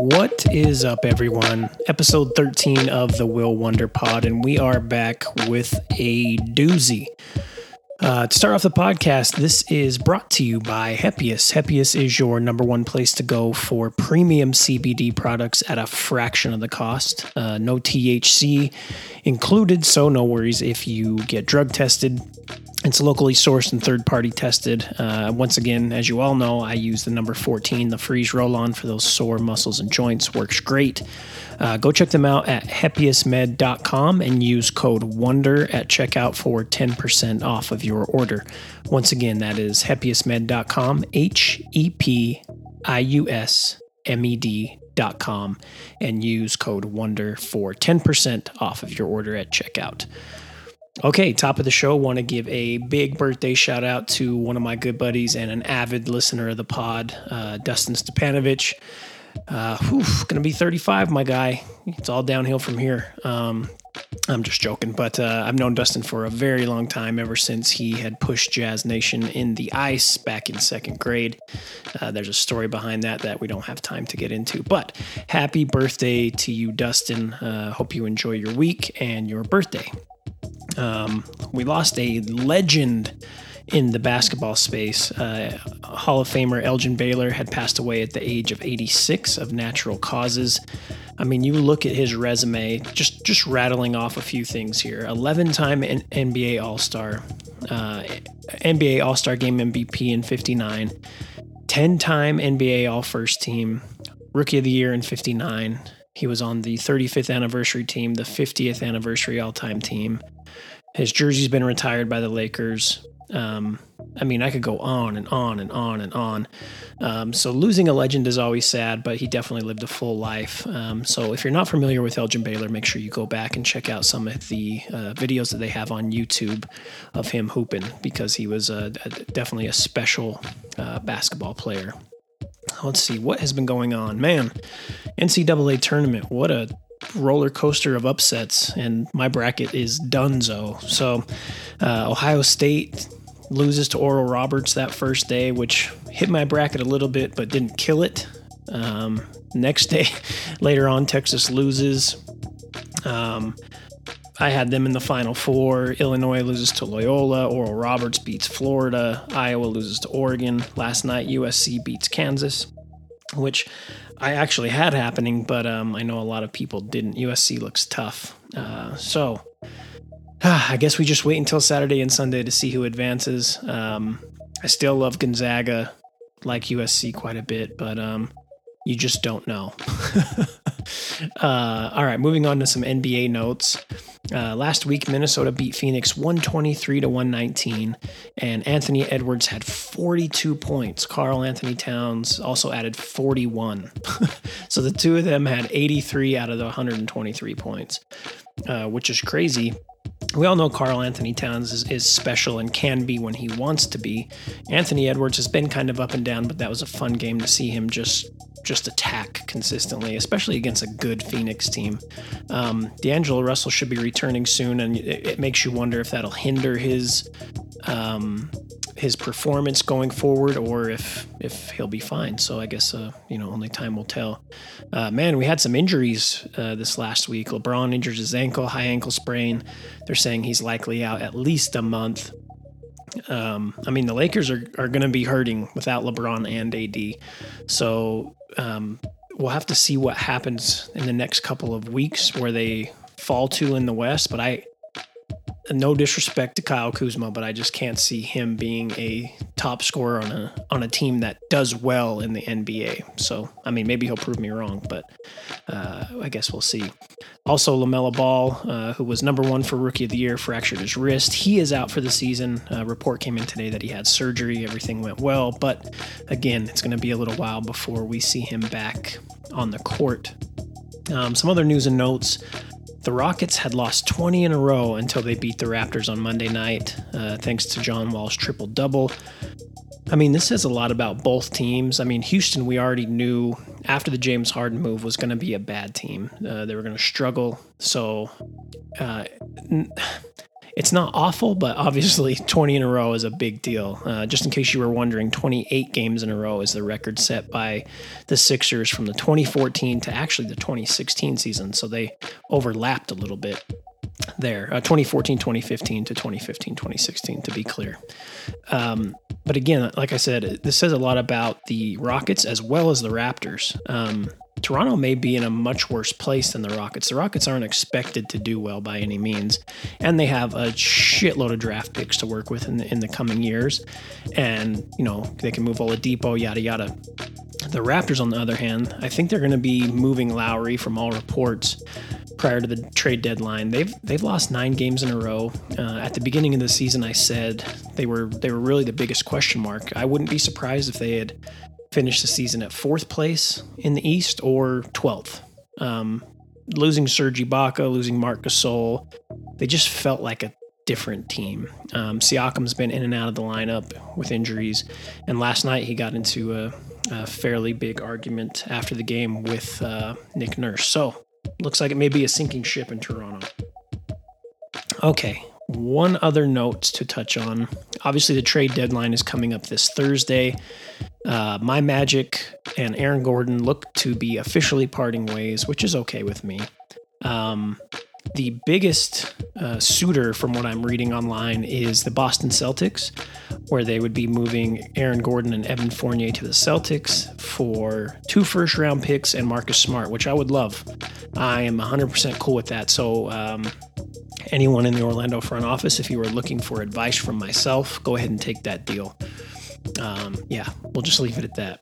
What is up, everyone? Episode 13 of the Will Wonder Pod, and we are back with a doozy. Uh, to start off the podcast, this is brought to you by Hepius. Hepius is your number one place to go for premium CBD products at a fraction of the cost. Uh, no THC included, so no worries if you get drug tested. It's locally sourced and third party tested. Uh, once again, as you all know, I use the number 14, the freeze roll on for those sore muscles and joints. Works great. Uh, go check them out at hepiusmed.com and use code WONDER at checkout for 10% off of your order. Once again, that is hepiusmed.com, H E P I U S M E D.com, and use code WONDER for 10% off of your order at checkout. Okay, top of the show. Want to give a big birthday shout out to one of my good buddies and an avid listener of the pod, uh, Dustin Stepanovich. Uh, gonna be 35, my guy. It's all downhill from here. Um, I'm just joking, but uh, I've known Dustin for a very long time, ever since he had pushed Jazz Nation in the ice back in second grade. Uh, there's a story behind that that we don't have time to get into. But happy birthday to you, Dustin. Uh, hope you enjoy your week and your birthday. Um, we lost a legend in the basketball space. Uh, Hall of Famer Elgin Baylor had passed away at the age of 86 of natural causes. I mean, you look at his resume, just just rattling off a few things here. 11-time N- NBA All-Star, uh, NBA All-Star Game MVP in 59, 10-time NBA All-First Team, Rookie of the Year in 59. He was on the 35th anniversary team, the 50th anniversary all-time team. His jersey's been retired by the Lakers. Um, I mean, I could go on and on and on and on. Um, so losing a legend is always sad, but he definitely lived a full life. Um, so if you're not familiar with Elgin Baylor, make sure you go back and check out some of the uh, videos that they have on YouTube of him hooping because he was uh, definitely a special uh, basketball player. Let's see what has been going on, man. NCAA tournament, what a roller coaster of upsets, and my bracket is Dunzo. So, uh, Ohio State loses to Oral Roberts that first day, which hit my bracket a little bit, but didn't kill it. Um, next day, later on, Texas loses. Um, I had them in the final four. Illinois loses to Loyola. Oral Roberts beats Florida. Iowa loses to Oregon. Last night, USC beats Kansas, which I actually had happening, but um, I know a lot of people didn't. USC looks tough. Uh, so I guess we just wait until Saturday and Sunday to see who advances. Um, I still love Gonzaga, like USC quite a bit, but um, you just don't know. uh, all right, moving on to some NBA notes. Uh, last week, Minnesota beat Phoenix 123 to 119, and Anthony Edwards had 42 points. Karl-Anthony Towns also added 41. so the two of them had 83 out of the 123 points, uh, which is crazy. We all know Karl-Anthony Towns is, is, special and can be when he wants to be. Anthony Edwards has been kind of up and down, but that was a fun game to see him just just attack consistently, especially against a good Phoenix team. Um, D'Angelo Russell should be returning soon, and it, it makes you wonder if that'll hinder his um, his performance going forward, or if if he'll be fine. So I guess uh, you know only time will tell. Uh, man, we had some injuries uh, this last week. LeBron injured his ankle, high ankle sprain. They're saying he's likely out at least a month. Um, I mean, the Lakers are, are going to be hurting without LeBron and AD. So um, we'll have to see what happens in the next couple of weeks where they fall to in the West. But I, no disrespect to Kyle Kuzma, but I just can't see him being a top scorer on a on a team that does well in the NBA. So I mean, maybe he'll prove me wrong, but uh, I guess we'll see. Also, LaMelo Ball, uh, who was number one for Rookie of the Year, fractured his wrist. He is out for the season. Report came in today that he had surgery. Everything went well, but again, it's going to be a little while before we see him back on the court. Um, some other news and notes. The Rockets had lost 20 in a row until they beat the Raptors on Monday night, uh, thanks to John Wall's triple double. I mean, this says a lot about both teams. I mean, Houston, we already knew after the James Harden move was going to be a bad team. Uh, they were going to struggle. So uh, it's not awful, but obviously 20 in a row is a big deal. Uh, just in case you were wondering, 28 games in a row is the record set by the Sixers from the 2014 to actually the 2016 season. So they overlapped a little bit there uh, 2014 2015 to 2015 2016 to be clear um, but again like i said this says a lot about the rockets as well as the raptors um, Toronto may be in a much worse place than the Rockets. The Rockets aren't expected to do well by any means, and they have a shitload of draft picks to work with in the, in the coming years. And you know they can move Oladipo, yada yada. The Raptors, on the other hand, I think they're going to be moving Lowry from all reports prior to the trade deadline. They've they've lost nine games in a row. Uh, at the beginning of the season, I said they were they were really the biggest question mark. I wouldn't be surprised if they had finished the season at fourth place in the East or twelfth. Um, losing Serge Ibaka, losing Marc Gasol, they just felt like a different team. Um, Siakam's been in and out of the lineup with injuries, and last night he got into a, a fairly big argument after the game with uh, Nick Nurse. So looks like it may be a sinking ship in Toronto. Okay, one other note to touch on. Obviously, the trade deadline is coming up this Thursday. Uh, my Magic and Aaron Gordon look to be officially parting ways, which is okay with me. Um, the biggest uh, suitor, from what I'm reading online, is the Boston Celtics, where they would be moving Aaron Gordon and Evan Fournier to the Celtics for two first round picks and Marcus Smart, which I would love. I am 100% cool with that. So, um, anyone in the Orlando front office, if you were looking for advice from myself, go ahead and take that deal. Um, yeah, we'll just leave it at that.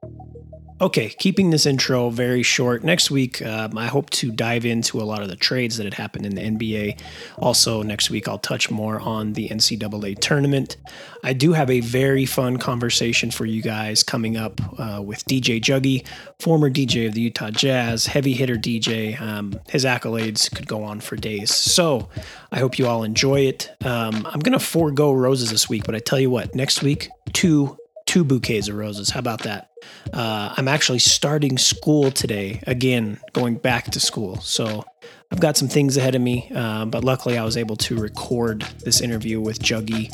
Okay, keeping this intro very short. Next week, um, I hope to dive into a lot of the trades that had happened in the NBA. Also, next week, I'll touch more on the NCAA tournament. I do have a very fun conversation for you guys coming up uh, with DJ Juggy, former DJ of the Utah Jazz, heavy hitter DJ. Um, his accolades could go on for days. So I hope you all enjoy it. Um, I'm going to forego roses this week, but I tell you what, next week, two two bouquets of roses. How about that? Uh, I'm actually starting school today, again, going back to school. So I've got some things ahead of me, uh, but luckily I was able to record this interview with Juggy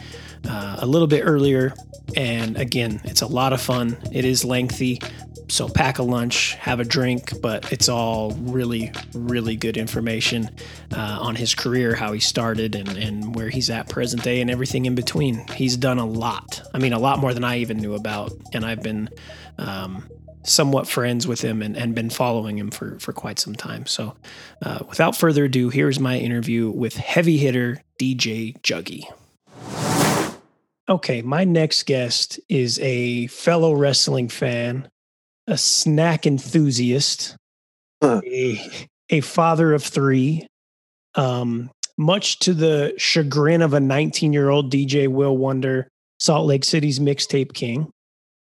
uh, a little bit earlier. And again, it's a lot of fun. It is lengthy, so pack a lunch, have a drink, but it's all really, really good information uh, on his career, how he started, and, and where he's at present day, and everything in between. He's done a lot. I mean, a lot more than I even knew about. And I've been um, somewhat friends with him and, and been following him for, for quite some time. So, uh, without further ado, here's my interview with heavy hitter DJ Juggy. Okay, my next guest is a fellow wrestling fan a snack enthusiast, huh. a, a father of three, um, much to the chagrin of a 19 year old DJ Will Wonder, Salt Lake City's mixtape king,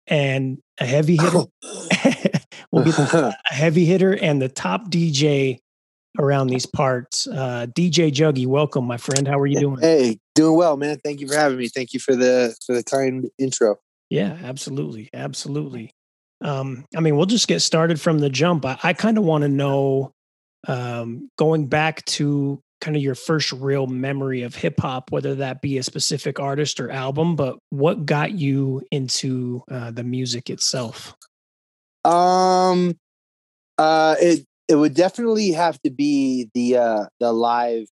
and a heavy hitter. we'll get a heavy hitter and the top DJ around these parts. Uh, DJ Juggy, welcome, my friend. How are you doing? Hey, doing well, man. Thank you for having me. Thank you for the for the kind intro. Yeah, absolutely, absolutely. Um, I mean, we'll just get started from the jump. I, I kind of want to know, um, going back to kind of your first real memory of hip hop, whether that be a specific artist or album, but what got you into uh, the music itself? Um, uh, it it would definitely have to be the uh, the live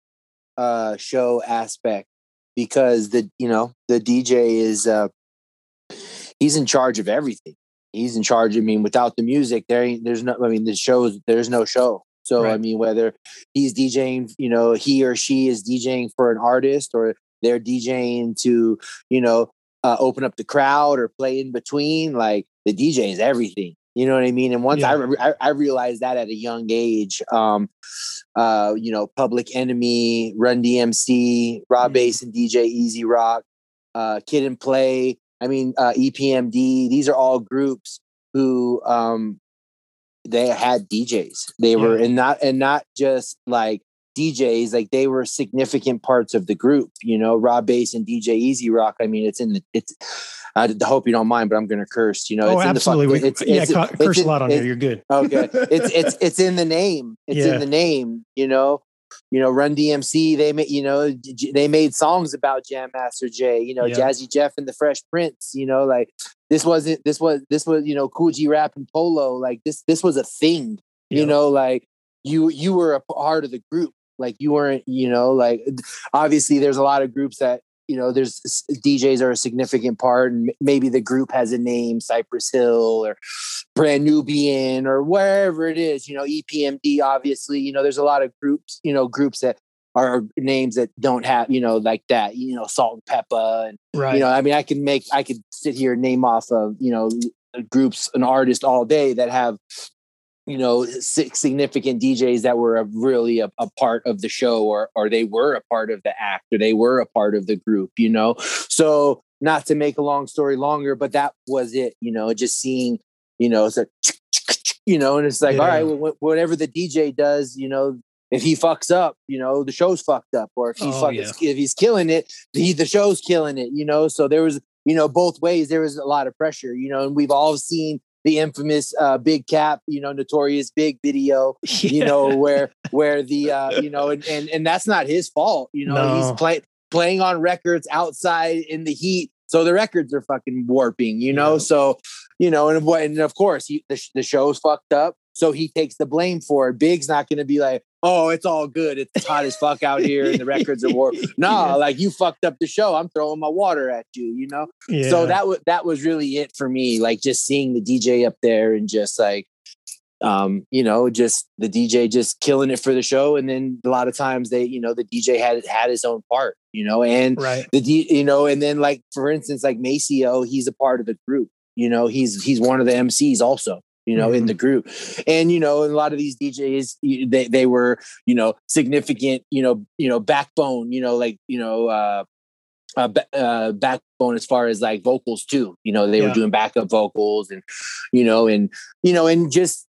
uh, show aspect because the you know the DJ is uh, he's in charge of everything he's in charge. I mean, without the music, there ain't there's no. I mean, the shows there's no show. So right. I mean, whether he's DJing, you know, he or she is DJing for an artist, or they're DJing to, you know, uh, open up the crowd or play in between. Like the DJ is everything. You know what I mean? And once yeah. I, I, I realized that at a young age, um, uh, you know, Public Enemy, Run DMC, Rob mm-hmm. Base and DJ E-Z Rock, uh, Kid and Play, I mean, uh, EPMD. These are all groups who um, they had DJs. They yeah. were and not and not just like DJs. Like they were significant parts of the group. You know, Rob Base and DJ E-Z Rock. I mean, it's in the it's. I hope you don't mind, but I'm going to curse. You know, oh, it's absolutely. In the, it's, yeah, it's, curse it's, a lot on here. You're good. okay, it's it's it's in the name. It's yeah. in the name. You know, you know, Run DMC. They made, you know, they made songs about Jam Master Jay. You know. Jazzy Jeff and the Fresh Prince. You know, like this wasn't this was this was you know Kool G Rap and Polo. Like this this was a thing. You know, like you you were a part of the group. Like you weren't. You know, like obviously there's a lot of groups that you know there's DJs are a significant part, and maybe the group has a name, Cypress Hill or Brand Nubian or wherever it is. You know, EPMD. Obviously, you know, there's a lot of groups. You know, groups that are names that don't have you know like that. You know, Salt-N-Pepa and right. you know i mean i can make i could sit here and name off of you know groups an artist all day that have you know six significant djs that were a, really a, a part of the show or or they were a part of the act or they were a part of the group you know so not to make a long story longer but that was it you know just seeing you know it's like you know and it's like all Yeah. right well, whatever the dj does you know if he fucks up, you know, the show's fucked up. Or if he's Oh, fucking, yeah. if he's killing it, he, the show's killing it, you know? So there was, you know, both ways, there was a lot of pressure, you know, and we've all seen the infamous uh, Big Cap, you know, notorious big video, you know, where, where the, uh, you know, and, and, and that's not his fault, you know, No. he's play, playing on records outside in the heat. So the records are fucking warping, you know? Yeah. So, you know, and what, and of course he, the, the show's fucked up. So he takes the blame for it. Big's not going to be like, oh, it's all good. It's hot as fuck out here and the records are warped. No, Yeah. like you fucked up the show. I'm throwing my water at you, you know? yeah. So that was that was really it for me. Like just seeing the DJ up there and just like um, you know, just the DJ just killing it for the show. And then a lot of times they, you know, the DJ had had his own part, you know, and right. the D, you know, and then like for instance, like Maseo, he's a part of the group. You know, he's he's one of the MCs also. You know, in Mhm. the group, and you know, a lot of these DJs, they they were you know significant. You know, you know, backbone. You know, like you know, uh, uh, uh, backbone as far as like vocals too. You know, they Yeah. were doing backup vocals, and you know, and you know, and just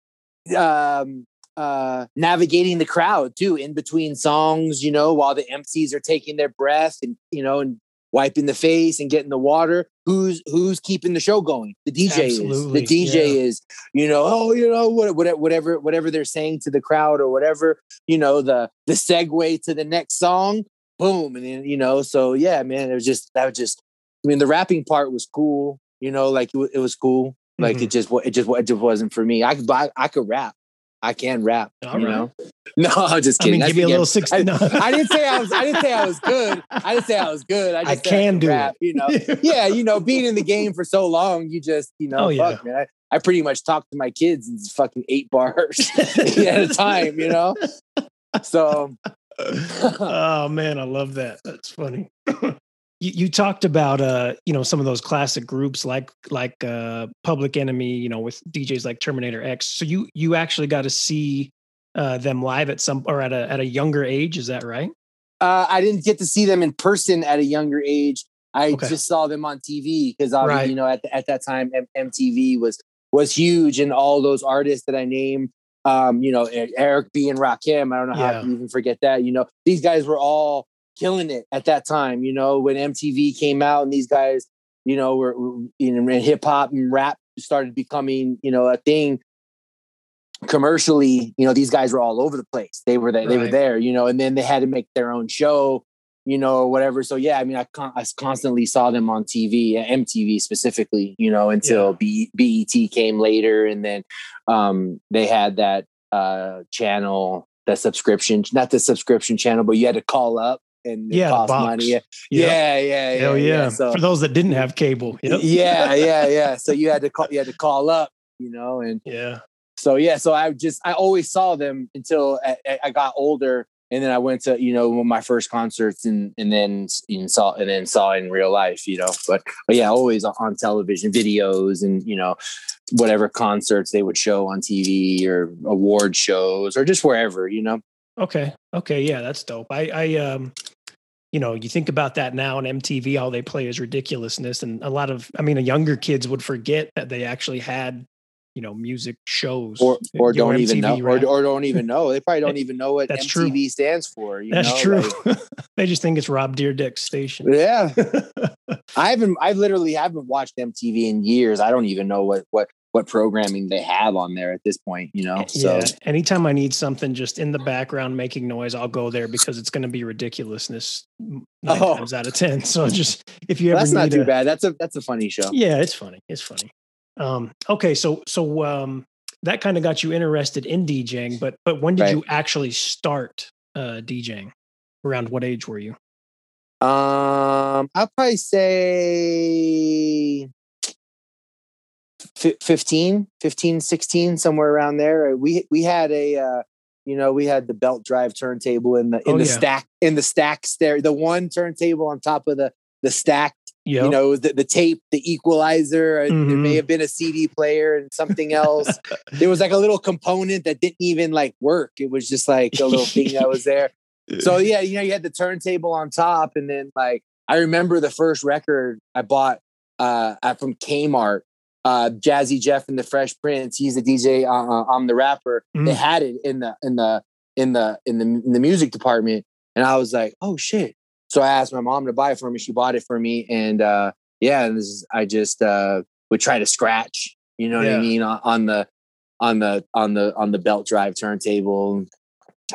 um uh navigating the crowd too in between songs you know while the MCs are taking their breath and you know and wiping the face and getting the water who's who's keeping the show going the DJ Absolutely, is the DJ yeah. is you know oh you know what what- whatever whatever they're saying to the crowd or whatever you know the the segue to the next song boom and then you know so yeah man it was just that was just I mean the rapping part was cool you know like it, was cool like Mhm. it just it just it just wasn't for me I could I, I could rap I can rap All you right. know no I'm just I kidding mean, give me a little sixty. I, no. I didn't say I was I didn't say I was good I didn't say I was good I, just I can could do rap, it. you know yeah you know being in the game for so long you just you know Oh, yeah. fuck man I, I pretty much talk to my kids in fucking eight bars at a time you know so oh man, I love that. That's funny. You, you talked about uh, you know, some of those classic groups like like uh Public Enemy, you know, with DJs like Terminator X. So you you actually got to see uh them live at some or at a at a younger age, is that right? Uh, I didn't get to see them in person at a younger age. I Okay. just saw them on TV because Right. you know at the, at that time M- MTV was was huge, and all those artists that I named, um, you know Eric B and Rakim. I don't know how Yeah. to even forget that. You know these guys were all killing it at that time. You know when MTV came out, and these guys, you know, were were- you know hip hop and rap started becoming you know a thing commercially you know these guys were all over the place. They were there they were there you know and then they had to make their own show you know or whatever. So yeah i mean i, con- I constantly saw them on tv uh, mtv specifically you know until B- bet came later and then um they had that uh channel that subscription not the subscription channel but you had to call up and Yeah, cost money yeah yeah yeah yeah, Hell yeah. so For those that didn't have cable. Yep. yeah yeah yeah so you had to call you had to call up you know and Yeah. so yeah so i just i always saw them until I, I- I got older and then i went to you know my first concerts and and then you know, saw and then saw in real life you know but but yeah always on television videos and you know whatever concerts they would show on tv or award shows or just wherever you know Okay. Okay. Yeah, that's dope. I, I, um, you know, you think about that now on MTV, all they play is ridiculousness. And a lot of, I mean, younger kids would forget that they actually had, you know, music shows or or you don't even know or, or don't even know they probably don't even know what That's mtv true. stands for you That's know? true. Like, they just think it's Rob Dyrdek's station. yeah I haven't. I literally haven't watched MTV in years. I don't even know what what what programming they have on there at this point, you know. So yeah, anytime I need something just in the background making noise, I'll go there because it's going to be ridiculousness nine Oh. times out of ten. So just if you ever that's not too a- bad. That's a that's a funny show. Yeah, it's funny. It's funny. Um, okay, so so um, that kind of got you interested in DJing, but but when did Right. you actually start uh, DJing? Around what age were you? Um, I'll probably say 15, 15, 16, somewhere around there. We we had a uh, you know, we had the belt drive turntable in the in Oh, the yeah. stack in the stack stair, the one turntable on top of the the stacked, Yeah, you know, the, the tape, the equalizer, and there may Mhm. have been a CD player and something else. there was like a little component that didn't even like work. It was just like a little thing that was there. So yeah, you know, you had the turntable on top, and then like I remember the first record I bought uh at- from Kmart, uh Jazzy Jeff and the Fresh Prince. He's the DJ. Uh, uh, I'm the rapper. They Mm. had it in the in the in the in the in the music department, and I was like, oh shit. So I asked my mom to buy it for me. She bought it for me, and uh yeah, this is, I just uh would try to scratch. You know what Yeah. I mean on, on the on the on the on the belt drive turntable.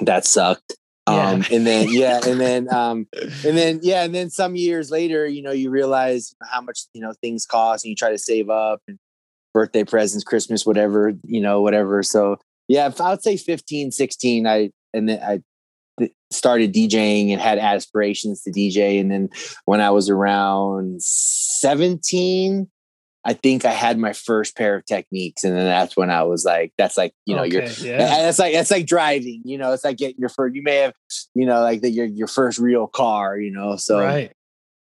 That sucked. Yeah. Um, and then yeah, and then um, and then yeah, and then some years later, you know, you realize how much you know things cost, and you try to save up and birthday presents, Christmas, whatever, you know, whatever. So yeah, if I would say 15, 16, I and then I started DJing and had aspirations to DJ, and then when I was around 17. I think I had my first pair of Technics, and then that's when I was like, "That's like, you know, you're yeah. that's like that's like driving, you know. It's like getting your first. You may have, you know, like the, your your first real car, you know. So right.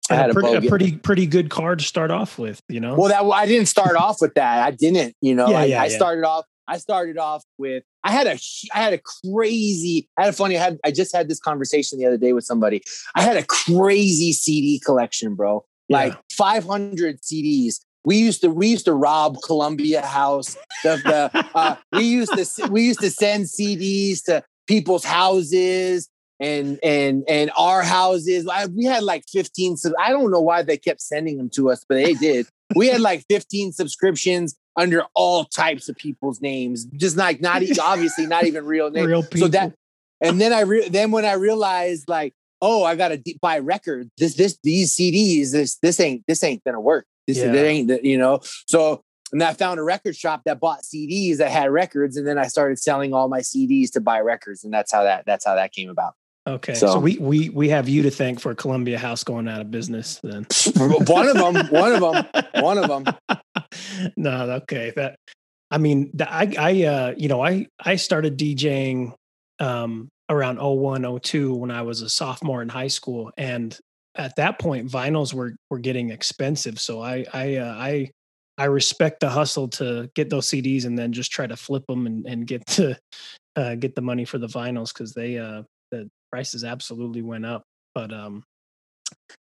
I had a pretty, a pretty pretty good card to start off with, you know. well, that I didn't start off with that. I didn't, you know. Yeah, I, yeah, I yeah. started off. I started off with. I had a. I had a crazy. I had a funny. I had. I just had this conversation the other day with somebody. I had a crazy CD collection, bro. Like Yeah. 500 CDs. We used to we used to rob Columbia House. The, the uh, we used to we used to send CDs to people's houses and and and our houses. I, we had like 15. sub- I don't know why they kept sending them to us, but they did. We had like 15 subscriptions under all types of people's names, just like not e- obviously not even real names. Real people. So that and then I re- then when I realized like, oh, I gotta de- buy records. This this these CDs. This this ain't this ain't gonna work. This Yeah. ain't you know. So and I found a record shop that bought CDs that had records, and then I started selling all my CDs to buy records, and that's how that that's how that came about. Okay. So, so- we we we have you to thank for Columbia House going out of business then. one of them, one of them, one of them. no, okay. That I mean, I I uh you know, I I started DJing um around 01, 02 when I was a sophomore in high school and at that point vinyls were were getting expensive. So I I uh, I I respect the hustle to get those CDs and then just try to flip them and, and get to uh, get the money for the vinyls because they uh prices absolutely went up. But um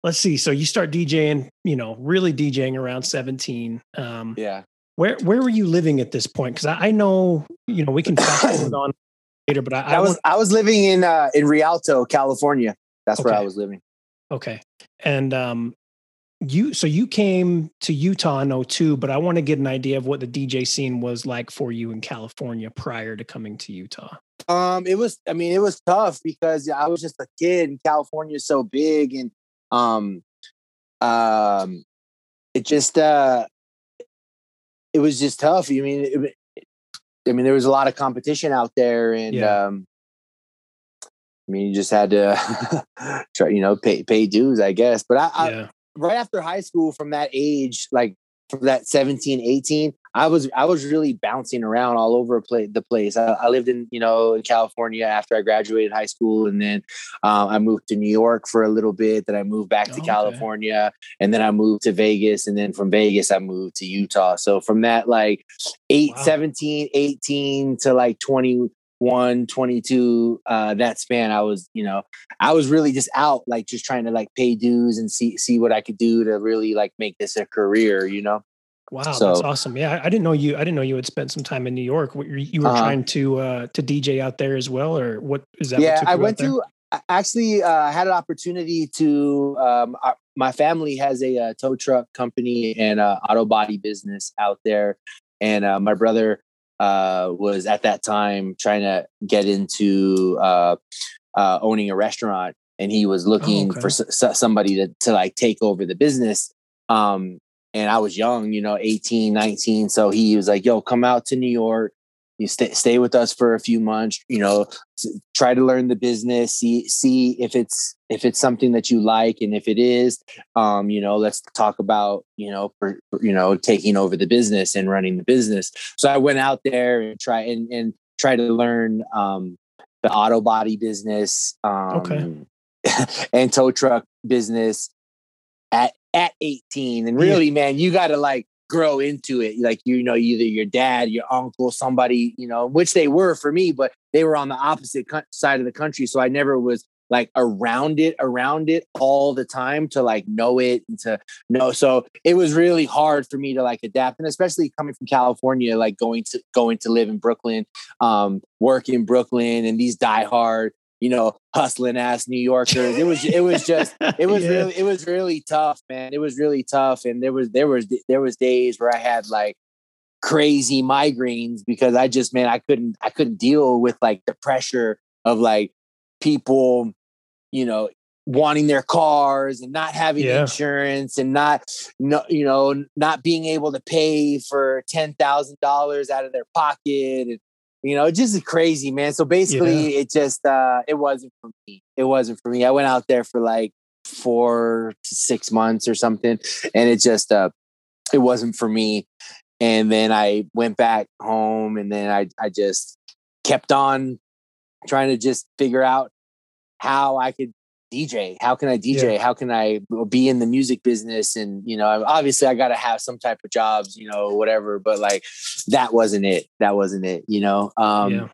let's see. So you start DJing, you know, really DJing around 17. Um Yeah. where where were you living at this point? Because I, I know, you know, we can fast forward on later, but I, I I was I was living in uh, in Rialto, California. That's where I was living. okay. And um you so you came to Utah in 02, but I want to get an idea of what the DJ scene was like for you in California prior to coming to Utah. Um, it was. I mean, it was tough because I was just a kid, and California is so big, and um, um, it just uh, it was just tough. I mean, it, I mean, there was a lot of competition out there, and Yeah. um, I mean, you just had to try, you know, pay pay dues, I guess. But I, I right after high school, from that age, like from that 17, 18, I was I was really bouncing around all over the place. I, I lived in you know in California after I graduated high school, and then um, I moved to New York for a little bit. Then I moved back Oh, to okay. California, and then I moved to Vegas, and then from Vegas I moved to Utah. So from that like 8, Wow. 17, 18 to like 21, 22, uh, that span, I was you know I was really just out, like just trying to like pay dues and see see what I could do to really like make this a career, you know. Wow, that's awesome. Yeah, I, I didn't know you. I didn't know you had spent some time in New York. What, You were Uh-huh. trying to uh, to DJ out there as well, or what is that? yeah, I went to I actually uh, I had an opportunity to. Um, uh, my family has a, uh tow truck company and uh, auto body business out there, and uh, my brother uh, was at that time trying to get into uh, uh, owning a restaurant, and he was looking oh, okay. for s- somebody to to like take over the business. Um, and I was young, you know, 18, 19. So he was like, yo, come out to New York you stay stay with us for a few months you know try to learn the business see see if it's if it's something that you like and if it is um you know let's talk about you know for, you know taking over the business and running the business so i went out there and try and and try to learn um the auto body business um okay. and tow truck business at at 18 and really yeah. man you got to like grow into it. Like, you know, either your dad, your uncle, somebody, you know, which they were for me, but they were on the opposite side of the country. So I never was like around it, around it all the time to like know it and to know. So it was really hard for me to like adapt. And especially coming from California, like going to going to live in Brooklyn, um, work in Brooklyn and these diehard you know, hustling ass New Yorkers. It was it was just it was yeah. really it was really tough, man. It was really tough. And there was there was there was days where I had like crazy migraines because I just man, I couldn't I couldn't deal with like the pressure of like people, you know, wanting their cars and not having yeah. insurance and not no, you know not being able to pay for ten thousand dollars out of their pocket and you know, it just is crazy, man. So basically, yeah. it just uh, it wasn't for me. It wasn't for me. I went out there for like four to six months or something, and it just uh, it wasn't for me. And then I went back home, and then I I just kept on trying to just figure out how I could DJ? How can I DJ? Yeah. How can I be in the music business? And you know, obviously, I got to have some type of jobs, you know, whatever. But like, that wasn't it. That wasn't it. You know. Um, yeah.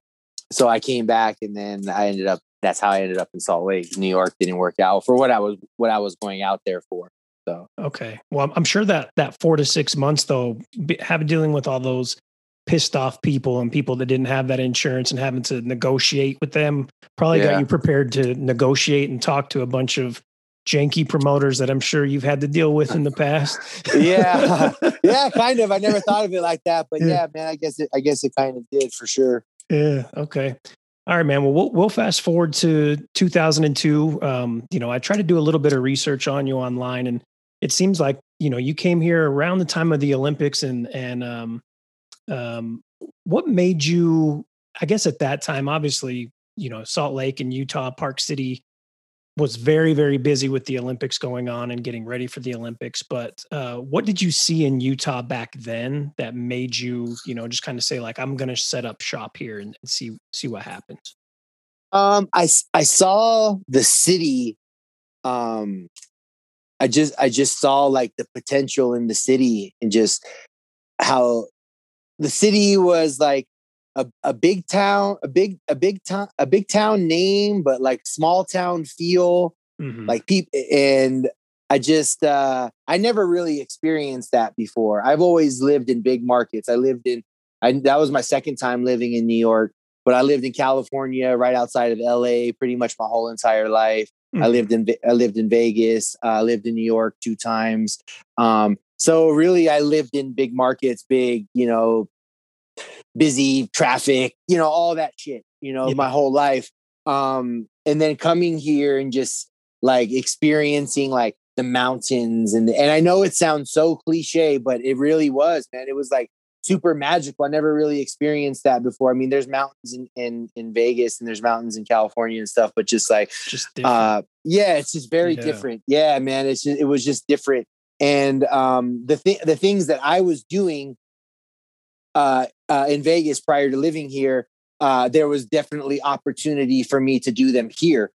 So I came back, and then I ended up. That's how I ended up in Salt Lake, New York. Didn't work out for what I was what I was going out there for. So okay, well, I'm sure that that four to six months though, having dealing with all those pissed off people and people that didn't have that insurance and having to negotiate with them probably yeah. got you prepared to negotiate and talk to a bunch of janky promoters that I'm sure you've had to deal with in the past. yeah. Yeah, kind of. I never thought of it like that, but yeah. yeah, man, I guess it I guess it kind of did for sure. Yeah, okay. All right, man. Well, we'll, we'll fast forward to 2002. Um, you know, I tried to do a little bit of research on you online, and it seems like you know you came here around the time of the Olympics, and and um, um, what made you? I guess at that time, obviously, you know, Salt Lake and Utah, Park City was very, very busy with the Olympics going on and getting ready for the Olympics. But uh, what did you see in Utah back then that made you, you know, just kind of say like, I'm going to set up shop here and, see see what happens? Um, I I saw the city. Um, I just I just saw like the potential in the city and just how the city was like a, a big town, a big a big town, a big town name, but like small town feel. Mm-hmm. Like people, and I just uh, I never really experienced that before. I've always lived in big markets. I lived in I, that was my second time living in New York, but I lived in California, right outside of LA, pretty much my whole entire life. Mm-hmm. I lived in I lived in Vegas. I uh, lived in New York two times. Um, so really, I lived in big markets, big, you know, busy traffic, you know, all that shit, you know, yeah. my whole life. Um, and then coming here and just like experiencing like the mountains and and I know it sounds so cliche, but it really was, man. It was like super magical. I never really experienced that before. I mean, there's mountains in, in, in Vegas and there's mountains in California and stuff, but just like, just uh, yeah, it's just very yeah. different. Yeah, man. It's just, it was just different and um, the th- the things that I was doing uh, uh, in Vegas prior to living here, uh, there was definitely opportunity for me to do them here.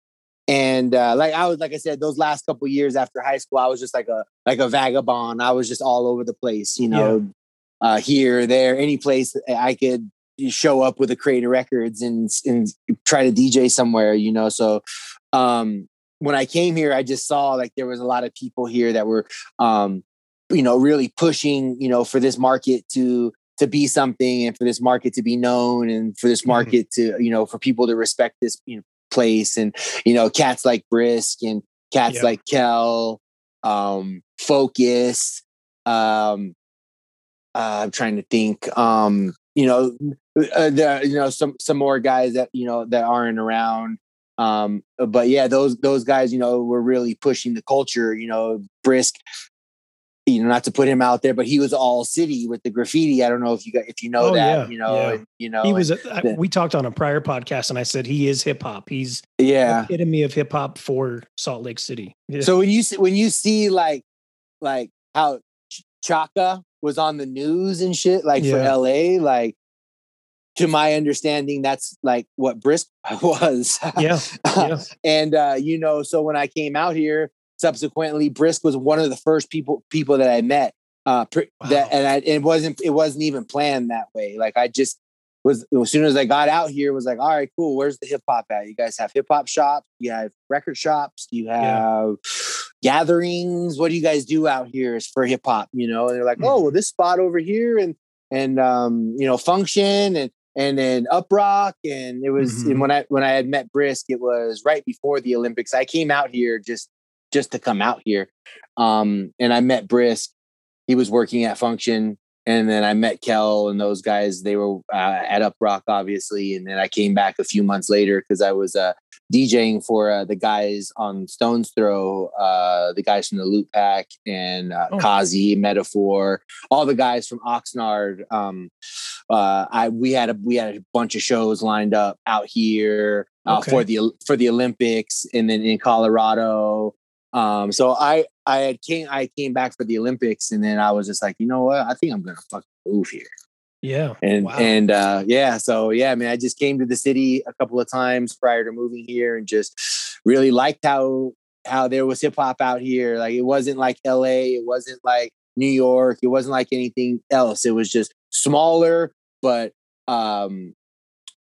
And uh, like I was, like I said, those last couple years after high school, I was just like a like a vagabond. I was just all over the place, you know, yeah. Uh, here, there, any place I could show up with a Creator Records and and try to DJ somewhere, you know. So um, when I came here, I just saw like there was a lot of people here that were, um, you know, really pushing, you know, for this market to to be something and for this market to be known and for this mm-hmm. market mm-hmm. to, you know, for people to respect this you know, place and you know, cats like Brisk and cats yep. like Kel, um, Focus, um, uh, I'm trying to think. Um, you know, uh, there, you know, some some more guys that you know that aren't around. Um, but yeah, those those guys, you know, were really pushing the culture. You know, Brisk. You know, not to put him out there, but he was all city with the graffiti. I don't know if you got if you know Oh, that. yeah, You know, yeah. and, you know, He was. A, I- the- we talked on a prior podcast, and I said he is hip hop. He's yeah. the epitome of hip hop for Salt Lake City. Yeah. So when you see, when you see like like how Chaka was on the news and shit, like for LA, like to my understanding, that's like what Brisk was. yeah, yeah, and uh, you know, so when I came out here, subsequently, Brisk was one of the first people people that I met. Uh, pr- Wow. that and I, it wasn't it wasn't even planned that way. Like I just was as soon as I got out here, was like, all right, cool. Where's the hip hop at? You guys have hip hop shops. You have record shops. You Yeah. have gatherings. What do you guys do out here is for hip hop? You know, and they're like, oh, well, this spot over here, and and um, you know, function and and then Uprock, and it was Mhm. and when I when I had met Brisk, it was right before the Olympics. I came out here just just to come out here, um, and I met Brisk. He was working at Function, and then I met Kel and those guys. They were uh, at Uprock, obviously, and then I came back a few months later because I was uh, DJing for uh, the guys on Stones Throw, uh, the guys from the Loot Pack, and uh, Oh. Kazi, Metaphor, all the guys from Oxnard. Um, uh, I we had a we had a bunch of shows lined up out here uh, Okay. for the for the Olympics, and then in Colorado. Um, so I I had came I came back for the Olympics, and then I was just like, you know what, I think I'm gonna fucking move here. yeah. And Wow. and uh, yeah, so yeah, man, I just came to the city a couple of times prior to moving here, and just really liked how how there was hip hop out here. Like it wasn't like L.A., it wasn't like New York, it wasn't like anything else. It was just smaller, but um,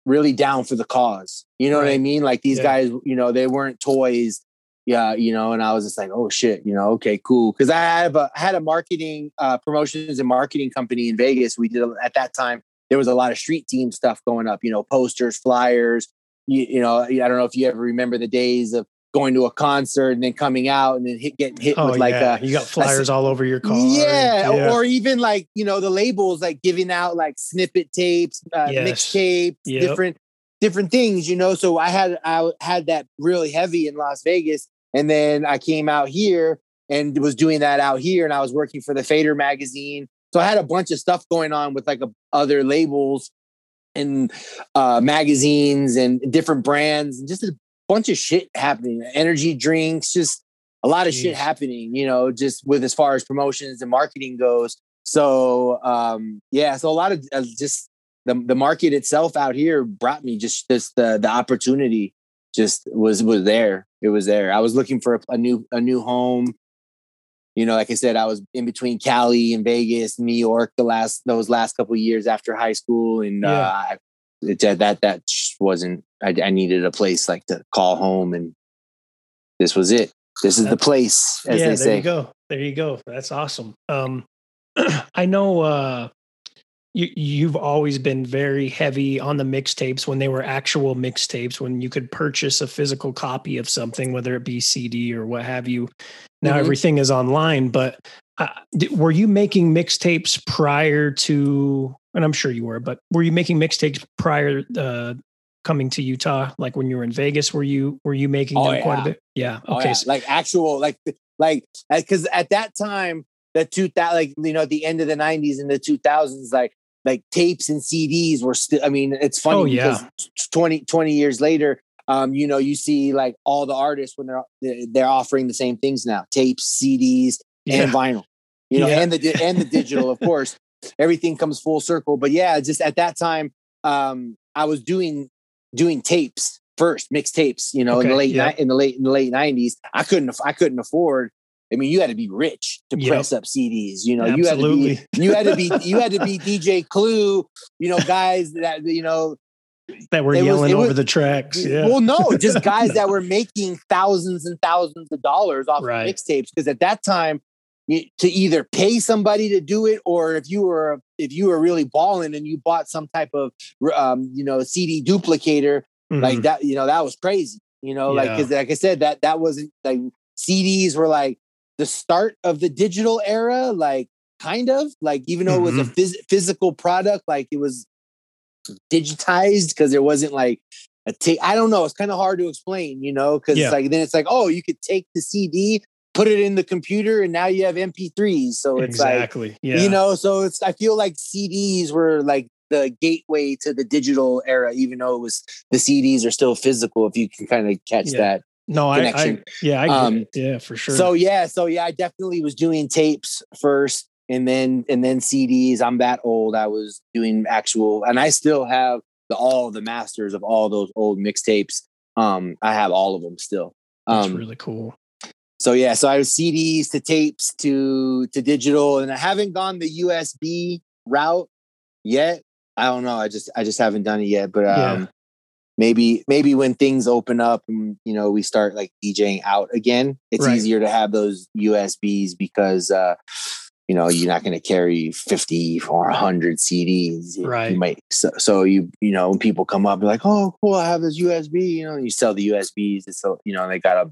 really down for the cause. You know what I mean? Like these Yeah. guys, you know, they weren't toys. Yeah, you know, and I was just like, oh shit, you know, okay, cool. Because I have a I had a marketing uh, promotions and marketing company in Vegas. We did at that time. There was a lot of street team stuff going up. You know, posters, flyers. You, you know, I don't know if you ever remember the days of going to a concert and then coming out and then hit, getting hit Oh with like yeah, a you got flyers all over your car. yeah, yeah. or even like you know the labels like giving out like snippet tapes, uh, Yes. mixtapes, Yep. different different things. You know, so I had I had that really heavy in Las Vegas, and then I came out here and was doing that out here, and I was working for the Fader magazine. So I had a bunch of stuff going on with like a, other labels and uh, magazines and different brands, and just a bunch of shit happening. Energy drinks, just a lot of shit happening. You know, just with as far as promotions and marketing goes. So um, yeah, so a lot of uh, just the the market itself out here brought me just just the the opportunity just was was there. It was there. I was looking for a, a new a new home. You know, like I said, I was in between Cali and Vegas, New York, the last those last couple of years after high school, and Yeah. uh, I- it, that that wasn't. I, I needed a place like to call home, and this was it. This is the place, as yeah, they there say. you go. There you go. That's awesome. Um, I know uh, you you've always been very heavy on the mixtapes when they were actual mixtapes when you could purchase a physical copy of something, whether it be CD or what have you. Now Mhm. everything is online, but uh, were you making mixtapes prior to? And I'm sure you were, but were you making mixtapes prior uh, coming to Utah? Like when you were in Vegas, were you were you making Oh, them quite a bit? Yeah. Oh, Okay. yeah. so- like actual, like, like, because at that time, the two thousand, like, you know, at the end of the '90s and the 2000s, like, like tapes and CDs were still. I mean, it's funny Oh, yeah. because 20, 20 years later, um, you know, you see like all the artists when they're they're- offering the same things now: tapes, CDs, and vinyl. You know, Yeah. and the and the digital, of course. Everything comes full circle. But yeah, just at that time, um, I was doing doing tapes first, mixed tapes. You know, in the late yeah. in the late in the late nineties, I couldn't I couldn't afford. I mean, you had to be rich to Yep. press up CDs. You know, Absolutely. you had to be you had to be you had to be DJ Clue. You know, guys that you know that were It was- yelling over was- the tracks. Yeah. well, no, just guys that were making thousands and thousands of dollars off Right. of mixtapes. Because at that time, to either pay somebody to do it, or if you were if you were really balling and you bought some type of um, you know CD duplicator like Mhm. that, you know that was crazy. You know, like because like I said, that that wasn't like CDs were like the start of the digital era. Like kind of like even though it was a Mhm. phys- physical product, like it was digitized because there wasn't like a tape. I don't know. It's kind of hard to explain, you know, because Yeah. like then it's like, oh, you could take the CD, put it in the computer, and now you have MP3s. So it's like exactly. yeah. you know, so it's I feel like CDs were like the gateway to the digital era, even though it was the CDs are still physical. If you can kind of catch Yeah. that. No, I, I, yeah, I Um. Yeah, for sure. So yeah, so yeah, I definitely was doing tapes first and then and then CDs. I'm that old. I was doing actual and I still have the all the masters of all those old mixtapes. Um I have all of them still. that's Um really cool. so yeah, so I was CDs to tapes to to digital and I haven't gone the USB route yet. I don't know. I just I just haven't done it yet, but Yeah. Maybe maybe when things open up and you know we start like DJing out again, it's Right. easier to have those USBs because uh you know you're not going to carry 50 or 100 CDs. Right. You might so, so you you know when people come up like, "Oh, cool, I have this USB." You know, you sell the USBs. It's so you know they got a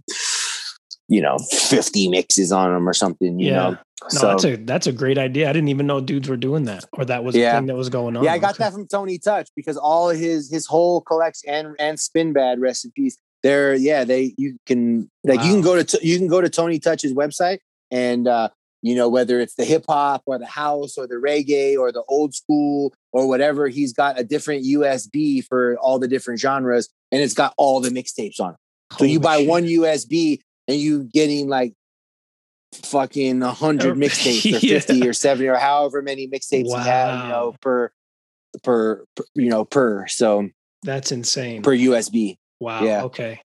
you know 50 mixes on them or something. You Yeah. know, No, so that's a that's a great idea. I didn't even know dudes were doing that, or that was a Yeah. thing that was going on. yeah, I got Okay. that from Tony Touch because all of his his whole collection and and Spin Bad recipes. They're yeah they you can like you can go to you can go to Tony Touch's website and uh you know whether it's the hip hop or the house or the reggae or the old school or whatever he's got a different USB for all the different genres and it's got all the mixtapes on. it. So you buy shit. one USB and you getting like fucking a hundred Oh, mixtapes or yeah. fifty or seventy or however many mixtapes you have, you know, per, per per you know per so That's insane. per USB. Wow. Yeah. Okay.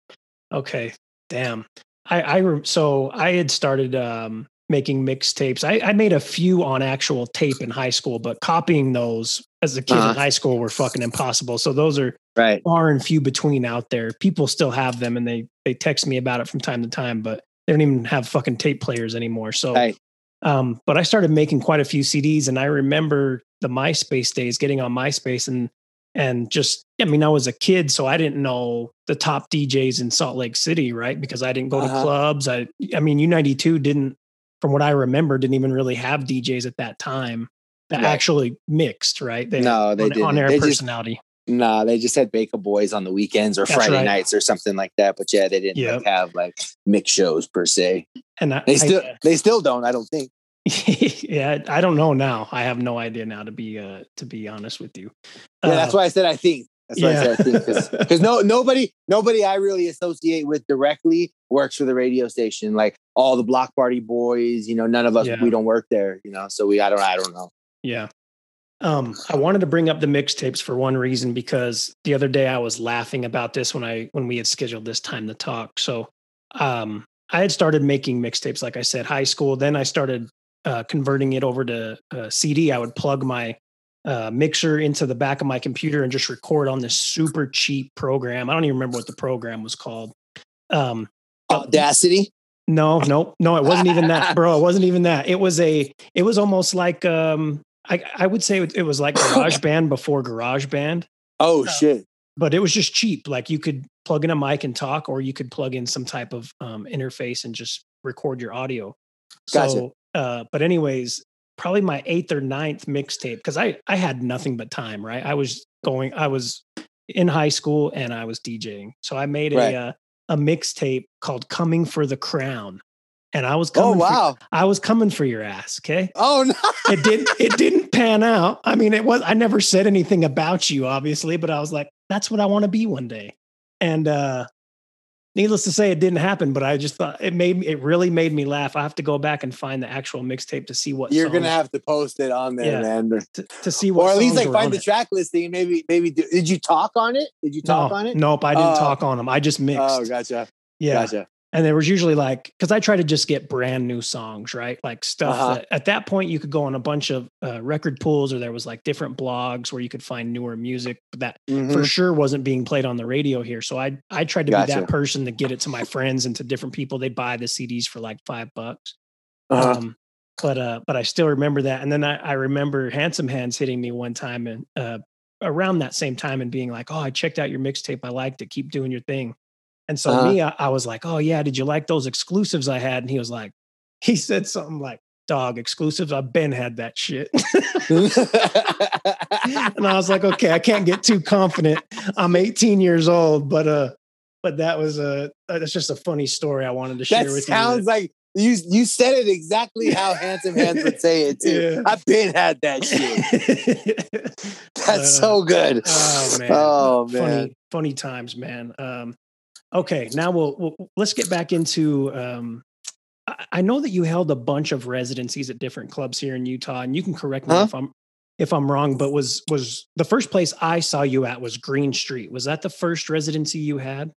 Okay. Damn. I I so I had started um making mixtapes. I I made a few on actual tape in high school, but copying those as a kid Uh-huh. in high school were fucking impossible. So those are Right. far and few between out there. People still have them and they they text me about it from time to time, but they don't even have fucking tape players anymore. So Right. um, but I started making quite a few CDs and I remember the MySpace days getting on MySpace and and just I mean I was a kid so I didn't know the top DJs in Salt Lake City, right? Because I didn't go to Uh-huh. clubs. I I mean U92 didn't from what I remember didn't even really have DJs at that time that Right. actually mixed, right? They No, they on, didn't. on air They just- personality. Nah, they just had Baker Boys on the weekends or That's Friday right. nights or something like that. But yeah, they didn't Yep. like, have like mix shows per se. and I, They I- still they still don't. I don't think. yeah, I don't know now. I have no idea now to be uh to be honest with you. Yeah, that's Uh, why I said I think. That's why I said I think because no nobody nobody I really associate with directly works for the radio station. Like all the block party boys, you know, none of us Yeah. we don't work there. You know, so we I don't I don't know. Yeah. Um, I wanted to bring up the mixtapes for one reason because the other day I was laughing about this when I when we had scheduled this time to talk. So um I had started making mixtapes, like I said, high school. Then I started uh, converting it over to uh, CD. I would plug my uh, mixer into the back of my computer and just record on this super cheap program. I don't even remember what the program was called. Um, Audacity. no, no, no, it wasn't even that, bro. It wasn't even that. It was a, it was almost like, um, I, I would say it was like Garage Band before Garage Band, Oh Uh, shit. but it was just cheap. Like you could plug in a mic and talk, or you could plug in some type of um, interface and just record your audio. Gotcha. So, uh, but anyways, probably my eighth or ninth mixtape because I I had nothing but time. Right, I was going, I was in high school and I was DJing, so I made a Right. uh, a mixtape called "Coming for the Crown," and I was Oh coming. For, wow. I was coming for your ass. Okay, Oh no. it didn't. It didn't pan out. I mean, it was. I never said anything about you, obviously, but I was like, that's what I want to be one day. And uh needless to say, it didn't happen. But I just thought it made me. It really made me laugh. I have to go back and find the actual mixtape to see what You're gonna have to post it on there, Yeah. man. to, to see what, Or at least like find the it. track listing. Maybe maybe do, did you talk on it? Did you talk no, on it? Nope, I didn't Oh. talk on them. I just oh, mixed. Oh, gotcha. yeah, Gotcha. And there was usually like because I try to just get brand new songs, right? Like stuff Uh-huh. that at that point you could go on a bunch of uh, record pools, or there was like different blogs where you could find newer music that Mhm. for sure wasn't being played on the radio here. So I I tried to be that person to get it to my friends and to different people. They buy the CDs for like five bucks. Uh-huh. Um, but uh, but I still remember that. And then I, I remember Handsome Hands hitting me one time and uh, around that same time and being like, "Oh, I checked out your mixtape. I liked it. Keep doing your thing." And so Uh-huh. me, I, I was like, "Oh yeah, did you like those exclusives I had?" And he was like, he said something like, dog exclusives. I've been had that shit. and I was like, okay, I can't get too confident. I'm 18 years old, but uh, but that was a uh, that's just a funny story I wanted to share that with sounds you. Sounds like you you said it exactly how handsome hands would say it too. Yeah. I've been had that shit. That's Uh, so good. Oh man. Oh, funny, man. funny times, man. Um, okay, now we'll, we'll let's get back into. Um, I, know that you held a bunch of residencies at different clubs here in Utah, and you can correct me Huh? if I'm if I'm wrong. But was was the first place I saw you at was Green Street? Was that the first residency you had?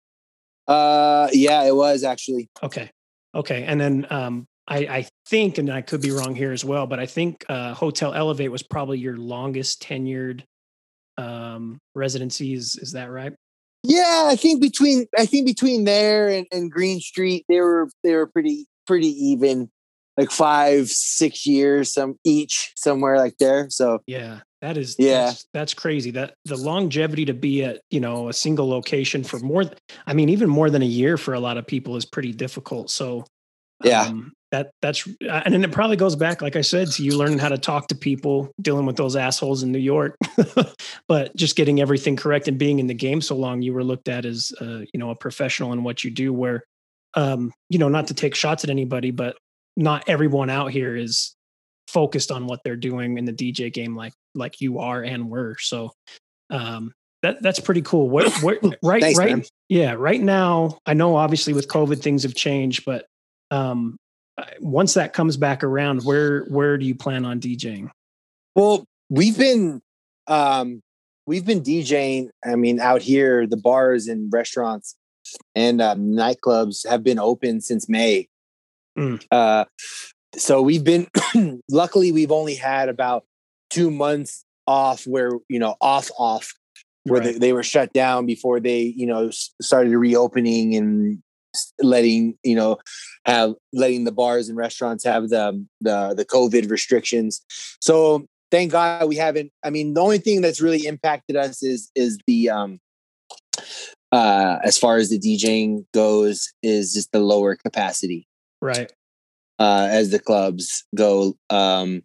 Uh, yeah, it was actually. Okay, okay, and then um, I, I think, and I could be wrong here as well, but I think uh, Hotel Elevate was probably your longest tenured um, residency. Is is that right? Yeah, I think between I think between there and, and Green Street, they were they were pretty pretty even, like five six years some each somewhere like there. So Yeah, that is Yeah. That's, that's crazy. That the longevity to be at you know a single location for more. I mean, even more than a year for a lot of people is pretty difficult. So Yeah. um, that that's uh, and then it probably goes back, like I said, to you learning how to talk to people, dealing with those assholes in New York, but just getting everything correct and being in the game so long, you were looked at as uh, you know a professional in what you do. Where um, you know, not to take shots at anybody, but not everyone out here is focused on what they're doing in the DJ game like like you are and were. So um that that's pretty cool. What what right Thanks, right man. yeah, right now I know obviously with COVID things have changed, but um uh, once that comes back around, where where do you plan on DJing? Well, we've been um we've been DJing, I mean, out here, the bars and restaurants and um, nightclubs have been open since May. Mm. Uh so we've been luckily we've only had about two months off where, you know, off off where Right. they, they were shut down before they, you know, started reopening and letting, you know, have letting the bars and restaurants have the the the COVID restrictions. So thank God we haven't. I mean, the only thing that's really impacted us is is the um uh as far as the DJing goes is just the lower capacity Right. uh as the clubs go. Um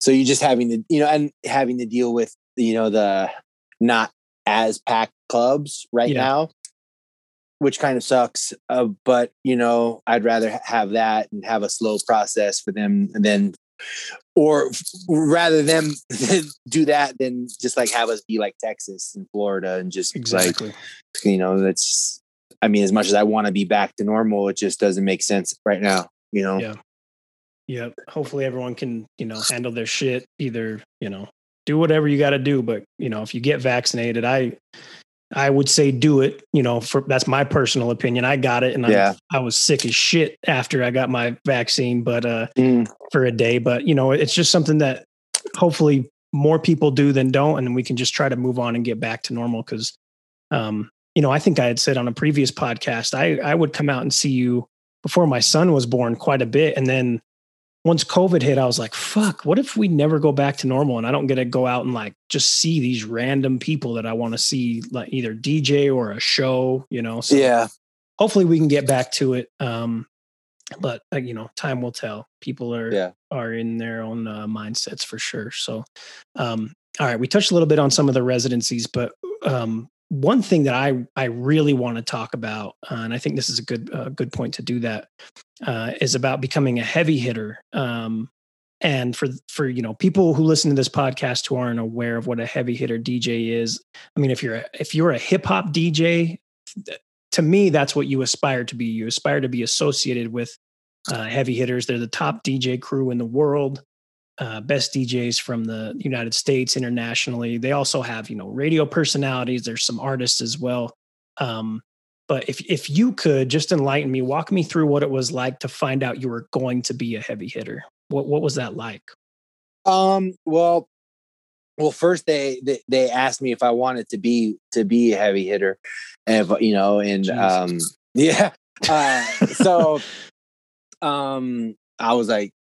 so you're just having to you know and having to deal with you know the not as packed clubs right Yeah. now which kind of sucks uh, but you know i'd rather have that and have a slow process for them than or rather them do that than just like have us be like texas and florida and just Exactly. like you know that's i mean as much as i want to be back to normal it just doesn't make sense right now you know Yeah. Yep. Hopefully everyone can, you know, handle their shit. Either, you know, do whatever you got to do, but you know, if you get vaccinated, I, I would say do it. You know, for that's my personal opinion. I got it, and Yeah. I, I was sick as shit after I got my vaccine, but uh, Mm, for a day. But you know, it's just something that hopefully more people do than don't, and then we can just try to move on and get back to normal. Because, um, you know, I think I had said on a previous podcast, I I would come out and see you before my son was born quite a bit, and then once COVID hit, I was like, fuck, what if we never go back to normal and I don't get to go out and like just see these random people that I want to see, like either DJ or a show, you know? So yeah hopefully we can get back to it. Um, but uh, you know, time will tell. People are Yeah. are in their own uh, mindsets for sure. So, um, all right, we touched a little bit on some of the residencies, but um, one thing that I I really want to talk about, uh, and I think this is a good uh, good point to do that, uh, is about becoming a heavy hitter. Um, and for for you know people who listen to this podcast who aren't aware of what a heavy hitter DJ is, I mean, if you're a, if you're a hip hop DJ, to me that's what you aspire to be. You aspire to be associated with uh, heavy hitters. They're the top DJ crew in the world, uh, best DJs from the United States internationally. They also have you know radio personalities. There's some artists as well. Um, but if if you could just enlighten me, walk me through what it was like to find out you were going to be a heavy hitter. What what was that like? Um. Well, well. First, they they, they asked me if I wanted to be to be a heavy hitter, and if, you know, and Jeez. um, yeah. Uh, so, um, I was like,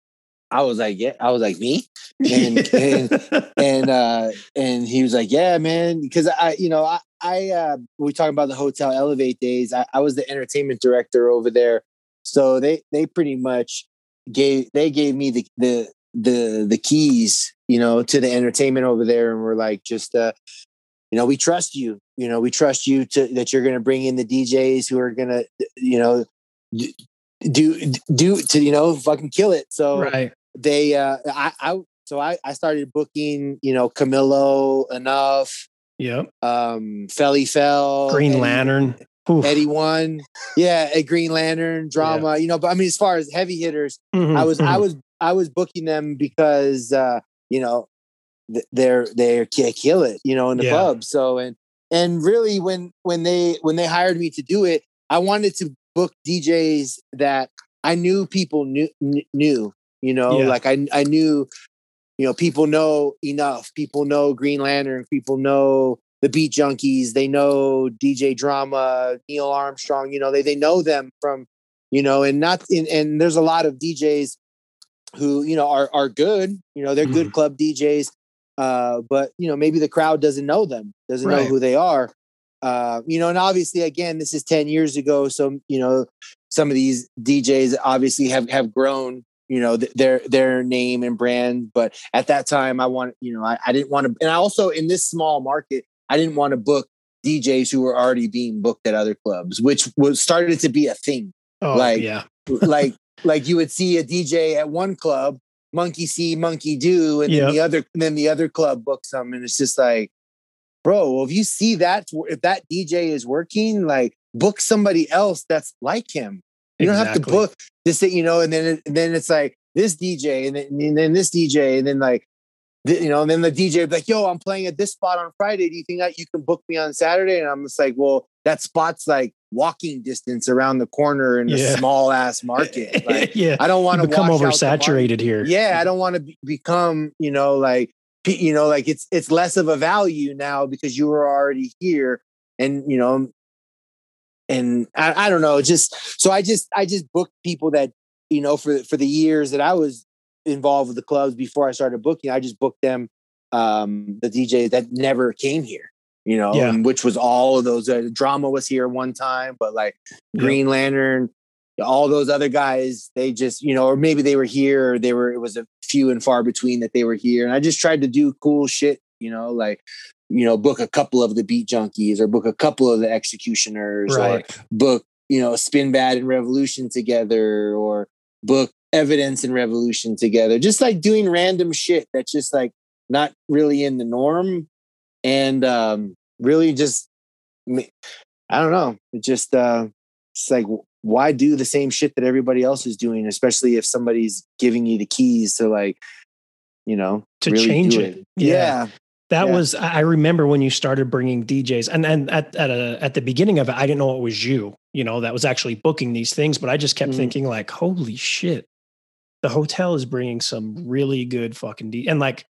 I was like, yeah, I was like me, and and and uh, and he was like, yeah, man, because I, you know, I I uh, we talking about the hotel Elevate days. I, I was the entertainment director over there, so they they pretty much gave they gave me the the the the keys, you know, to the entertainment over there, and we're like, just uh, you know, we trust you. You know, we trust you to that you're going to bring in the DJs who are going to, you know, do do to you know fucking kill it. So right. They, uh, I, I, so I, I started booking, you know, Camilo Enuff. Yep. Um, Felli Fel, Green Eddie, Lantern, Oof. Eddie One, yeah, a Green Lantern drama. Yeah. You know, but I mean, as far as heavy hitters, mm-hmm, I was, mm-hmm. I was, I was booking them because, uh, you know, they're they're kill it, you know, in the yeah. pub. So and and really when when they when they hired me to do it, I wanted to book DJs that I knew people knew knew, you know, yeah. like I I knew you know people know Enuff. People know Green Lantern, people know the Beat Junkies, they know DJ Drama, Neil Armstrong, you know, they they know them from you know, and not in and there's a lot of DJs who you know are are good you know they're mm. good club djs uh, but you know, maybe the crowd doesn't know them, doesn't right. know who they are. Uh, you know, and obviously, again, this is ten years ago, so you know, some of these DJs obviously have have grown. You know, th- their their name and brand, but at that time, I want you know, I, I didn't want to, and I also in this small market, I didn't want to book DJs who were already being booked at other clubs, which was started to be a thing. Oh, like, yeah, like like you would see a DJ at one club monkey see, monkey do, and yep. then the other, and then the other club books them, and it's just like, bro, well, if you see that, if that DJ is working, like book somebody else that's like him. You exactly. don't have to book this, thing, you know, and then and then it's like this DJ, and then, and then this DJ, and then like you know, and then the DJ like, yo, I'm playing at this spot on Friday. Do you think that you can book me on Saturday? And I'm just like, well, that spot's like walking distance around the corner in yeah. a small ass market. Like, yeah, I don't want to become oversaturated here. Yeah, I don't want to be- become, you know, like you know, like it's it's less of a value now because you were already here, and you know, and I, I don't know, just so I just I just booked people that you know for for the years that I was involved with the clubs before I started booking. I just booked them, um, the DJs that never came here you know, yeah. which was all of those. Uh, drama was here one time, but like Green yeah. Lantern, all those other guys, they just, you know, or maybe they were here, or they were, it was a few and far between that they were here. And I just tried to do cool shit, you know, like, you know, book a couple of the beat junkies or book a couple of the executioners right. or book, you know, Spinbad and revolution together or book evidence and revolution together. Just like doing random shit that's just like not really in the norm. And um really just I don't know. It just uh it's like why do the same shit that everybody else is doing, especially if somebody's giving you the keys to like, you know, to really change it. it. Yeah. yeah. That yeah. was I remember when you started bringing DJs, and then at at a, at the beginning of it, I didn't know it was you, you know, that was actually booking these things. But I just kept mm-hmm. thinking like, holy shit, the hotel is bringing some really good fucking D and like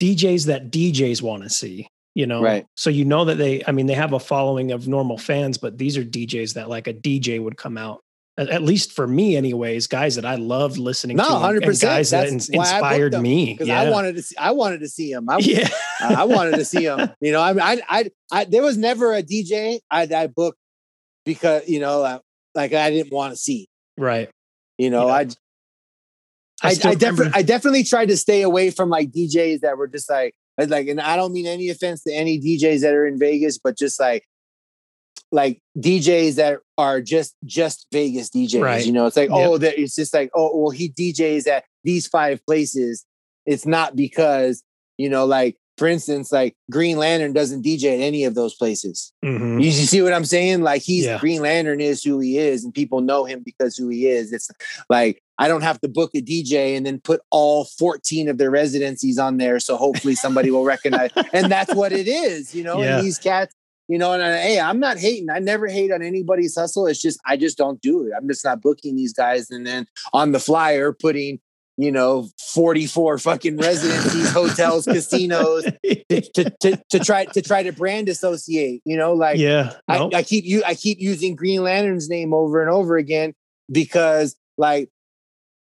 DJs that DJs want to see you know right so you know that they i mean they have a following of normal fans but these are djs that like a dj would come out at, least for me anyways guys that i loved listening no, to 100% guys that inspired me. because yeah. i wanted to see i wanted to see him i, yeah. I wanted to see him you know I, I i i there was never a dj i, I booked because you know uh, like i didn't want to see. Right. You know i I, I, I definitely I definitely tried to stay away from like DJs that were just like like, and I don't mean any offense to any DJs that are in Vegas, but just like, like DJs that are just just Vegas DJs. Right. You know, it's like, yep. oh, that it's just like, oh, well, he DJs at these five places. It's not because you know, like for instance, like Green Lantern doesn't DJ at any of those places. Mm-hmm. You, see what I'm saying? Like he's yeah. Green Lantern is who he is, and people know him because who he is. It's like I don't have to book a DJ and then put all 14 of their residencies on there. So hopefully somebody will recognize. and that's what it is, you know, yeah. and these cats, you know, and I, hey, I'm not hating. I never hate on anybody's hustle. It's just, I just don't do it. I'm just not booking these guys. And then on the flyer, putting, you know, 44 fucking residencies, hotels, casinos to, to, to, to, try to try to brand associate, you know, like, yeah, nope. I, I keep you, I keep using Green Lantern's name over and over again because like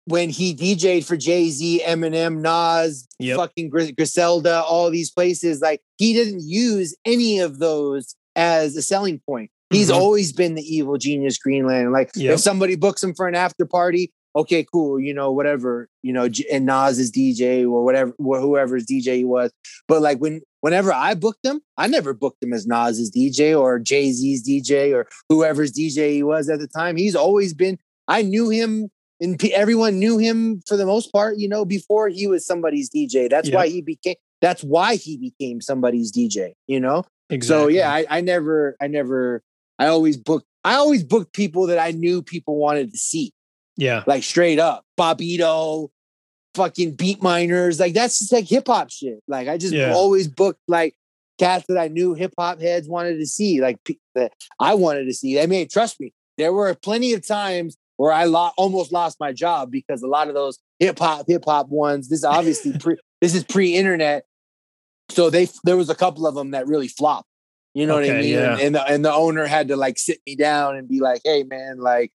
when he DJ'd for Jay Z, Eminem, Nas, yep. fucking Griselda, all these places, like he didn't use any of those as a selling point. He's mm-hmm. always been the evil genius Green Lantern. Like yep. if somebody books him for an after party, okay, cool, you know, whatever, you know, and Nas is DJ or whatever, or whoever's DJ he was. But like when whenever I booked him, I never booked him as Nas's DJ or Jay Z's DJ or whoever's DJ he was at the time. He's always been. I knew him, and everyone knew him for the most part. You know, before he was somebody's DJ. That's yep. why he became. That's why he became somebody's DJ. You know. Exactly. So yeah, I, I never, I never, I always booked. I always booked people that I knew people wanted to see. Yeah. Like straight up, Bobbito, fucking Beatminerz. Like that's just like hip hop shit. Like I just yeah. always booked like cats that I knew hip hop heads wanted to see, like that I wanted to see. I mean, trust me, there were plenty of times where I lo- almost lost my job because a lot of those hip hop hip hop ones. This is obviously pre. this is pre internet, so they there was a couple of them that really flopped. You know okay, what I mean? Yeah. And, and the and the owner had to like sit me down and be like, "Hey, man, like."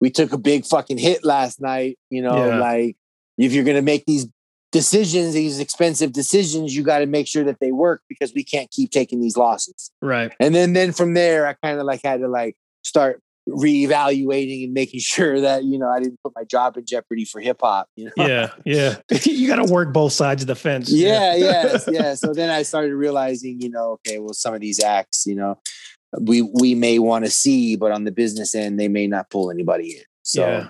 we took a big fucking hit last night. You know, yeah. like if you're gonna make these decisions, these expensive decisions, you got to make sure that they work because we can't keep taking these losses. Right. And then then from there, I kind of like had to like start reevaluating and making sure that you know I didn't put my job in jeopardy for hip hop. You know? Yeah, yeah. you got to work both sides of the fence. Yeah, yeah, yeah. So then I started realizing, you know, okay, well, some of these acts, you know, we we may want to see, but on the business end, they may not pull anybody in. So, yeah.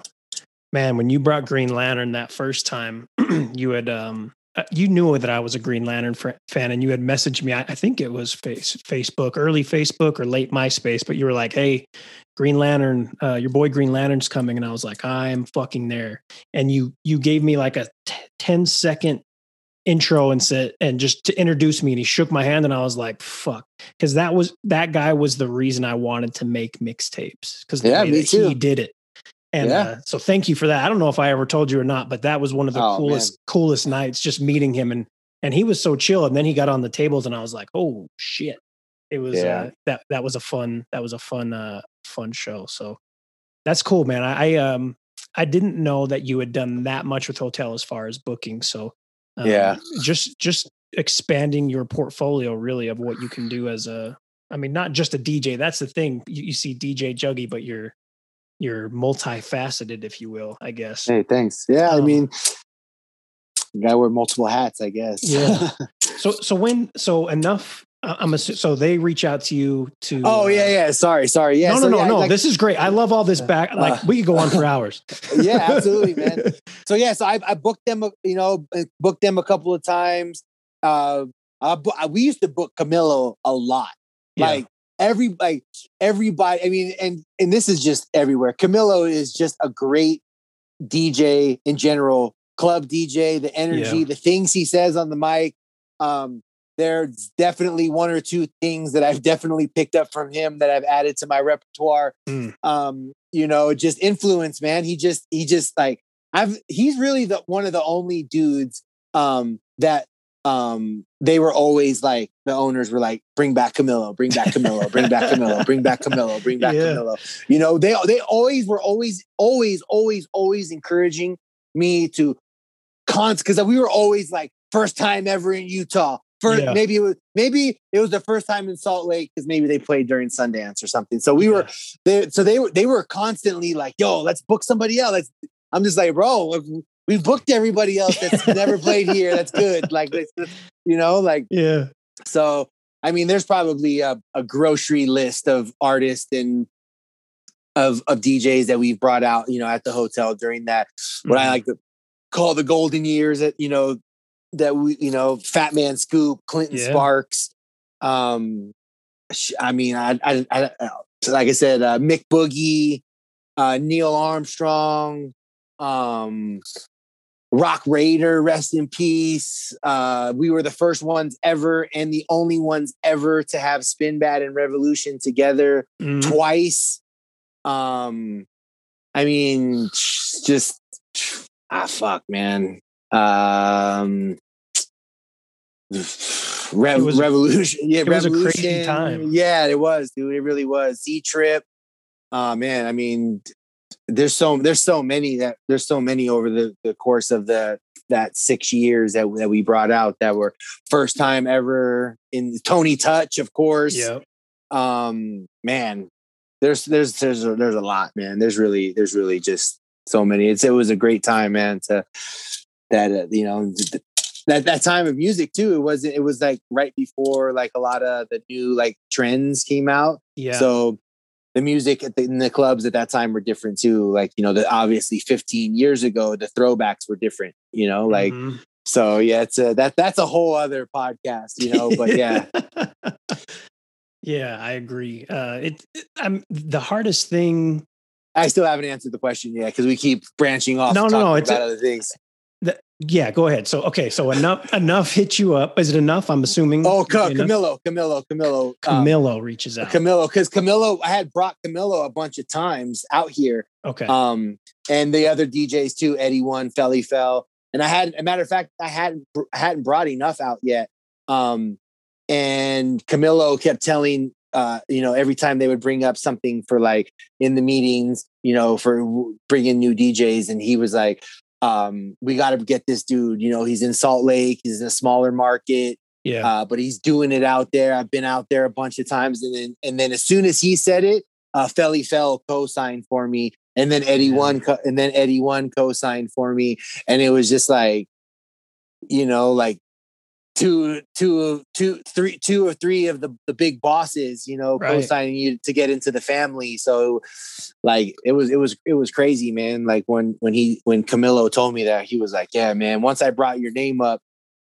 man, when you brought Green Lantern that first time, you had um you knew that I was a Green Lantern fan, and you had messaged me. I, I think it was face, Facebook, early Facebook or late MySpace, but you were like, "Hey, Green Lantern, uh, your boy Green Lantern's coming," and I was like, "I'm fucking there." And you you gave me like a t- 10 second intro and said and just to introduce me and he shook my hand and I was like fuck because that was that guy was the reason I wanted to make mixtapes because yeah, me too. he did it and yeah. uh, so thank you for that I don't know if I ever told you or not but that was one of the oh, coolest man. coolest nights just meeting him and and he was so chill and then he got on the tables and I was like oh shit it was yeah. uh, that that was a fun that was a fun uh fun show so that's cool man I, I um I didn't know that you had done that much with hotel as far as booking so um, yeah. Just just expanding your portfolio really of what you can do as a I mean not just a DJ. That's the thing. You, you see DJ Juggy, but you're you're multifaceted, if you will, I guess. Hey, thanks. Yeah, um, I mean guy wear multiple hats, I guess. Yeah. so so when so Enuff I'm a, so they reach out to you to. Oh yeah, uh, yeah. Sorry, sorry. Yeah. No, no, so, no, yeah, no. Like, this is great. I love all this back. Like uh, we could go on for hours. yeah, absolutely, man. So yeah, so I, I booked them. You know, uh, booked them a couple of times. Uh, I, we used to book Camilo a lot. Yeah. Like every like everybody. I mean, and and this is just everywhere. Camilo is just a great DJ in general. Club DJ, the energy, yeah. the things he says on the mic. Um, there's definitely one or two things that I've definitely picked up from him that I've added to my repertoire. Mm. Um, you know, just influence, man. He just he just like I've he's really the one of the only dudes um that um they were always like the owners were like bring back Camilo, bring back Camilo, bring back Camilo, bring back Camilo, bring back yeah. Camilo. You know, they they always were always always always always encouraging me to cons because we were always like first time ever in Utah First, yeah. maybe it was maybe it was the first time in Salt Lake because maybe they played during Sundance or something. So we yeah. were they so they were they were constantly like, "Yo, let's book somebody else." I'm just like, bro, we've booked everybody else that's never played here. That's good. Like, you know, like yeah. So I mean, there's probably a, a grocery list of artists and of of DJs that we've brought out, you know, at the hotel during that mm-hmm. what I mm-hmm. like to call the golden years at you know that we, you know, Fatman Scoop, Clinton yeah. Sparks. Um, I mean, I, I, I like I said, uh, Mick Boogie, uh, Neil Armstrong, um, Rock Raida, rest in peace. Uh, we were the first ones ever and the only ones ever to have Spinbad and Revolution together mm. twice. Um, I mean, just ah, fuck, man. Um Rev- was, revolution yeah it revolution was a crazy time. Yeah it was dude. It really was. Z-Trip. Uh man. I mean there's so there's so many that there's so many over the, the course of the that six years that, that we brought out that were first time ever in tony touch of course yeah um man there's there's there's a, there's a lot man there's really there's really just so many. It's it was a great time, man. To that uh, you know that that time of music too. It was it was like right before like a lot of the new like trends came out. Yeah. So the music at the, in the clubs at that time were different too. Like you know, the obviously 15 years ago, the throwbacks were different. You know, like Mhm. so. Yeah, it's a, that that's a whole other podcast. You know, but yeah, yeah, I agree. Uh, it, it- I'm the hardest thing. I still haven't answered the question yet because we keep branching off. No, no, no, it's about a- other things. Yeah, go ahead. So, okay, so Enuff, Enuff hit you up. Is it Enuff? I'm assuming. Oh, Ca-? Camilo, Camilo, Camilo, um, Camilo reaches out. Camilo, because Camilo, I had brought Camilo a bunch of times out here, okay. um, and the other DJs too, Eddie One, Felli Fel, and I had, a matter of fact, I hadn't, I hadn't brought Enuff out yet, um, and Camilo kept telling, uh, you know, every time they would bring up something for like in the meetings, you know, for bringing new DJs, and he was like, um, we got to get this dude, you know, he's in Salt Lake, he's in a smaller market yeah. uh, but he's doing it out there. I've been out there a bunch of times, and then and then as soon as he said it, uh, Felli Fel co-signed for me, and then Eddie Yeah. One, co- and then Eddie One co-signed for me, and it was just like, you know, like two, two, two, three, two or three of the the big bosses, you know, Right. co-signing you to get into the family. So, like, it was it was it was crazy, man. Like when when he when Camilo told me that, he was like, "Yeah, man. Once I brought your name up."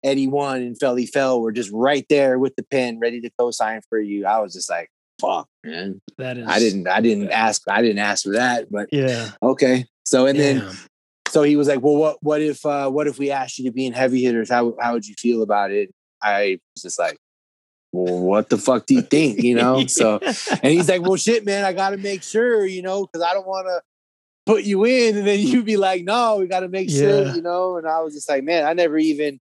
Eddie One and Felli Fel were just right there with the pen, ready to co-sign for you. I was just like, "Fuck, man! that is. I didn't, I didn't ask, I didn't ask for that." But Yeah. okay. So and then, Damn. So he was like, "Well, what, what if, uh, what if we asked you to be in Heavy Hitters? How, how would you feel about it?" I was just like, "Well, what the fuck do you think?" You know. So and he's like, "Well, shit, man, I got to make sure, you know, because I don't want to." Put you in, and then you'd be like, "No, we got to make sure," you know. And I was just like, "Man, I never even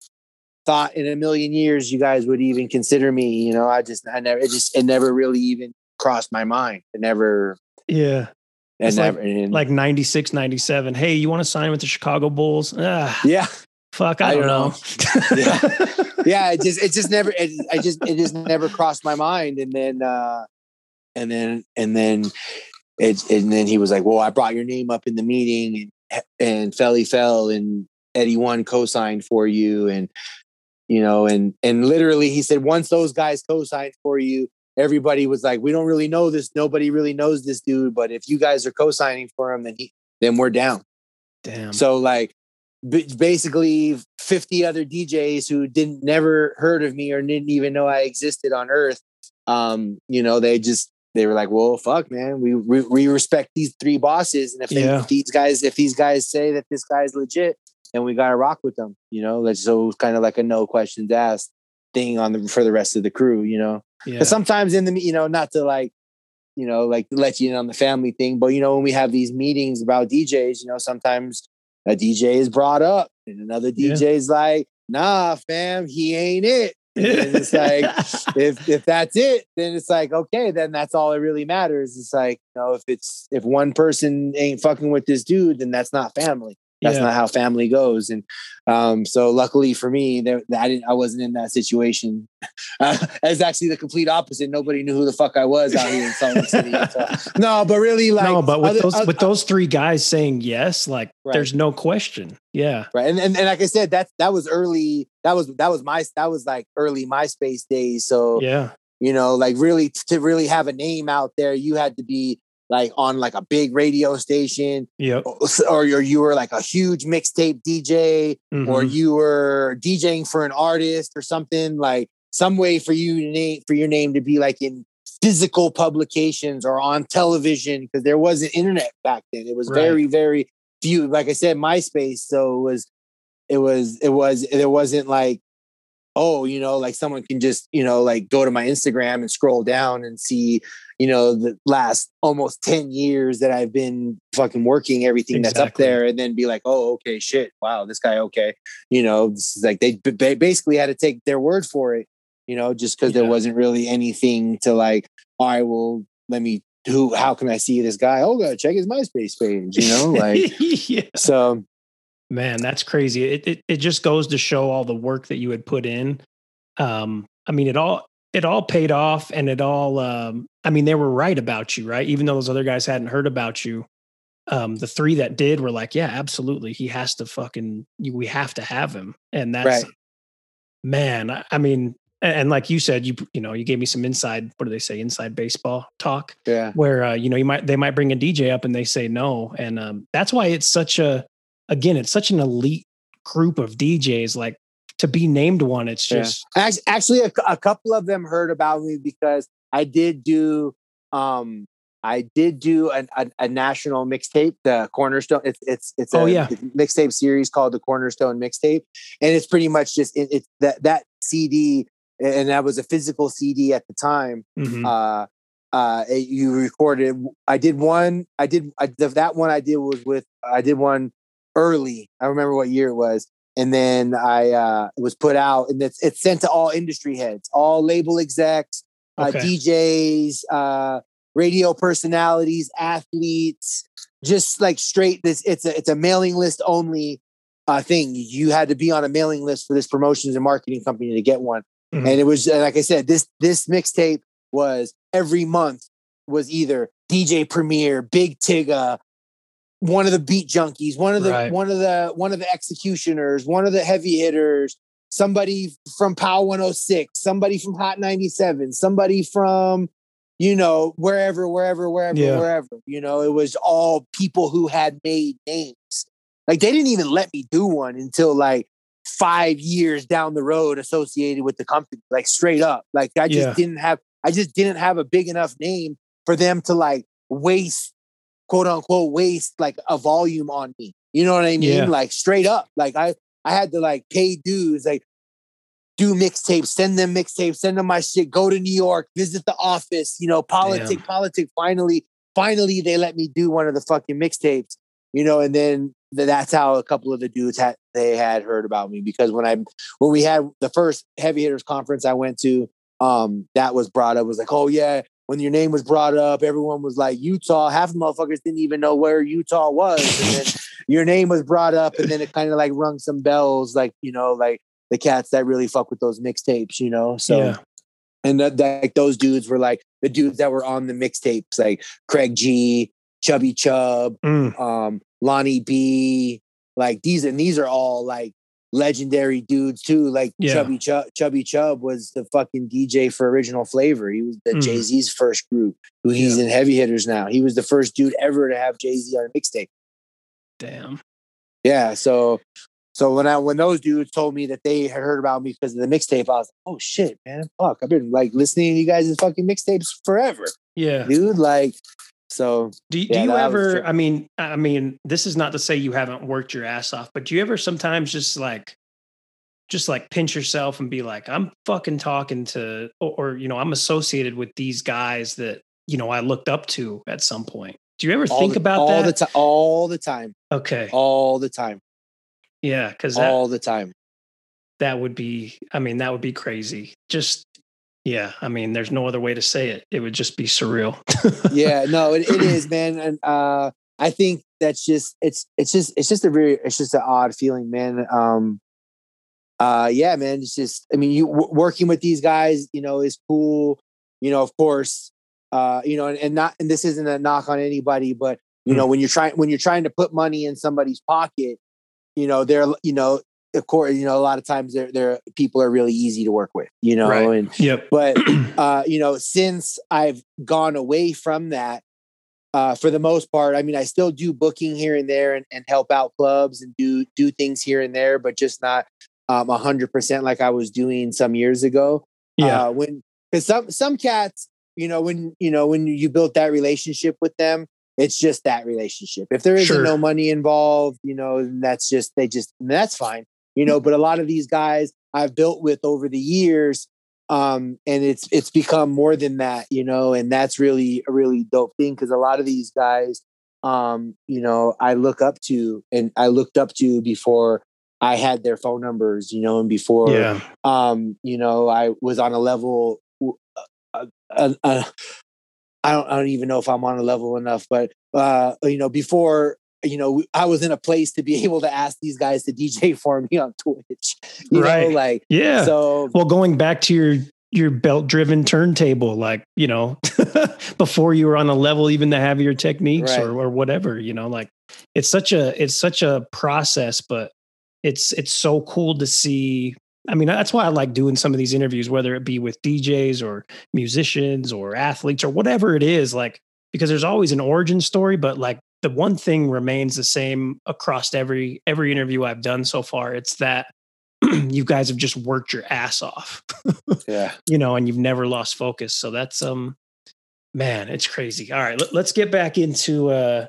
thought in a million years you guys would even consider me. You know, I just, I never, it just, it never really even crossed my mind. It never, yeah. It It's like- and- Like 96, 97. Hey, you want to sign with the Chicago Bulls? Ah, yeah, fuck, I, I don't, don't know. yeah. It just, it just never, it, I just, it just never crossed my mind. And then, uh, and then, and then, it, and then he was like, "Well, I brought your name up in the meeting, and and Felli Fel, and Eddie One co-signed for you, and you know, and and literally, he said, once those guys co-signed for you, everybody was like, we don't really know this, nobody really knows this dude, but if you guys are co-signing for him, then he, then we're down. Damn. So like, b- basically, fifty other DJs who didn't never heard of me or didn't even know I existed on Earth, um, you know, they just they were like, well, fuck, man, we we, we respect these three bosses, and if, they, Yeah. if these guys if these guys say that this guy's legit, then we gotta rock with them, you know. Like so, kind of like a no questions asked thing on the for the rest of the crew, you know. Yeah. But sometimes in the you know, not to like, you know, like let you in on the family thing, but you know, when we have these meetings about DJs, you know, sometimes a DJ is brought up and another Yeah. DJ is like, nah, fam, he ain't it. And it's like if if that's it, then it's like, okay, then that's all that really matters. It's like, you know, if it's if one person ain't fucking with this dude, then that's not family. That's Yeah. not how family goes. And um, so luckily for me, there I didn't I wasn't in that situation. Uh, it's actually the complete opposite. Nobody knew who the fuck I was out here in Salt Lake City. So, no, but really like no, but with other- those other- with those three guys saying yes, like Right. there's no question. Yeah. right and, and and like i said that that was early that was that was my that was like early myspace days so Yeah. you know like really to really have a name out there you had to be like on like a big radio station Yep. or, or you were like a huge mixtape dj or Mhm. you were djing for an artist or something like some way for you to name for your name to be like in physical publications or on television because there wasn't internet back then it was Right. very very few like i said myspace so it was it was it was there wasn't like oh you know like someone can just you know like go to my instagram and scroll down and see you know the last almost 10 years that i've been fucking working everything that's up there and then be like oh okay shit wow this guy okay you know this is like they basically had to take their word for it you know just because Yeah. there wasn't really anything to like all right well let me who how can i see this guy oh god check his myspace page you know like yeah. so Man, that's crazy. It, it it just goes to show all the work that you had put in. Um, I mean, it all it all paid off, and it all. Um, I mean, they were right about you, right? Even though those other guys hadn't heard about you, um, the three that did were like, yeah, absolutely, he has to fucking, we have to have him, and that's Right. man. I, I mean, and, and like you said, you you know, you gave me some inside. What do they say? Inside baseball talk, Yeah. where uh, you know you might they might bring a DJ up and they say no, and um, that's why it's such a again, it's such an elite group of DJs. Like to be named one, it's just Act- Actually, a, a couple of them heard about me because I did do, um, I did do an, a, a national mixtape, the Cornerstone. It's it's it's a Oh, yeah. mixtape series called the Cornerstone Mixtape, and it's pretty much just it, it's that that CD, and that was a physical CD at the time. mhm. uh uh it- you recorded i did one i did I, the, that one i did was with i did one early i remember what year it was and then i uh was put out and it's it's sent to all industry heads all label execs uh, djs uh radio personalities athletes just like straight this it's a it's a mailing list only uh thing you had to be on a mailing list for this promotions and marketing company to get one Mhm. and it was uh, like I said, this this mixtape was every month was either DJ Premier, Big Tigger, one of the beat junkies, one of the Right. one of the one of the executioners, one of the heavy hitters, somebody from Power 106, somebody from Hot 97, somebody from you know wherever, wherever, wherever, Yeah. wherever. You know, it was all people who had made names. Like they didn't even let me do one until like five years down the road associated with the company, like straight up. Like I just Yeah. didn't have, I just didn't have a big enough name for them to like waste, quote unquote, waste like a volume on me. You know what I mean? Yeah. Like straight up. Like I, I had to like pay dues, like do mixtapes, send them mixtapes, send them my shit, go to New York, visit the office, you know, politic, politic. Finally, finally, they let me do one of the fucking mixtapes, you know, and then that's how a couple of the dudes had they had heard about me because when I when we had the first heavy hitters conference I went to, um, that was brought up was like, oh yeah, when your name was brought up, everyone was like Utah. Half the motherfuckers didn't even know where Utah was, and then your name was brought up, and then it kind of like rung some bells, like you know, like the cats that really fuck with those mixtapes, you know. So yeah, and that, that like those dudes were like the dudes that were on the mixtapes, like Craig G, Chubby Chubb, Mm, um, Lonnie B, like these and these are all like legendary dudes too. Like Yeah. Chubby Chubb, Chubby Chubb was the fucking DJ for Original Flavor. He was the Mhm. Jay Z's first group. Who he's in Heavy Hitters now. He was the first dude ever to have Jay Z on a mixtape. damn. Yeah, so so when I when those dudes told me that they had heard about me because of the mixtape, I was like, oh shit, man, fuck, I've been like listening to you guys' fucking mixtapes forever, Yeah. dude. Like, so Do, do Yeah, you ever? I mean, I mean, this is not to say you haven't worked your ass off, but do you ever sometimes just like, just like pinch yourself and be like, I'm fucking talking to, or, or you know, I'm associated with these guys that you know I looked up to at some point. Do you ever all think the, about all that? the time, all the time, okay, all the time, yeah, because that all the time. that would be, I mean, that would be crazy. Just yeah, I mean, there's no other way to say it. It would just be surreal. yeah, no, it, it is, man. And uh I think that's just it's it's just it's just a very it's just an odd feeling, man. Um uh yeah, man. It's just I mean, you w- working with these guys, you know, is cool. You know, of course, uh, you know, and, and not and this isn't a knock on anybody, but you know, when you're trying when you're trying to put money in somebody's pocket, you know, they're you know, of course, you know, a lot of times they're they're people are really easy to work with, you know, Right. and yep. but uh, you know, since I've gone away from that, uh, for the most part, I mean, I still do booking here and there and, and help out clubs and do do things here and there, but just not um a hundred percent like I was doing some years ago. Yeah. Uh, when because some some cats, you know, when you know when you built that relationship with them, it's just that relationship. If there isn't Sure. no money involved, you know, that's just they just that's fine, you know. But a lot of these guys I've built with over the years, um, and it's it's become more than that, you know, and that's really a really dope thing because a lot of these guys, um, you know, I look up to and I looked up to before I had their phone numbers, you know, and before yeah. um, you know, I was on a level. Uh, uh, uh, I don't. I don't even know if I'm on a level enough, but uh, you know, before you know, I was in a place to be able to ask these guys to DJ for me on Twitch. You Right. know, like Yeah. so. well, going back to your your belt driven turntable, like, you know, before you were on a level even to have your Technics Right. or, or whatever, you know, like it's such a, it's such a process, but it's, it's so cool to see. I mean, that's why I like doing some of these interviews, whether it be with DJs or musicians or athletes or whatever it is, like, because there's always an origin story, but like the one thing remains the same across every, every interview I've done so far. It's that you guys have just worked your ass off Yeah. you know, and you've never lost focus. So that's um, man, it's crazy. All right, let, us get back into uh,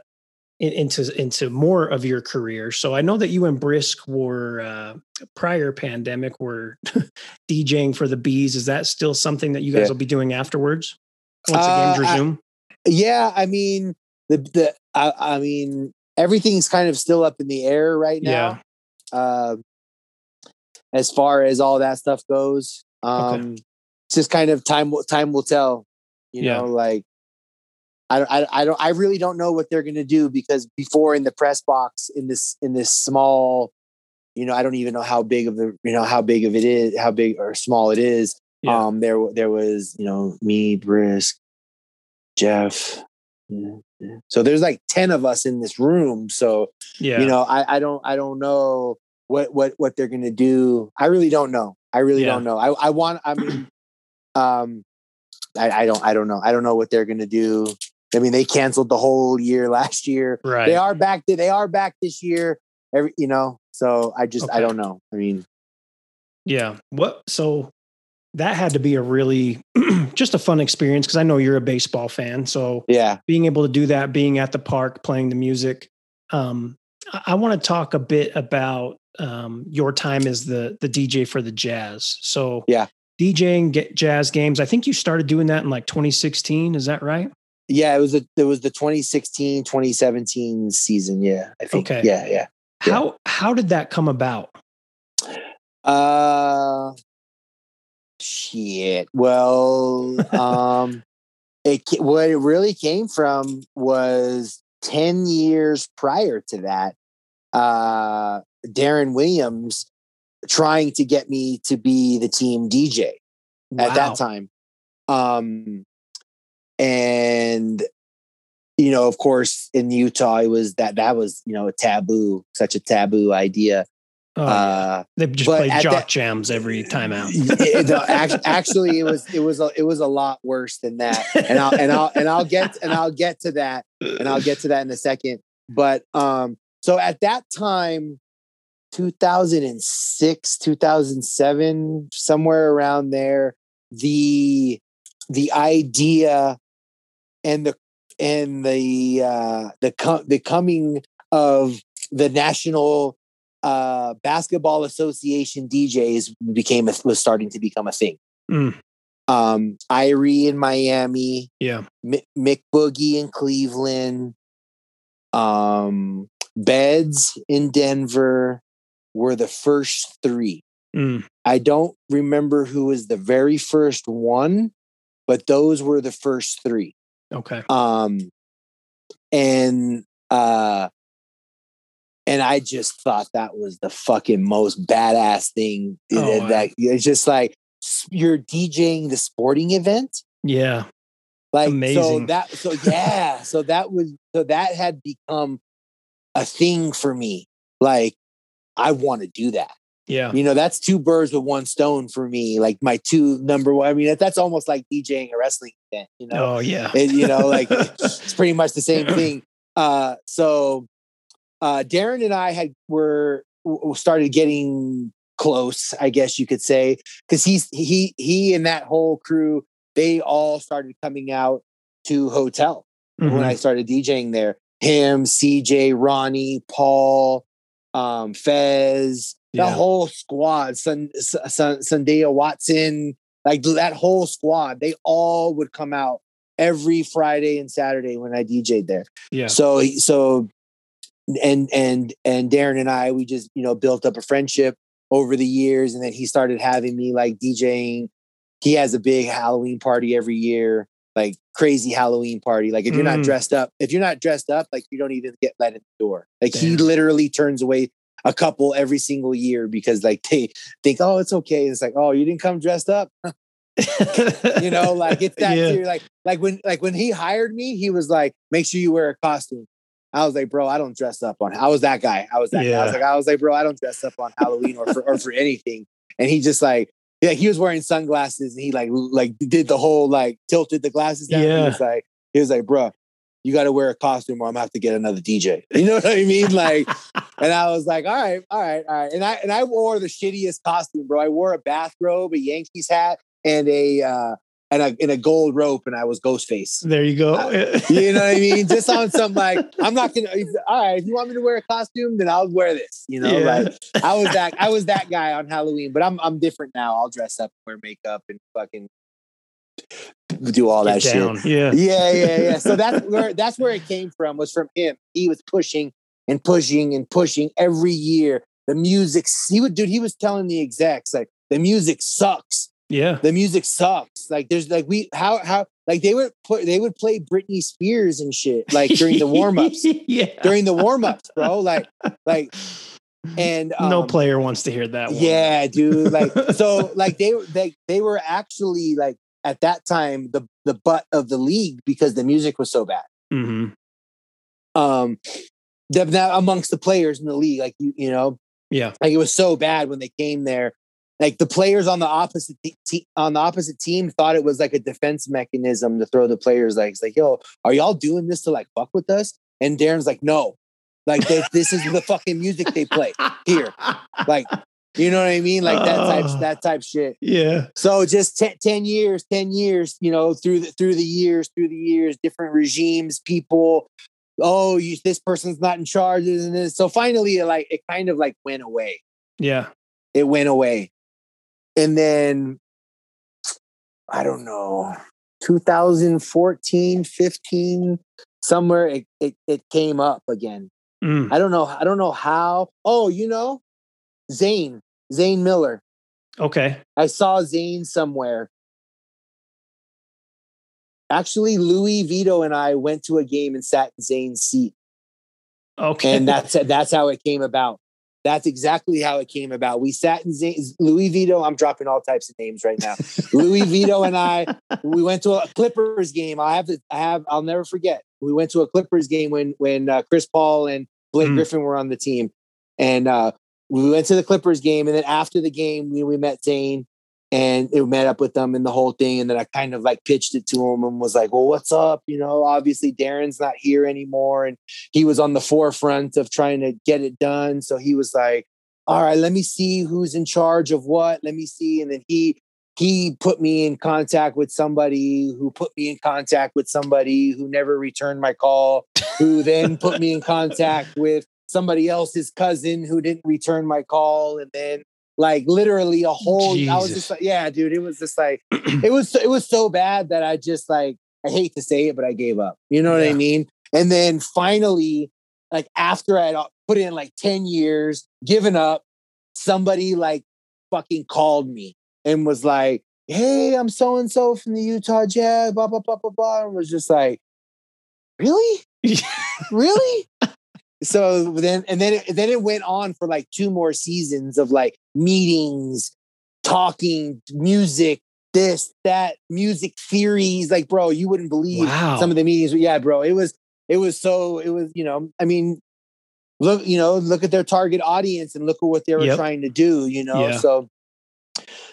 in, into into more of your career. So I know that you and Brisk were uh, prior pandemic were DJing for the bees. Is that still something that you guys Yeah. will be doing afterwards once the Uh, games I- resume? Yeah, I mean the the I, I mean everything's kind of still up in the air right now. Uh, as far as all that stuff goes, um, it's just kind of time. will- Time will tell. You Yeah. know, like I, don't- I, I don't. I really don't know what they're going to do because before in the press box in this in this small, you know, I don't even know how big of the you know how big of it is, how big or small it is. Yeah. Um, there there was you know me, Brisk, Jeff. yeah, yeah. So there's like ten of us in this room. So yeah, you know, I, I don't I don't know what what what they're gonna do. I really don't know. I really Yeah. don't know. I I want. I mean, um, I, I don't I don't know. I don't know what they're gonna do. I mean, they canceled the whole year last year. right. They are back. They are back this year. Every you know. So I just I don't know. I mean, Yeah. What? So that had to be a really just a fun experience because I know you're a baseball fan. So yeah. being able to do that, being at the park, playing the music. Um, I, I want to talk a bit about um, your time as the the DJ for the Jazz. So Yeah. DJing get jazz games. I think you started doing that in like 2016. Is that right? Yeah, it was a it was the 2016 2017 season. Yeah, I think. Okay. Yeah, yeah. Yeah. How how did that come about? Uh, shit. Well, um, it what it really came from was ten years prior to that. Uh, Deron Williams trying to get me to be the team DJ at that time. Um, and you know, of course, in Utah, it was that that was you know a taboo, such a taboo idea. Oh, uh, they just but play jock that- jams every time out. it- no, act- actually, it was it was a, it was a lot worse than that, and I'll and I'll and I'll get and I'll get to that, and I'll get to that in a second. But um, so at that time, 2006, 2007, somewhere around there, the the idea and the and the uh, the co- the coming of the national uh, basketball association DJs became a, was starting to become a thing. Mm. Um, Irie in Miami, Yeah. Mi- Mick Boogie in Cleveland, um, Beds in Denver were the first three. Mm. I don't remember who was the very first one, but those were the first three. Okay. Um, and uh, and I just thought that was the fucking most badass thing. Oh, that, it's just like you're DJing the sporting event. Yeah. Like so that so yeah, so that was so that had become a thing for me. Like I want to do that. Yeah. You know, that's two birds with one stone for me. Like my two number one. I mean, that's almost like DJing a wrestling event. You know, Oh yeah. it, you know, like it's pretty much the same thing. Uh, so uh, Deron and I had were started getting close, I guess you could say, because he's he he and that whole crew they all started coming out to hotel when Mhm. I started DJing there. Him, CJ, Ronnie, Paul, um, Fez, the Yeah. whole squad, Sun, Sun, Sundaya Watson, like that whole squad, they all would come out every Friday and Saturday when I DJ'd there. Yeah. So, so, and and and Deron and I, we just you know built up a friendship over the years, and then he started having me like DJing. He has a big Halloween party every year, like crazy Halloween party. Like if you're Mm. not dressed up, if you're not dressed up, like you don't even get let in the door. Like he literally turns away a couple every single year because like they think, oh, it's okay. It's like, oh, you didn't come dressed up. you know, like it's that Yeah. serious. Like, like when, like when he hired me, he was like, "Make sure you wear a costume." I was like, "Bro, I don't dress up on." I was that guy. I was that. Guy. I was like, I was like, "Bro, I don't dress up on Halloween or for or for anything." And he just like, yeah, he was wearing sunglasses and he like like did the whole like tilted the glasses down. Yeah. He was like, he was like, "Bro, you got to wear a costume or I'm gonna have to get another DJ." You know what I mean? Like, and I was like, all right, all right, all right. And I and I wore the shittiest costume, bro. I wore a bathrobe, a Yankees hat, and a uh and a and a gold rope, and I was Ghostface. there you go. Uh, you know what I mean? Just on some like, I'm not gonna. if- All right, if you want me to wear a costume, then I'll wear this. You know, Yeah. like I was that I was that guy on Halloween, but I'm I'm different now. I'll dress up, wear makeup, and fucking do all that Get shit. Yeah. Yeah, yeah, yeah. So that's where that's where it came from. Was from him. He was pushing and pushing and pushing every year. The music, he would, dude. He was telling the execs like the music sucks. Yeah. The music sucks. Like there's like we how how like they would put they would play Britney Spears and shit like during the warm ups yeah. during the warm ups, bro. Like like and no um, player wants to hear that one. yeah, dude. Like so, like they were they they were actually like at that time the the butt of the league because the music was so bad. hmm Um, now amongst the players in the league, like you you know, Yeah. like it was so bad when they came there. Like the players on the opposite te- te- on the opposite team thought it was like a defense mechanism to throw the players like it's like yo, are y'all doing this to like fuck with us? And Deron's like, no, like this, this is the fucking music they play. Here. Like, you know what I mean? Like that type Oh. that type shit. Yeah. So just 10, 10 years, 10 years, you know, through the through the years, through the years, different regimes, people, oh, you, this person's not in charge, and this. So finally, it like it kind of like went away. Yeah. It went away. And then I don't know, 2014, 15, somewhere it, it, it came up again. Mm. I don't know. I don't know how. Oh, you know, Zane, Zane Miller. Okay. I saw Zane somewhere. Actually, Louie Vito and I went to a game and sat in Zane's seat, Okay. and that's that's how it came about. That's exactly how it came about. We sat in Zane, Louie Vito. I'm dropping all types of names right now. Louie Vito and I, we went to a Clippers game. I have to, I have, I'll never forget. We went to a Clippers game when when uh, Chris Paul and Blake Mm. Griffin were on the team, and uh, we went to the Clippers game. And then after the game, we, we met Zane and it met up with them and the whole thing. And then I kind of like pitched it to him and was like, "Well, what's up?" You know, obviously Deron's not here anymore, and he was on the forefront of trying to get it done. So he was like, "All right, let me see who's in charge of what. Let me see." And then he he put me in contact with somebody who put me in contact with somebody who never returned my call, who then put me in contact with somebody else's cousin who didn't return my call, and then like literally a whole. I was just like, yeah, dude, it was just like it was it was so bad that I just like I hate to say it, but I gave up. You know what I mean? And then finally, like after I would put in like 10 years, given up, somebody like fucking called me and was like, Hey, I'm so and so from the Utah Jazz, blah, blah, blah, blah, blah. And was just like, Really? really? So then, and then, it, then it went on for like two more seasons of like meetings, talking, music, this, that, music theories. Like, bro, you wouldn't believe Wow. some of the meetings. Yeah, bro, it was, it was so, it was, you know, I mean, look, you know, look at their target audience and look at what they were Yep. trying to do, you know? Yeah. So,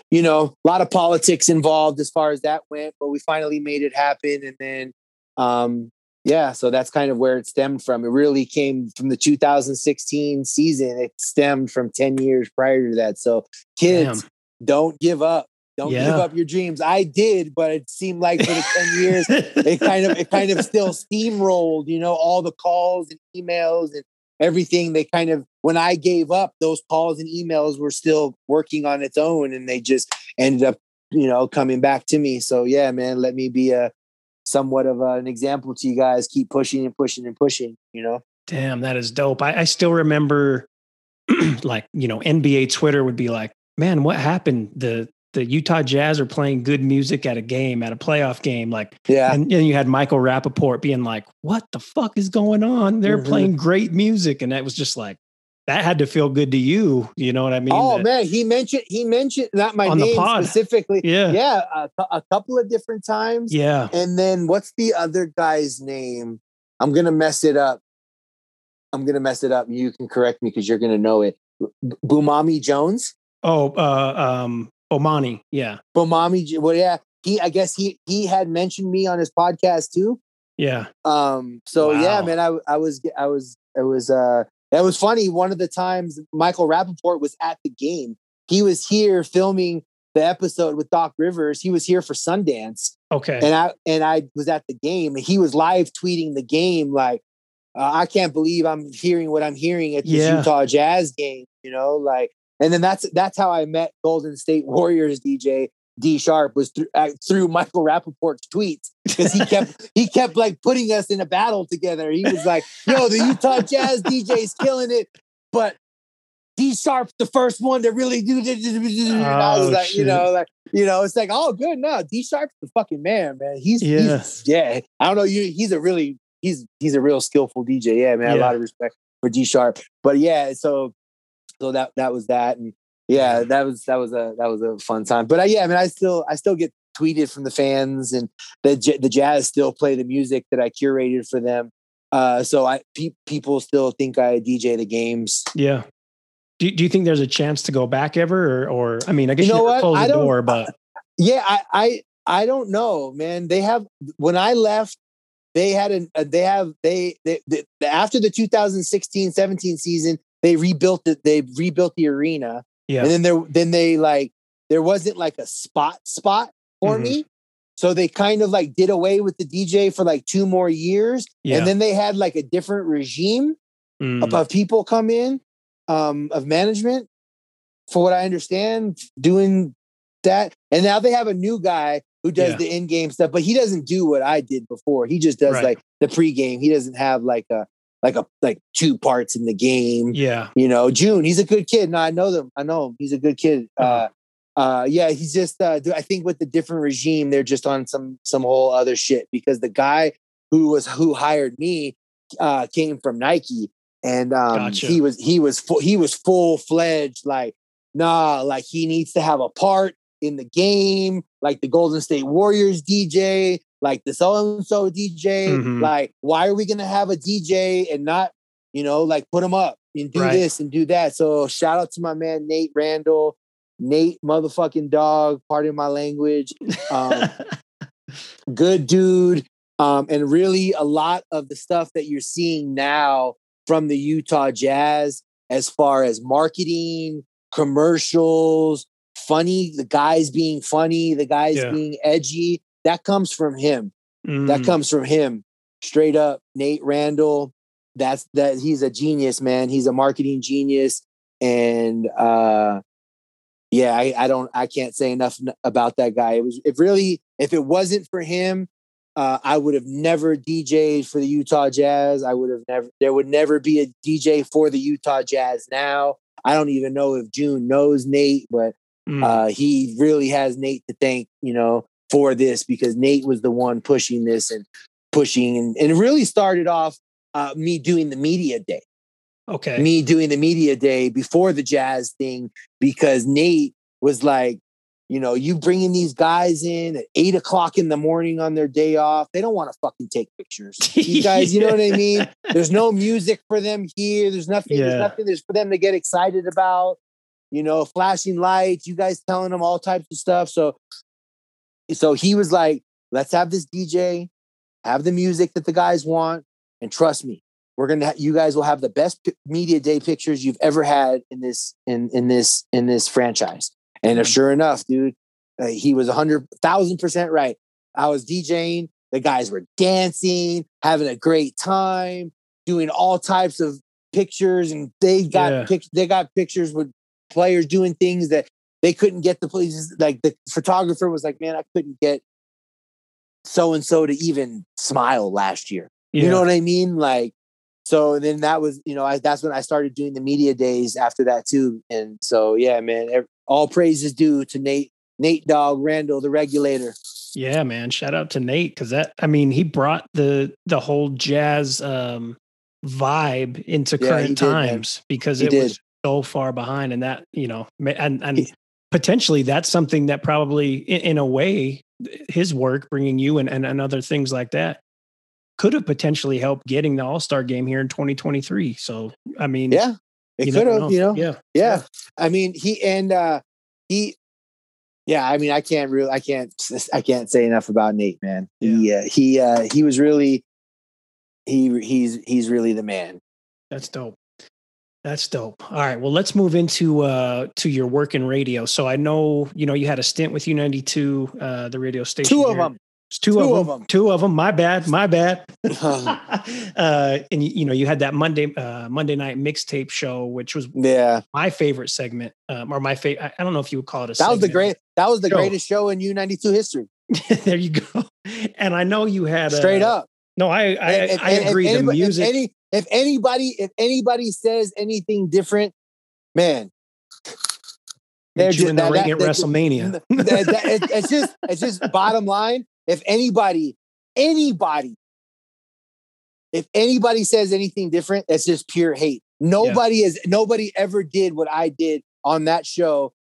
you know, a lot of politics involved as far as that went, but we finally made it happen. And then, um, yeah, so that's kind of where it stemmed from. It really came from the 2016 season. It stemmed from 10 years prior to that. So, kids, Damn. don't give up. Don't give up your dreams. I did, but it seemed like for the 10 years, it kind of it kind of still steamrolled, you know, all the calls and emails and everything. They kind of when I gave up, those calls and emails were still working on its own and they just ended up, you know, coming back to me. So yeah, man, let me be a somewhat of a, an example to you guys. Keep pushing and pushing and pushing, you know. Damn, that is dope. I, I still remember like, you know, NBA Twitter would be like, man, what happened? The the Utah Jazz are playing good music at a game, at a playoff game. Like, Yeah. and, and you had Michael Rapaport being like, what the fuck is going on? They're Mhm. playing great music. And that was just like, that had to feel good to you. You know what I mean? Oh That- man, he mentioned he mentioned not my name specifically. Yeah. yeah, a, a couple of different times. yeah. And then what's the other guy's name? I'm gonna mess it up. I'm gonna mess it up. You can correct me because you're gonna know it. Bumami Jones. Oh, uh, um, Omani. Yeah. Bumami. J- Well, yeah. He. I guess he he had mentioned me on his podcast too. Yeah. Um. So yeah, Wow. man. I I was I was it was uh that was funny. One of the times Michael Rapaport was at the game. He was here filming the episode with Doc Rivers. He was here for Sundance. Okay. and I and I was at the game, and he was live tweeting the game like, uh, "I can't believe I'm hearing what I'm hearing at this Yeah. Utah Jazz game." You know, like, and then that's that's how I met Golden State Warriors DJ D Sharp was through uh, through Michael Rapaport's tweets because he kept he kept like putting us in a battle together. He was like, "Yo, the Utah Jazz DJ's killing it," but. D Sharp's the first one to really do. And I was Oh, like, you know, like you know, it's like, oh, good. No, D Sharp's the fucking man, man. He's Yeah. he's yeah. I don't know. You, he's a really he's he's a real skillful DJ. Yeah, man. A lot of respect for D Sharp. But yeah, so so that that was that, and yeah, that was that was a that was a fun time. But I, yeah, I mean, I still I still get tweeted from the fans, and the the Jazz still play the music that I curated for them. Uh, so I pe- people still think I DJ the games. yeah. Do, do you think there's a chance to go back ever, or, or I mean, I guess You you, know what? close the don't- door, but Yeah, I, I I don't know, man. They have when I left, they had an uh, they have they, they, they after the 2016-17 season, they rebuilt it. They rebuilt the arena, yeah, and then there then they like there wasn't like a spot spot for Mhm. me. So they kind of like did away with the DJ for like two more years, yeah. and then they had like a different regime Mm, of, of people come in um, of management for what i understand doing that and now they have a new guy who does Yeah. the in-game stuff but he doesn't do what i did before he just does Right. like the pre-game he doesn't have like a like a like two parts in the game. Yeah, you know june he's a good kid. No i know them. I know him. He's a good kid. Uh-huh. uh uh yeah he's just uh i think with the different regime they're just on some some whole other shit because the guy who was who hired me uh came from nike and um Gotcha. he was he was full he was full fledged like nah like he needs to have a part in the game like the golden state warriors dj like the so and so dj Mhm. like why are we gonna have a dj and not you know like put them up and do Right. this and do that so shout out to my man nate randall nate motherfucking dog pardon my language um, good dude. Um, and really, a lot of the stuff that you're seeing now from the Utah Jazz, as far as marketing, commercials, funny, the guys being funny, the guys Yeah. being edgy, that comes from him. That Mm, comes from him, straight up. Nate Randall. That's that. He's a genius, man. He's a marketing genius, and uh, yeah, I, I don't, I can't say enough about that guy. It was, if really, if it wasn't for him, uh, I would have never DJed for the Utah Jazz. I would have never, there would never be a DJ for the Utah Jazz now. I don't even know if June knows Nate, but mm, uh, he really has Nate to thank, you know, for this because Nate was the one pushing this and pushing, and, and really started off uh, me doing the media day okay, me doing the media day before the jazz thing because Nate was like, you know, you bringing these guys in at eight o'clock in the morning on their day off. They don't want to fucking take pictures. You guys, you know what I mean? There's no music for them here. There's nothing. Yeah. There's nothing. There's for them to get excited about. You know, flashing lights. You guys telling them all types of stuff. So, so he was like, "Let's have this DJ, have the music that the guys want, and trust me, we're gonna. Ha- you guys will have the best pi- media day pictures you've ever had in this in in this in this franchise." And Mhm. sure enough, dude, uh, he was a hundred thousand percent right. I was DJing. The guys were dancing, having a great time, doing all types of pictures, and they got Yeah. pic- they got pictures with players doing things that they couldn't get the places. Like the photographer was like, "Man, I couldn't get so and so to even smile last year." yeah. You know what I mean? Like, so then that was, you know, I, that's when I started doing the media days after that too. And so, yeah, man, ev- all is due to Nate, Nate Dog Randall, the regulator. Yeah, man. Shout out to Nate because that I mean he brought the the whole jazz um vibe into Yeah, current did, man. times because He it was did. So far behind and that you know and and potentially that's something that probably in, in a way his work bringing you and, and and other things like that could have potentially helped getting the all-star game here in 2023 so i mean Yeah, it could have. You know. yeah Yeah. I mean, he and uh he. Yeah, I mean, I can't really, I can't, I can't say enough about Nate, man. He, uh, he, uh, he was really, he, he's, he's really the man. That's dope. That's dope. All right. Well, let's move into uh to your work in radio. So I know, you know, you had a stint with U92, uh, the radio station. Two of here. them. Two, Two of, of them. 'em. Two of them. My bad. My bad. uh, and you, know, you had that Monday uh, Monday night mixtape show, which was yeah my favorite segment, um, or my favorite. I, don't know if you would call it a. That was the segment. great. That was the Show. greatest show in U ninety two history. there you go. And I know you had Straight uh, up. No, I I, And- and- I and agree. The anybody- music. Any, if anybody, if anybody says anything different, man, they're meet you ju- in the that- ring that- at WrestleMania. that- that- it- it's just it's just bottom line. If anybody, anybody, if anybody says anything different, it's just pure hate. Nobody is nobody ever did what I did on that show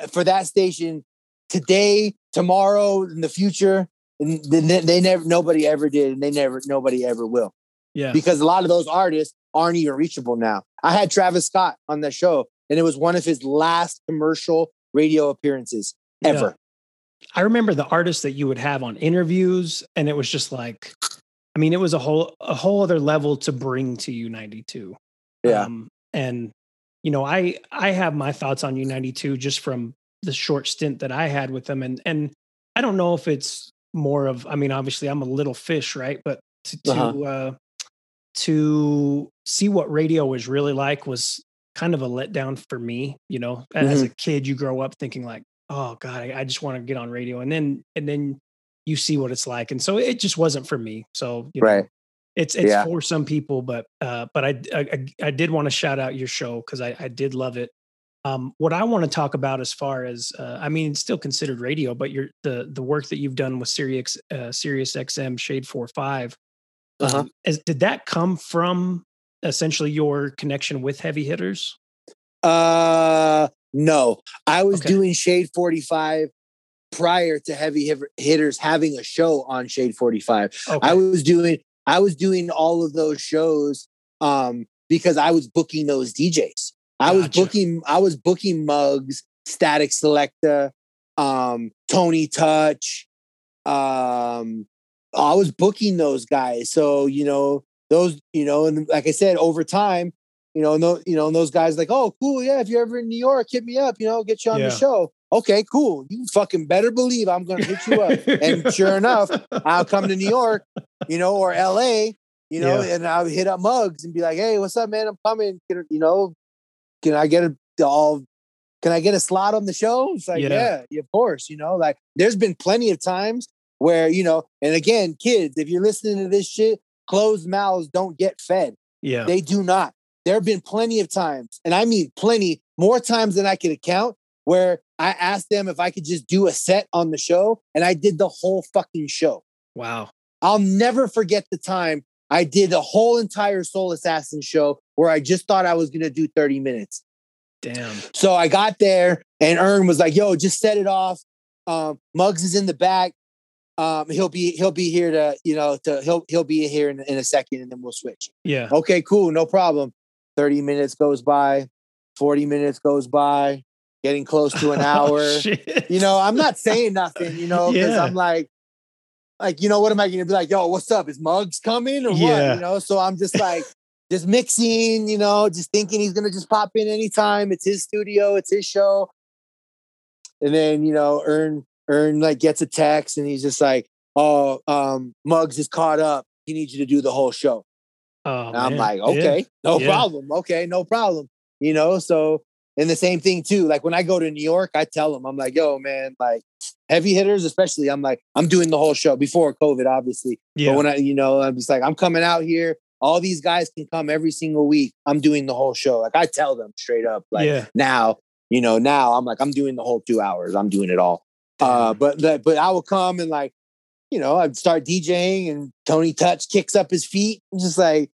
uh, for that station today, tomorrow, in the future. And they, they never nobody ever did, and they never nobody ever will yeah. because a lot of those artists aren't even reachable now. I had Travis Scott on the show, and it was one of his last commercial radio appearances Yeah. ever. I remember the artists that you would have on interviews, and it was just like, I mean, it was a whole a whole other level to bring to U ninety two. Yeah. Um, and you know, I I have my thoughts on U ninety two just from the short stint that I had with them, and and I don't know if it's more of. I mean, obviously, I'm a little fish, right? But to to Uh-huh. uh, to see what radio was really like was kind of a letdown for me. You know, as Mm-hmm. a kid, you grow up thinking like, oh god, I, I just want to get on radio, and then and then you see what it's like, and so it just wasn't for me. So you know, Right. it's it's Yeah. for some people, but uh, but I, I I did want to shout out your show because I I did love it. Um, what I want to talk about as far as uh, I mean, it's still considered radio, but your the the work that you've done with Sirius uh, Sirius XM Shade Four Five. Uh-huh. Um, is, did that come from essentially your connection with heavy hitters? Uh, no, I was Okay. doing Shade 45 prior to Heavy Hitters having a show on Shade 45. Okay. I was doing I was doing all of those shows um because I was booking those DJs. I was booking I was booking Muggs, Statik Selektah, um Tony Touch. Um I was booking those guys. So, you know, those, you know, and like I said over time, you know, and those, you know, and those guys like, "Oh, cool, yeah, if you're ever in New York, hit me up, you know, get you on Yeah. the show." Okay, cool. You fucking better believe I'm going to hit you up. and sure enough, I'll come to New York, you know, or LA, you know, Yeah. and I'll hit up Muggs and be like, "Hey, what's up, man? I'm coming. Can, you know, can I get a all? Can I get a slot on the show?" It's like, Yeah. yeah, of course. You know, like there's been plenty of times where you know, and again, kids, if you're listening to this shit, closed mouths don't get fed. yeah. They do not. There have been plenty of times, and I mean plenty, more times than I could account, where I asked them if I could just do a set on the show, and I did the whole fucking show. wow. I'll never forget the time I did the whole entire Soul Assassin show where I just thought I was going to do 30 minutes. Damn. So I got there and Ern was like, yo, just set it off. Um, Muggs is in the back. Um, he'll be he'll be here to, you know, to he'll he'll be here in, in a second and then we'll switch. Yeah. Okay, cool, no problem. 30 minutes goes by, 40 minutes goes by, getting close to an Oh, hour shit. you know, I'm not saying nothing, you know, because Yeah. I'm like, like, you know, what am I gonna be like? Yo, what's up? Is Muggs coming or Yeah. what? You know, so I'm just like, just mixing, you know, just thinking he's gonna just pop in anytime. It's his studio, it's his show. And then, you know, Earn Earn like gets a text and he's just like, Oh, um, Muggs is caught up. He needs you to do the whole show. Oh, And I'm man. like, Yeah. okay, no Yeah. problem. Okay, no problem. You know, so and the same thing too. Like when I go to New York, I tell them, I'm like, yo, man, like heavy hitters, especially, I'm like, I'm doing the whole show before COVID, obviously. Yeah. But when I, you know, I'm just like, I'm coming out here. All these guys can come every single week. I'm doing the whole show. Like I tell them straight up, like yeah. now, you know, now I'm like, I'm doing the whole two hours. I'm doing it all. Uh, but but but I would come and like, you know, I'd start DJing and Tony Touch kicks up his feet. I'm just like,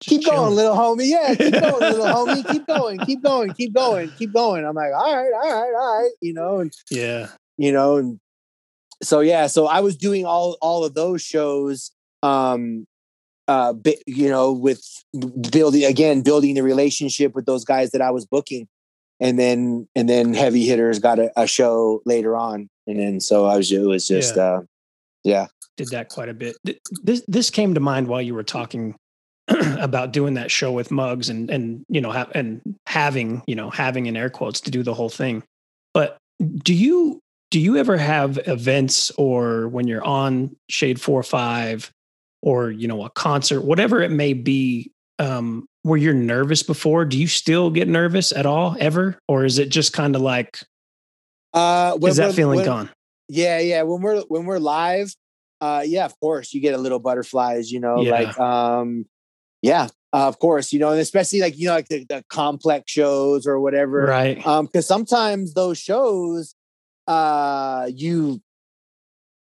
keep chilling. going, little homie. Yeah, keep going, little homie. Keep going, keep going, keep going, keep going. I'm like, all right, all right, all right, you know, and yeah, you know, and so yeah, so I was doing all all of those shows, um, uh, you know, with building again, building the relationship with those guys that I was booking, and then and then heavy hitters got a, a show later on, and then so I was it was just yeah. uh, yeah, did that quite a bit. This this came to mind while you were talking about doing that show with Muggs and and you know ha- and having you know having in air quotes to do the whole thing. But do you do you ever have events or when you're on Shade Four Five or you know a concert, whatever it may be, um, where you're nervous before? Do you still get nervous at all ever, or is it just kind of like? Uh, is that feeling when, gone? Yeah, yeah. When we're when we're live, uh, yeah, of course, you get a little butterflies. You know, yeah. like um, yeah, uh, of course, you know, and especially like you know, like the, the complex shows or whatever, right? Um, because sometimes those shows, uh, you,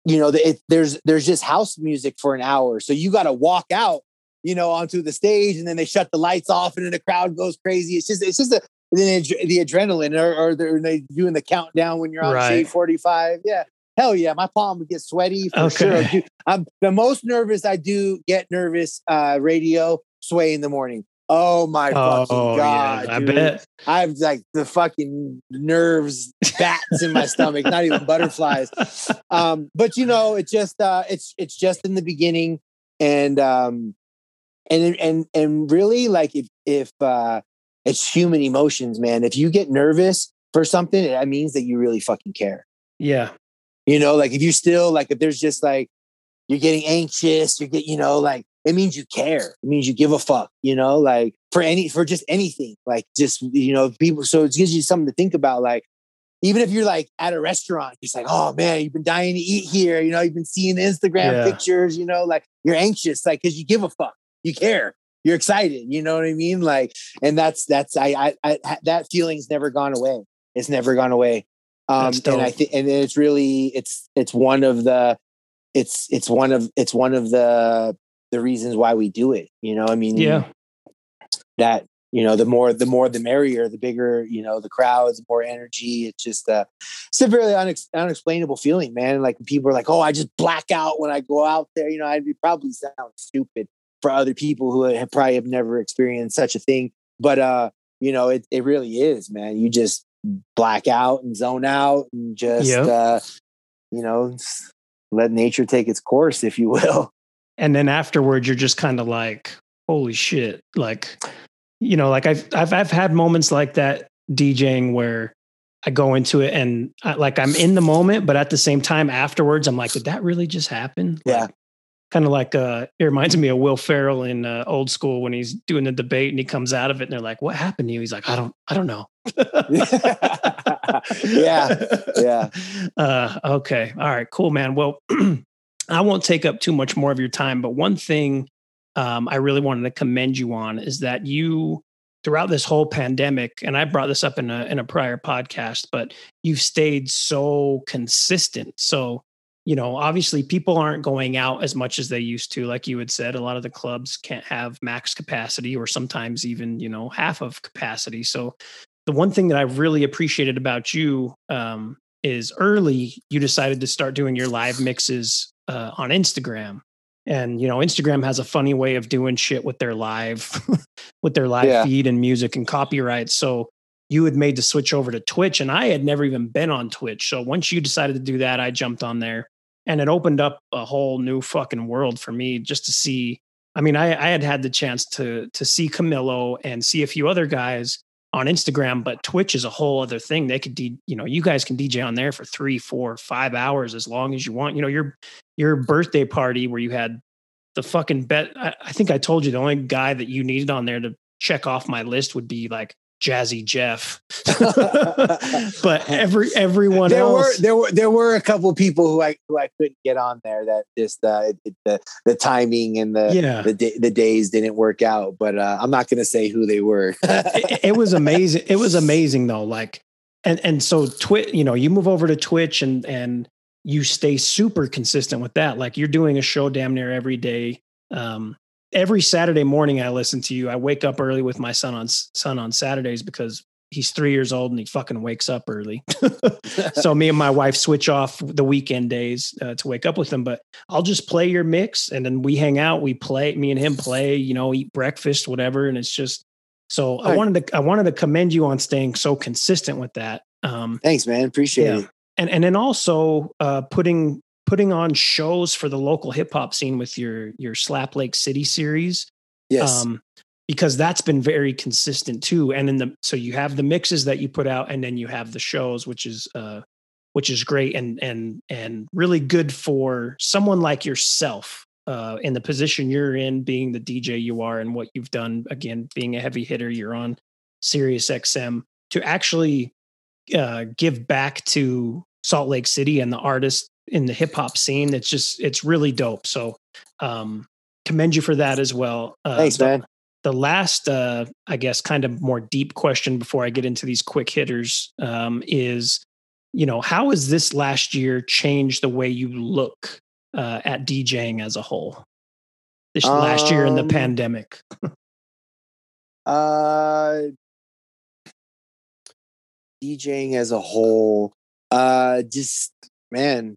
you know, it, there's there's just house music for an hour, so you got to walk out, you know, onto the stage, and then they shut the lights off, and then the crowd goes crazy. It's just it's just a the, the adrenaline, or, or they're, they doing the countdown when you're on right. shade 45. Yeah, hell yeah, my palm would get sweaty for okay. sure. I'm the most nervous I do get nervous uh radio sway in the morning. Oh my oh, fucking god! Yeah, I dude. bet I've like the fucking nerves, bats in my stomach, not even butterflies. Um, but you know, it's just uh, it's it's just in the beginning, and um, and and and really like if if uh, it's human emotions, man. If you get nervous for something, that means that you really fucking care. Yeah, you know, like if you still like if there's just like you're getting anxious, you're getting, you know, like it means you care. It means you give a fuck, you know, like for any for just anything. Like just, you know, people so it gives you something to think about. Like, even if you're like at a restaurant, you're like, oh man, you've been dying to eat here, you know, you've been seeing Instagram yeah. pictures, you know, like you're anxious, like because you give a fuck, you care, you're excited, you know what I mean? Like, and that's that's I I, I that feeling's never gone away. It's never gone away. Um, and I think, and it's really, it's, it's one of the, it's, it's one of, it's one of the, the reasons why we do it. You know, I mean, yeah, that, you know, the more, the more, the merrier, the bigger, you know, the crowds, more energy. It's just, uh, a very unex- unexplainable feeling, man. Like people are like, oh, I just black out when I go out there. You know, I'd be probably sound stupid for other people who have probably have never experienced such a thing. But, uh, you know, it, it really is, man. You just, black out and zone out and just yep. uh, you know let nature take its course if you will and then afterwards you're just kind of like holy shit like you know like I've, I've i've had moments like that djing where i go into it and I, like i'm in the moment but at the same time afterwards i'm like did that really just happen yeah like, kind of like uh it reminds me of Will Ferrell in uh, Old School when he's doing the debate and he comes out of it and they're like, "What happened to you?" He's like, "I don't, I don't know." yeah, yeah. Uh, okay, all right, cool, man. Well, I won't take up too much more of your time, but one thing um, I really wanted to commend you on is that you throughout this whole pandemic, and I brought this up in a in a prior podcast, but you've stayed so consistent. So you know, obviously people aren't going out as much as they used to. Like you had said, a lot of the clubs can't have max capacity or sometimes even, you know, half of capacity. So the one thing that I really appreciated about you um, is early you decided to start doing your live mixes uh, on Instagram. And you know, Instagram has a funny way of doing shit with their live, with their live yeah. feed and music and copyright. So you had made the switch over to Twitch, and I had never even been on Twitch. So once you decided to do that, I jumped on there and it opened up a whole new fucking world for me just to see. I mean, I, I had had the chance to to see Camilo and see a few other guys on Instagram, but Twitch is a whole other thing. They could, de- you know, you guys can DJ on there for three, four, five hours as long as you want. You know, your your birthday party where you had the fucking bet. I, I think I told you the only guy that you needed on there to check off my list would be like Jazzy Jeff. but every everyone there else, were there were there were a couple people who I who I couldn't get on there that just uh, it, the the timing and the yeah. the the days didn't work out. But uh, I'm not going to say who they were. it, it was amazing. It was amazing though. Like and and so Twitch, you know, you move over to Twitch and and you stay super consistent with that. Like you're doing a show damn near every day. Um, every Saturday morning I listen to you. I wake up early with my son on son on Saturdays because he's three years old and he fucking wakes up early. so me and my wife switch off the weekend days uh, to wake up with him. But I'll just play your mix and then we hang out. We play. Me and him play. You know, eat breakfast, whatever. And it's just so I wanted to I wanted to commend you on staying so consistent with that. Um, Thanks, man. Appreciate yeah. it. And and then also uh, putting putting on shows for the local hip hop scene with your your Slap Lake City series. Yes. Um, because that's been very consistent too. And in the so you have the mixes that you put out, and then you have the shows, which is uh, which is great and and and really good for someone like yourself uh, in the position you're in, being the DJ you are, and what you've done. Again, being a heavy hitter, you're on Sirius XM to actually uh, give back to Salt Lake City and the artists in the hip hop scene. It's just it's really dope. So um, commend you for that as well. Uh, Thanks, man the last, uh, I guess, kind of more deep question before I get into these quick hitters um, is, you know, how has this last year changed the way you look uh, at DJing as a whole? This um, last year in the um, pandemic. uh, DJing as a whole, uh, just man,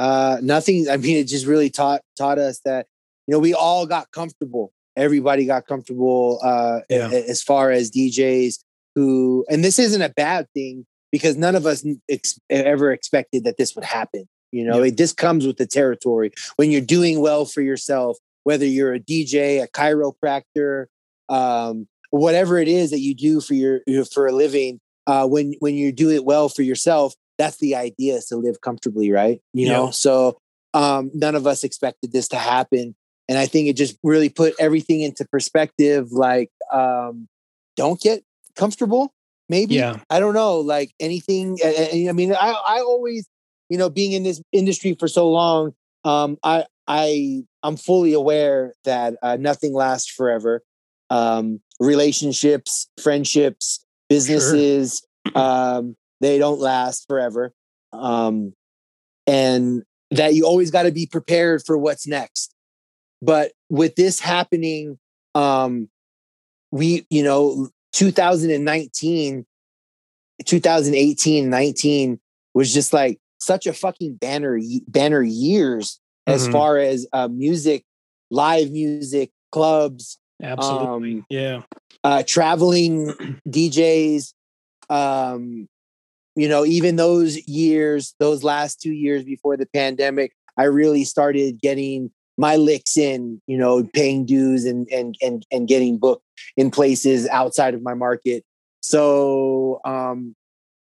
uh, nothing. I mean, it just really taught taught us that you know we all got comfortable everybody got comfortable uh, yeah. as far as DJs who, and this isn't a bad thing because none of us ex- ever expected that this would happen. You know, yeah. it just comes with the territory. When you're doing well for yourself, whether you're a DJ, a chiropractor, um, whatever it is that you do for your, your for a living, uh, when when you do it well for yourself, that's the idea is to live comfortably, right? You yeah. know, so um, none of us expected this to happen and I think it just really put everything into perspective. Like, um, don't get comfortable. Maybe yeah. I don't know. Like anything. I mean, I I always, you know, being in this industry for so long, um, I I I'm fully aware that uh, nothing lasts forever. Um, relationships, friendships, businesses, sure. um, they don't last forever. Um, and that you always got to be prepared for what's next. But with this happening, um, we, you know, 2019, 2018, 19 was just like such a fucking banner, banner years mm-hmm. as far as uh, music, live music, clubs. Absolutely. Um, yeah. Uh, traveling DJs, um, you know, even those years, those last two years before the pandemic, I really started getting my licks in, you know, paying dues and and and and getting booked in places outside of my market. So um,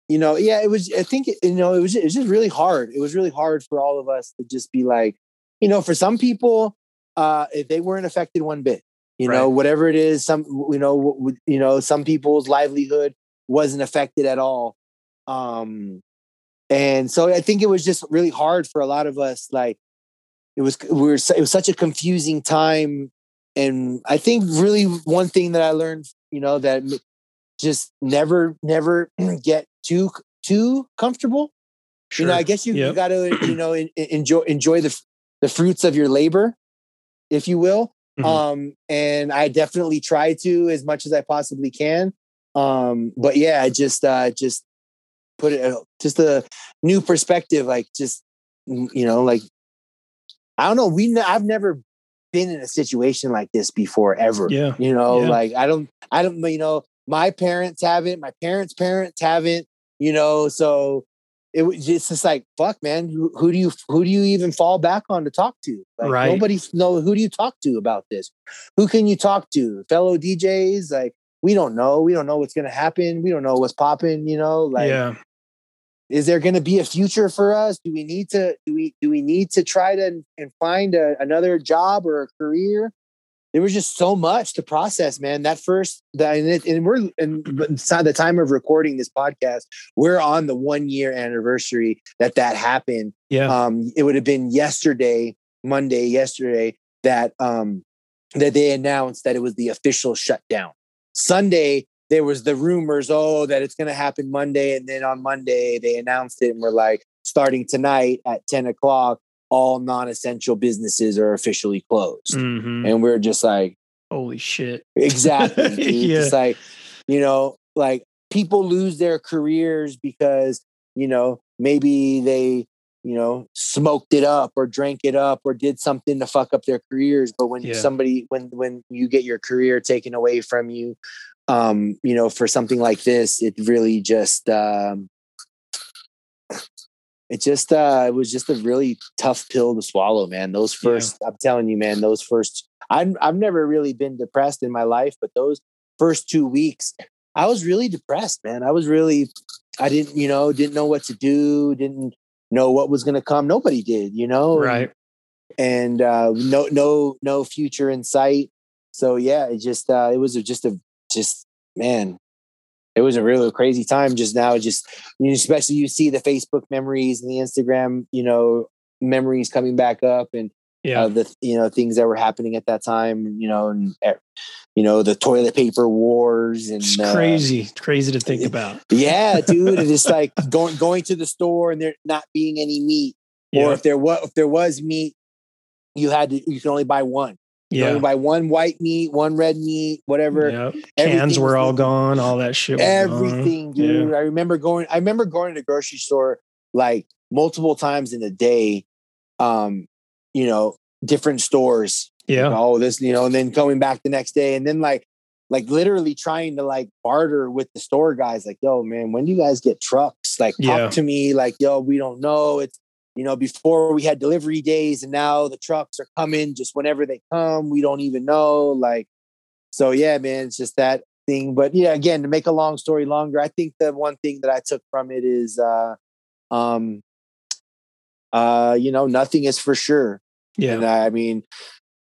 you know, yeah, it was I think you know, it was it was just really hard. It was really hard for all of us to just be like, you know, for some people, uh, they weren't affected one bit, you right. know, whatever it is, some you know, you know, some people's livelihood wasn't affected at all. Um, and so I think it was just really hard for a lot of us, like, it was we were it was such a confusing time and i think really one thing that i learned you know that just never never get too too comfortable sure. you know i guess you, yep. you got to you know enjoy enjoy the the fruits of your labor if you will mm-hmm. um and i definitely try to as much as i possibly can um but yeah I just uh just put it just a new perspective like just you know like I don't know. We I've never been in a situation like this before ever. Yeah. You know, yeah. like I don't I don't you know, my parents haven't, my parents' parents haven't, you know, so it was just like fuck man who, who, do you who do you even fall back on to talk to like right. nobody know who do you talk to about this who can you talk to fellow djs like we don't know we don't know what's gonna happen we don't know what's popping you know like yeah is there going to be a future for us? Do we need to do we do we need to try to and find a, another job or a career? There was just so much to process man. That first that and, it, and we're and the time of recording this podcast. We're on the one year anniversary that that happened. Yeah. Um it would have been yesterday monday yesterday that um that they announced that it was the official shutdown. Sunday there was the rumors, oh, that it's going to happen Monday. And then on Monday, they announced it and we're like, starting tonight at 10 o'clock, all non-essential businesses are officially closed. Mhm. And we're just like, Holy shit. exactly. Yeah. It's like, you know, like people lose their careers because, you know, maybe they, you know, smoked it up or drank it up or did something to fuck up their careers. But when Yeah. somebody when when you get your career taken away from you, um, you know, for something like this, it really just um it just uh it was just a really tough pill to swallow, man. Those Yeah. first I'm telling you, man, those first I'm I've never really been depressed in my life, but those first two weeks, I was really depressed, man. I was really I didn't, you know, didn't know what to do, didn't know what was gonna come. Nobody did, you know. Right. and uh no no no future in sight so yeah it just uh it was just a just man it was a really crazy time just now just you know, especially you see the facebook memories and the instagram you know memories coming back up and Yeah. uh, the you know things that were happening at that time you know and uh, you know the toilet paper wars and It's uh, crazy. It's crazy to think about. yeah dude it's like going going to the store and there not being any meat or if there was if there was meat you had to you can only buy one you Yeah. only buy one white meat one red meat whatever Yeah. Cans were all gone. All that shit. Was everything dude i remember going i remember going to the grocery store like multiple times in a day um you know different stores Yeah. Yeah. oh this you know and then coming back the next day and then like like literally trying to like barter with the store guys like yo man when do you guys get trucks like talk Yeah. to me like yo we don't know it's you know before we had delivery days and now the trucks are coming just whenever they come we don't even know like so yeah man it's just that thing but yeah again to make a long story longer i think the one thing that i took from it is uh um uh you know nothing is for sure and Yeah. I mean,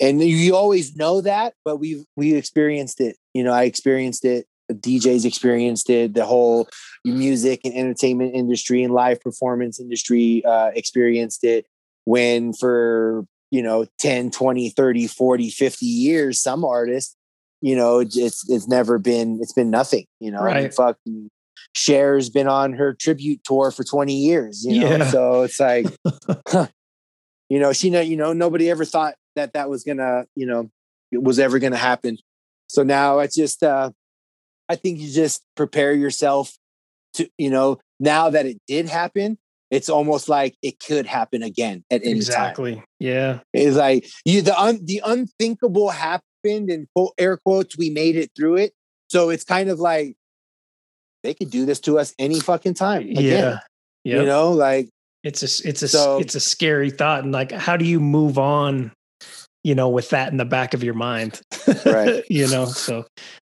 and you always know that, but we've we experienced it. You know, I experienced it. DJs experienced it. The whole music and entertainment industry and live performance industry uh, experienced it. When for you know 10, 20, 30, 40, 50 years, some artists, you know, it's it's never been it's been nothing. You know, Right. fucking Cher's been on her tribute tour for 20 years, you know. Yeah. So it's like you know she know you know nobody ever thought that that was gonna you know it was ever gonna happen so now it's just uh i think you just prepare yourself to you know now that it did happen it's almost like it could happen again at any time Exactly. Yeah. it's like you the un, the unthinkable happened and quote air quotes we made it through it so it's kind of like they could do this to us any fucking time again. Yeah. Yeah. you know like it's a it's a So- it's a scary thought and like how do you move on you know with that in the back of your mind Right. you know so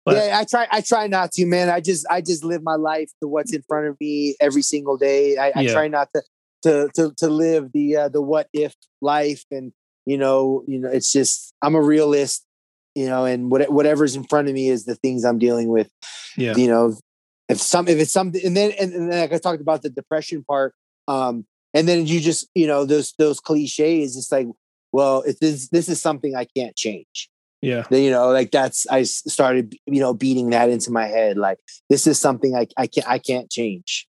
But- yeah, I try. I try not to, man. I just, I just live my life to what's in front of me every single day. I, I Yeah. try not to, to, to, to live the, uh, the what if life, and you know, you know, it's just I'm a realist, you know, and what, whatever's in front of me is the things I'm dealing with. yeah You know, if some, if it's something, and then, and, and then like I talked about the depression part, um, and then you just, you know, those, those cliches. It's like, well, if this, this is something I can't change yeah. Then, you know like that's I started you know beating that into my head like this is something i, I can't i can't change.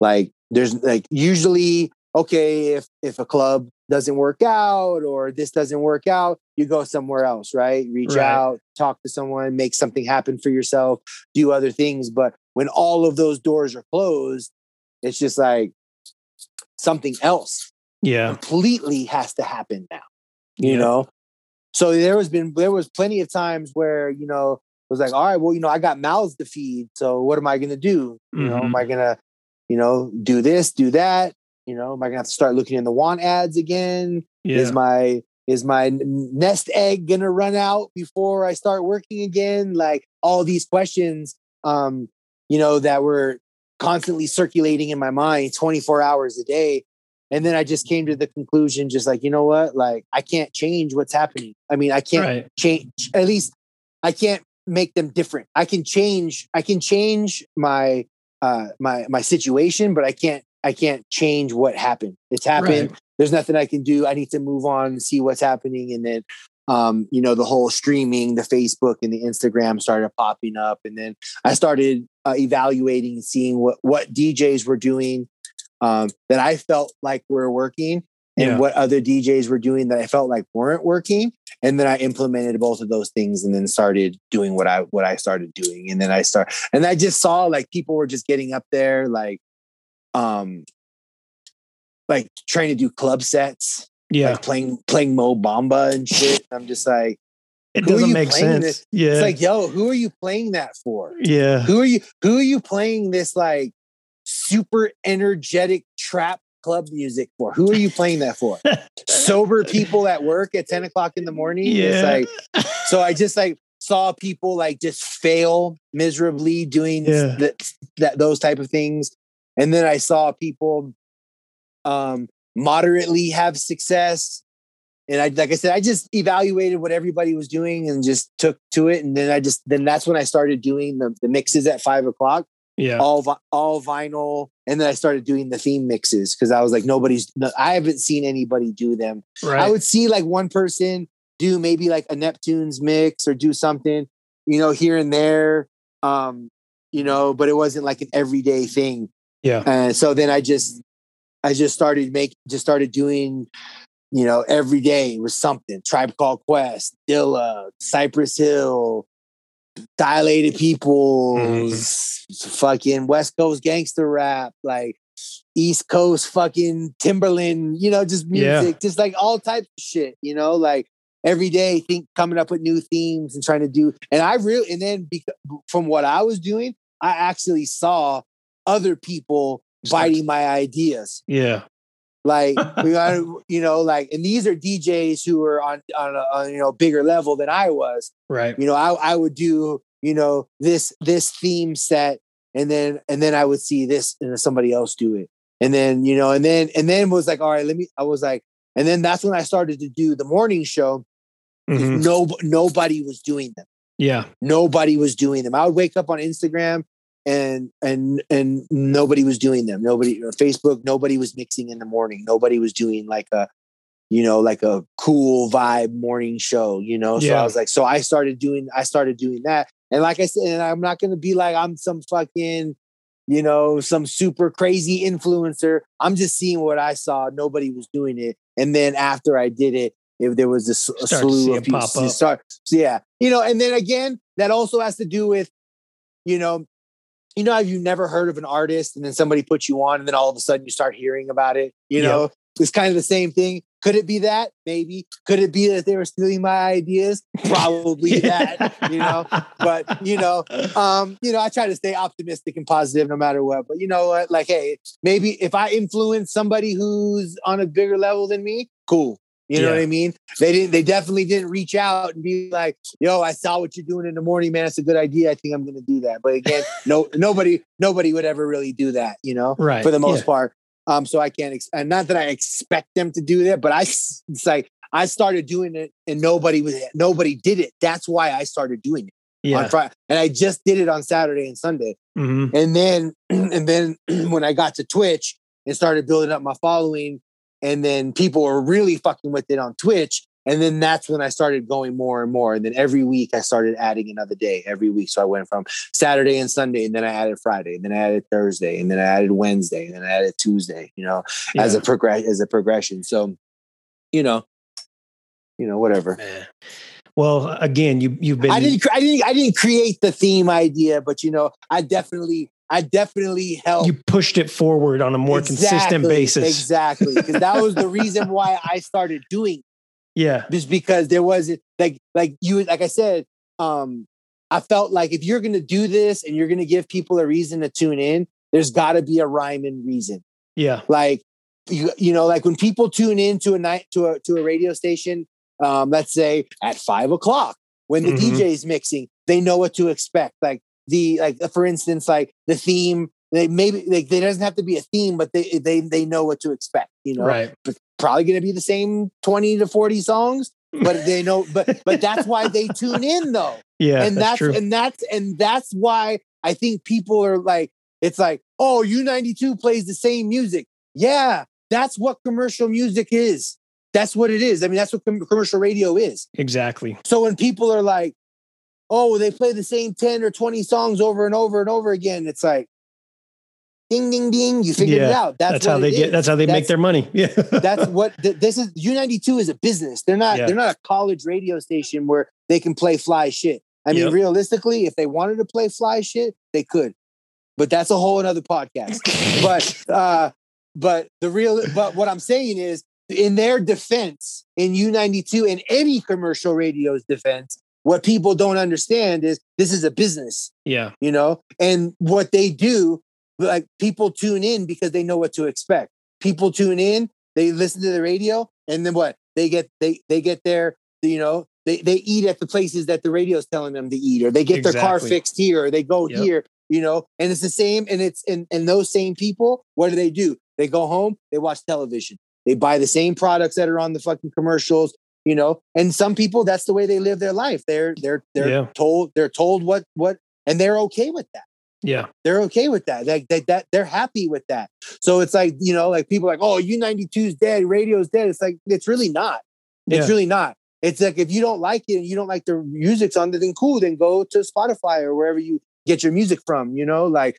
Like there's like usually okay if if a club doesn't work out or this doesn't work out you go somewhere else right? Reach Right. out talk to someone make something happen for yourself do other things. But when all of those doors are closed it's just like something else yeah. completely has to happen now you Yeah. know so there was been there was plenty of times where you know it was like all right well you know i got mouths to feed so what am i going to do? You know am i going to you know do this do that? You know am i going to have to start looking in the want ads again? Yeah. is my is my nest egg going to run out before i start working again? Like all these questions um you know that were constantly circulating in my mind 24 hours a day and then i just came to the conclusion just like you know what? Like i can't change what's happening. I mean i can't right. change at least i can't make them different. I can change i can change my uh my my situation but i can't i can't change what happened. It's happened. Right. there's nothing i can do. I need to move on and see what's happening and then um you know the whole streaming the facebook and the instagram started popping up and then i started uh, evaluating and seeing what what djs were doing um that i felt like were working and Yeah. what other DJs were doing that I felt like weren't working. And then I implemented both of those things and then started doing what I what I started doing. And then I start and I just saw like people were just getting up there like um like trying to do club sets, Yeah. like playing playing Mo Bamba and shit. I'm just like it doesn't make sense. this? Yeah. it's like, yo, who are you playing that for? yeah. Who are you who are you playing this like super energetic trap club music for? Who are you playing that for? Sober people at work at 10 o'clock in the morning. Yeah. It's like so I just like saw people like just fail miserably doing Yeah. that, that those type of things. And then I saw people um moderately have success. And I like I said, I just evaluated what everybody was doing and just took to it. And then I just then that's when I started doing the, the mixes at five o'clock yeah. all vi- all vinyl, and then I started doing the theme mixes because I was like, nobody's i haven't seen anybody do them. right. I would see like one person do maybe like a Neptune's mix or do something, you know, here and there, um, you know, but it wasn't like an everyday thing. yeah. And so then I just, I just started make, just started doing, you know, every day was something. Tribe Called Quest, Dilla, Cypress Hill, Dilated mm-hmm. Peoples, fucking West Coast gangster rap, like East Coast fucking Timbaland, you know, just Yeah. music, just like all types of shit, you know, like every day think coming up with new themes and trying to do and I really and then because, from what I was doing, I actually saw other people biting my ideas. Yeah. Like we got, you know, like, and these are DJs who are on on a, on, you know bigger level than I was. Right. You know, I I would do you know this this theme set, and then and then I would see this and then somebody else do it, and then you know, and then and then was like, all right, let me. I was like, and then that's when I started to do the morning show. Mhm. No, nobody was doing them Yeah. nobody was doing them. I would wake up on Instagram and and and nobody was doing them. Nobody or Facebook, nobody was mixing in the morning. Nobody was doing like a you know, like a cool vibe morning show, you know. So Yeah. I was like, so I started doing I started doing that. And like I said, and I'm not gonna be like I'm some fucking, you know, some super crazy influencer. I'm just seeing what I saw. Nobody was doing it. And then after I did it, if there was this a to slew of people start so yeah you know and then again that also has to do with you know you know have you've never heard of an artist and then somebody puts you on and then all of a sudden you start hearing about it you Yeah. know? It's kind of the same thing. Could it be that? Maybe. Could it be that they were stealing my ideas? Probably that you know? But you know um you know i try to stay optimistic and positive no matter what but you know what? Like hey maybe if i influence somebody who's on a bigger level than me cool you know Yeah. what i mean they didn't they definitely didn't reach out and be like yo i saw what you're doing in the morning man it's a good idea i think i'm gonna do that but again no nobody nobody would ever really do that you know Right. for the most Yeah. part um so i can't ex- and not that i expect them to do that but I. it's like i started doing it and nobody was nobody did it that's why i started doing it Yeah. on friday and i just did it on saturday and sunday hmm and then and then when I got to Twitch and started building up my following, and then people were really fucking with it on Twitch. And then that's when I started going more and more. And then every week I started adding another day every week. So I went from Saturday and Sunday, and then I added Friday, and then I added Thursday, and then I added Wednesday, and then I added Tuesday, you know, as a progress as a progression. So, you know, you know, whatever. Man. Well, again, you you've been I didn't I didn't I didn't create the theme idea, but you know, I definitely I definitely helped you pushed it forward on a more consistent basis. Exactly. Because that was the reason why I started doing it, Yeah. just because there wasn't like like you like I said, um, I felt like if you're gonna do this and you're gonna give people a reason to tune in, there's gotta be a rhyme and reason. Yeah. Like you, you know, like when people tune in to a night to a to a radio station, um, let's say at five o'clock when the Mhm. DJ's mixing, they know what to expect. Like the like uh, for instance, like the theme, they maybe like there doesn't have to be a theme, but they they they know what to expect, you know. Right. But probably gonna be the same 20 to 40 songs, but they know but but that's why they tune in though Yeah. and that's, that's, and that's and that's why I think people are like, it's like, oh, U92 plays the same music. Yeah, that's what commercial music is. That's what it is. I mean, that's what com- commercial radio is. exactly. So when people are like, oh, they play the same 10 or 20 songs over and over and over again, it's like, ding, ding, ding. You figured it out. That's, That's, how they get. is. That's how they make their money. Yeah. that's what th- this is u92 is a business they're not Yeah. they're not a college radio station where they can play fly shit i mean Yep. realistically if they wanted to play fly shit they could but that's a whole another podcast but uh but the real but what i'm saying is in their defense in u92 in any commercial radio's defense what people don't understand is this is a business yeah. you know? And what they do like people tune in because they know what to expect. People tune in they listen to the radio and then what? They get they they get their you know they, they eat at the places that the radio is telling them to eat or they get their car fixed here or they go Yep. here you know? And it's the same and it's and, and those same people what do they do? They go home they watch television. They buy the same products that are on the fucking commercials you know and some people that's the way they live their life they're they're they're Yeah. told they're told what what and they're okay with that Yeah. they're okay with that. Like that, that they're happy with that. So it's like, you know, like people are like, oh, U92 is dead, radio's dead. It's like, it's really not. It's Yeah. really not. It's like if you don't like it and you don't like the music's on it, then cool, then go to Spotify or wherever you get your music from, you know, like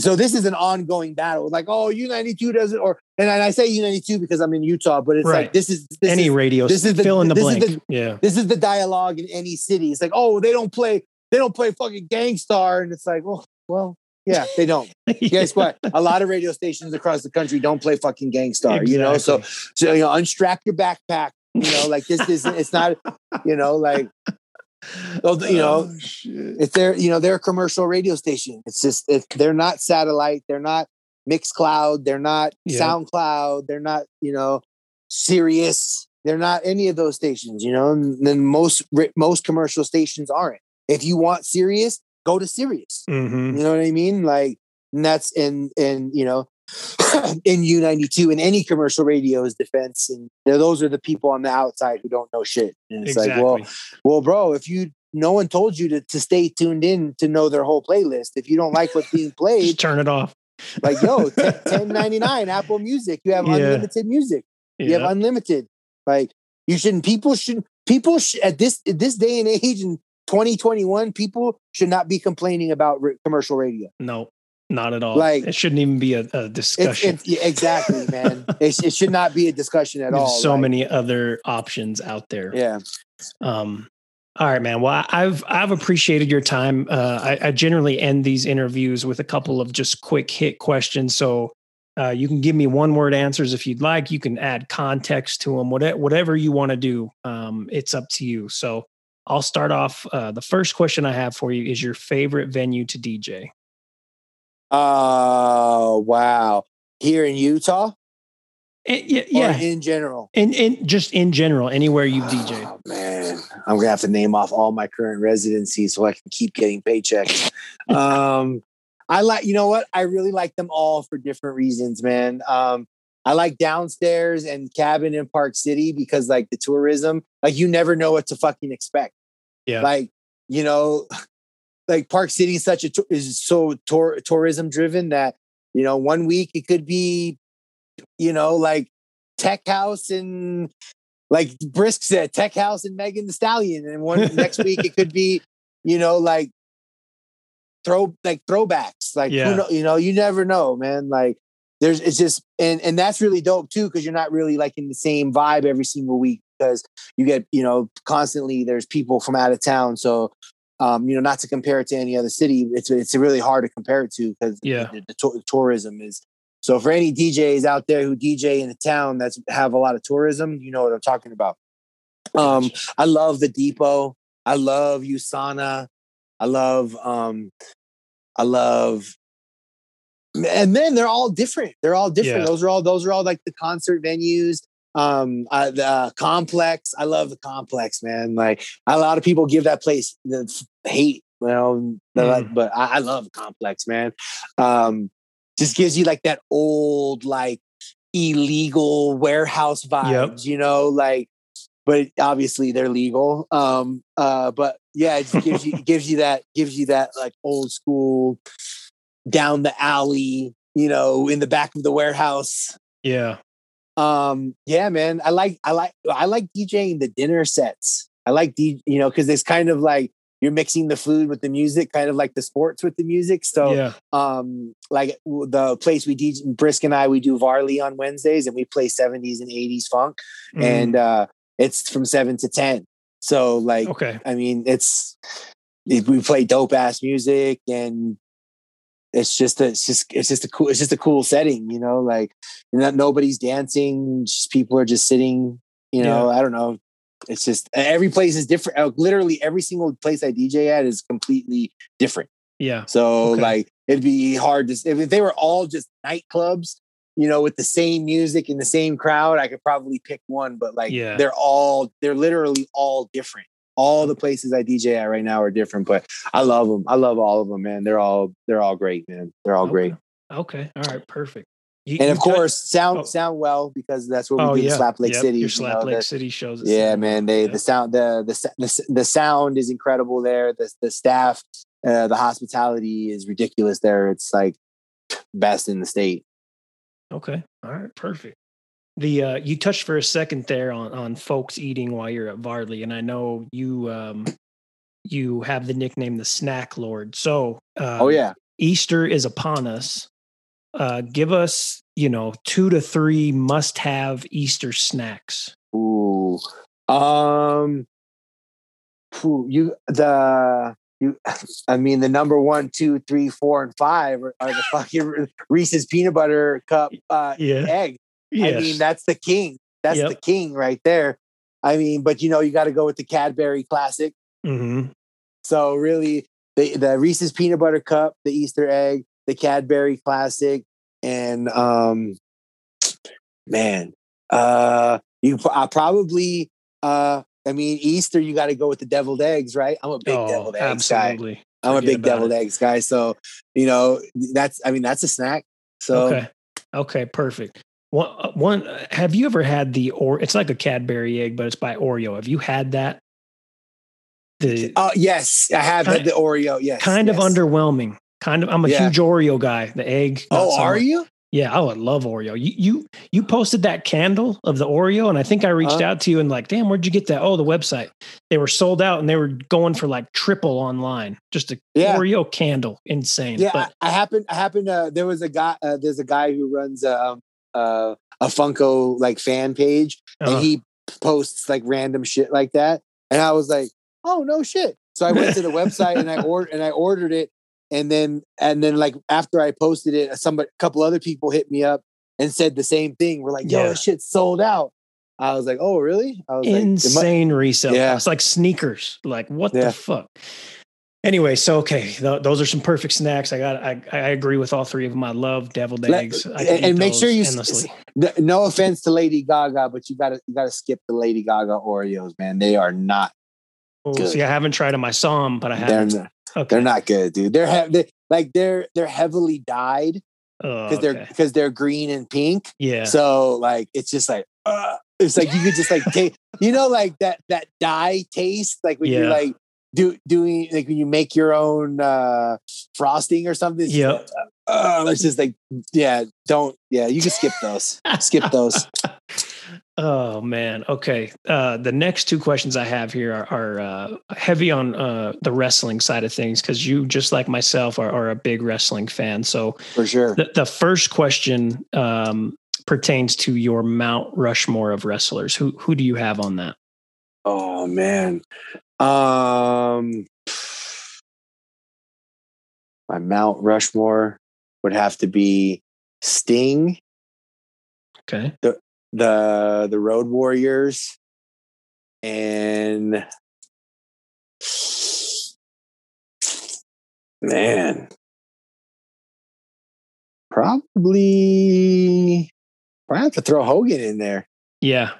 so this is an ongoing battle. Like, oh, U92 doesn't or and I say U92 because I'm in Utah, but it's Right. like this is this Any is, radio. this is the- fill in the this is blank. the- yeah. this is the dialogue in any city. It's like, oh, they don't play, they don't play fucking Gang Starr. And it's like, well, well, yeah, they don't. Guess what? A lot of radio stations across the country don't play fucking Gang Starr, you know? So, so, you know, unstrap your backpack, you know, like this isn't, it's not, you know, like, well, you know, Oh, they're, you know, they're a commercial radio station. It's just, if they're not satellite, they're not Mixcloud, they're not Yeah. SoundCloud, they're not, you know, Sirius, they're not any of those stations, you know, and then most, most commercial stations aren't. If you want Sirius, go to Sirius. Mhm. You know what I mean? Like, and that's in in you know, in U ninety two in any commercial radio's defense, and you know, those are the people on the outside who don't know shit. And it's Exactly. like, well, well, bro, if you no one told you to to stay tuned in to know their whole playlist. If you don't like what's being Just played, turn it off. Like yo, ten ninety nine Apple Music, you have Yeah. unlimited music. You have unlimited. Like you shouldn't. People should. People sh- at this at this day and age in 2021, people should not be complaining about r- commercial radio. No, not at all. Like- it shouldn't even be a, a It's, discussion. it's yeah, exactly, man. it, it should not be a discussion at There's all. so like, many other options out there. Yeah. Um, all right, man. Well, I've I've appreciated your time. Uh, I, I generally end these interviews with a couple of just quick hit questions. So uh, you can give me one word answers if you'd like. You can add context to them. Whatever whatever you want to do, um, it's up to you. So I'll start off. Uh, the first question I have for you is your favorite venue to DJ. Oh wow! Here in Utah, Eh, yeah, yeah. in general. In in just in general, anywhere you've DJed. Oh, man, I'm gonna have to name off all my current residencies so I can keep getting paychecks. um, I like, you know what? I really like them all for different reasons, man. Um, I like downstairs and cabin in Park City because, like, the tourism, like, you never know what to fucking expect. Yeah. Like, you know, like Park City is such a is so tour, tourism driven that you know one week it could be, you know, like tech house and like Brisk said, Tech House and Megan Thee Stallion, and one next week it could be, you know, like throw like throwbacks, like Yeah. who know, you know, you never know, man. Like there's it's just and and that's really dope too because you're not really like in the same vibe every single week because you get you know constantly there's people from out of town, so. Um, you know, not to compare it to any other city, it's it's really hard to compare it to because Yeah. the, the tou- tourism is so for any DJs out there who DJ in a town that's have a lot of tourism, you know what I'm talking about. Um, I love the depot. I love Usana. I love um I love and then they're all different. They're all different. Yeah. Those are all those are all like the concert venues. Um uh, the uh, complex. I love the complex, man. Like a lot of people give that place the hate, you know, Mm. but I, I love complex, man. Um just gives you like that old like illegal warehouse vibes, you know, like but obviously they're legal. Um uh but yeah, it just gives you it gives you that gives you that like old school down the alley, you know, in the back of the warehouse. Yeah. Um yeah, man, I like I like I like DJing the dinner sets. I like D, you know, cuz it's kind of like you're mixing the food with the music, kind of like the sports with the music. So, yeah. um, like the place we DJ, Brisk and I, we do Varley on Wednesdays, and we play 70s and 80s funk, Mm, and uh, it's from seven to ten. So, like, okay. I mean, it's it- we play dope ass music, and it's just a, it's just it's just a cool it's just a cool setting, you know. Like, not nobody's dancing, just people are just sitting. You know, I don't know. It's just every place is different. Uh, Literally, every single place I DJ at is completely different. Yeah. So, Okay. like, it'd be hard to if they were all just nightclubs. You know, with the same music and the same crowd, I could probably pick one, but like Yeah. they're all they're literally all different all the places I DJ at right now are different, but I love them. I love all of them, man. They're all they're all great, man. They're all great. Okay. All right. Perfect. You- And of course, sound oh. sound well because that's what we oh do in yeah, Slap Lake Yep, City. Your you Slap know, Lake the- City shows. us yeah, man. They Yeah. the sound the the the the sound is incredible there. The the staff, uh, the hospitality is ridiculous there. It's like best in the state. Okay. All right. Perfect. The uh, you touched for a second there on on folks eating while you're at Varley, and I know you um you have the nickname the Snack Lord. So um, oh yeah. Easter is upon us. Uh, give us you know two to three must have Easter snacks. Ooh. Um you the you I mean the number one, two, three, four, and five are, are the fucking Reese's peanut butter cup uh Yeah. egg. Yes. I mean, that's the king. That's Yep. the king right there. I mean, but you know, you got to go with the Cadbury classic. hmm So really, the the Reese's peanut butter cup, the Easter egg, the Cadbury classic, and um, man, uh, you I probably uh, I mean Easter, you got to go with the deviled eggs, right? I'm a big oh, deviled eggs guy. absolutely. I'm a big deviled it. eggs guy. So you know, that's I mean that's a snack. So okay. Okay. Perfect. One, uh, one. uh, Have you ever had the or? It's like a Cadbury egg, but it's by Oreo. Have you had that? The Oh yes, I have Kind- the, the Oreo. Yes, kind of underwhelming. Kind of. I'm a Yeah. huge Oreo guy. The egg. Oh, are much. you? Yeah, I would love Oreo. You you you posted that candle of the Oreo, and I think I reached Uh-huh. out to you and like, damn, where'd you get that? Oh, the website. They were sold out, and they were going for like triple online. Just a Yeah. Oreo candle, insane. Yeah, but I, I happened. I happened. Uh, there was a guy. Uh, there's a guy who runs a um, uh, a Funko like fan page, uh, and he posts like random shit like that. And I was like, oh no shit. So I went to the website and I ordered and I ordered it. And then and then like after I posted it, somebody a couple other people hit me up and said the same thing. We're like, yo, Yeah. this shit's sold out. I was like, oh really? I was like, "It insane resale. Yeah. It's like sneakers. Like what Yeah. the fuck? Anyway, so okay, th- those are some perfect snacks. I got. I, I agree with all three of them. I love deviled Let- eggs. I and- and make sure you endlessly. No offense to Lady Gaga, but you gotta you gotta skip the Lady Gaga Oreos, man. They are not Oh, see, I haven't tried them. I saw them, but I they're haven't. not, Okay. they're not good, dude. They're, he- they like they're they're heavily dyed Oh, because they're okay. because they're green and pink. yeah. So like it's just like uh, it's like you could just like take you know like that that dye taste like when you're like do doing like when you make your own uh frosting or something. Yeah, it's like, uh, let's just like yeah, don't yeah, you can skip those. skip those. Oh man. Okay. Uh, the next two questions I have here are, are uh, heavy on uh, the wrestling side of things because you, just like myself, are, are a big wrestling fan. So For sure. the, the first question um, pertains to your Mount Rushmore of wrestlers. Who who do you have on that? Oh man. Um my Mount Rushmore would have to be Sting, Okay. the the the Road Warriors, and man, probably I have to throw Hogan in there. Yeah.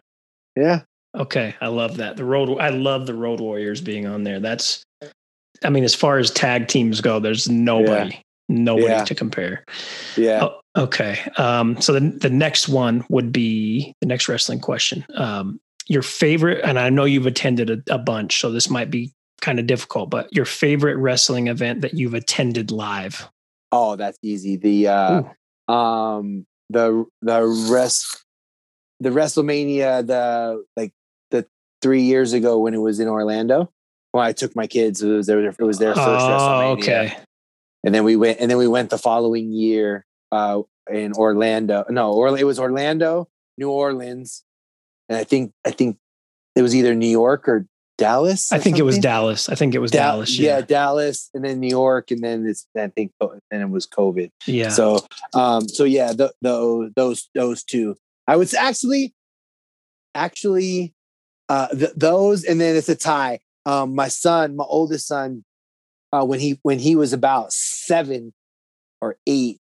Yeah, Okay. I love that. The road. I love the Road Warriors being on there. That's. I mean, as far as tag teams go, there's nobody, nobody Yeah. to compare. yeah. Oh, okay. Um, so the the next one would be the next wrestling question. Um, your favorite, and I know you've attended a, a bunch, so this might be kind of difficult, but your favorite wrestling event that you've attended live. Oh, that's easy. The uh um the the rest the WrestleMania the like the three years ago when it was in Orlando. when I took my kids. It was their it was their first Oh, WrestleMania. okay. And then we went and then we went the following year uh in Orlando. No, or it was Orlando, New Orleans, and I think I think it was either New York or Dallas. I or think it was. Dallas. I think it was Dal- Dallas. yeah. Yeah. Dallas, and then New York, and then it's I think then it was COVID. Yeah. So, um, so yeah, the, the, those those two. I was actually, actually, uh, th- those, and then it's a tie. Um, my son, my oldest son, uh, when he when he was about seven or eight,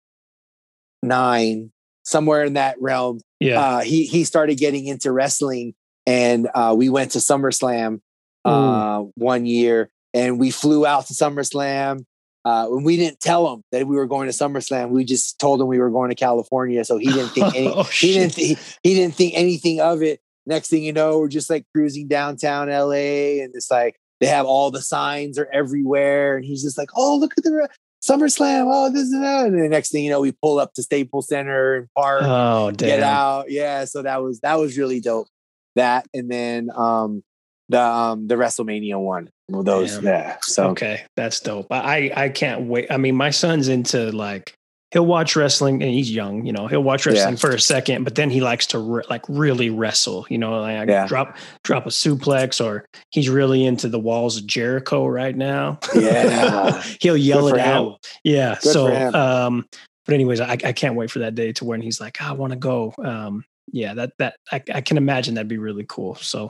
nine, somewhere in that realm, yeah. uh, he he started getting into wrestling, and uh, we went to SummerSlam uh, one year, and we flew out to SummerSlam. Uh, when we didn't tell him that we were going to SummerSlam, we just told him we were going to California, so he didn't think any, Oh, he didn't th- he didn't think anything of it. Next thing you know, we're just like cruising downtown LA, and it's like they have all the signs are everywhere, and he's just like, "Oh, look at the re- SummerSlam! Oh, this and that." And the next thing you know, we pull up to Staples Center and park oh, damn. get out. Yeah, so that was that was really dope. That and then um the um the WrestleMania one. Well, those Damn. yeah. So Okay, that's dope. I I can't wait. I mean, my son's into like he'll watch wrestling, and he's young. You know, he'll watch wrestling for a second, but then he likes to re- like really wrestle. You know, like Yeah. drop drop a suplex, or he's really into the walls of Jericho right now. Yeah. he'll yell Good it for him. out. Yeah. Good so, um, but anyways, I, I can't wait for that day to when he's like, I want to go. Um, yeah, that that I, I can imagine that'd be really cool. So,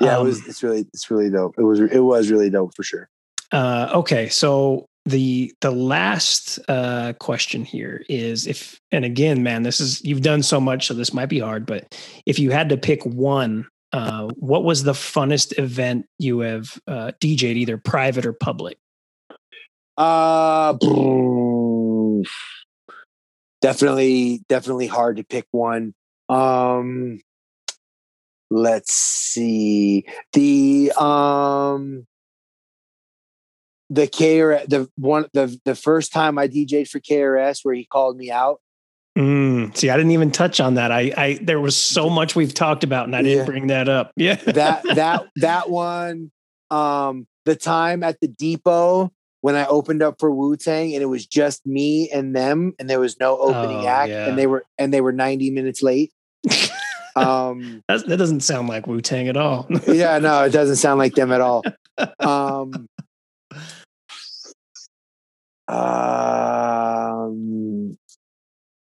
yeah, it um, was it's really it's really dope. It was it was really dope for sure. Uh, okay, so the the last uh, question here is if, and again, man, this is you've done so much, so this might be hard, but if you had to pick one, uh, what was the funnest event you have uh, DJ'd, either private or public? Uh definitely definitely hard to pick one. Um let's see. The um the KR the one the the first time I DJ'd for KRS where he called me out. Mm, see, I didn't even touch on that. I, I there was so much we've talked about, and I didn't Yeah. bring that up. Yeah, that that that one um the time at the depot when i opened up for wu-tang and it was just me and them and there was no opening Oh, act yeah. and they were and they were 90 minutes late um That's, that doesn't sound like Wu Tang at all. yeah no it doesn't sound like them at all um um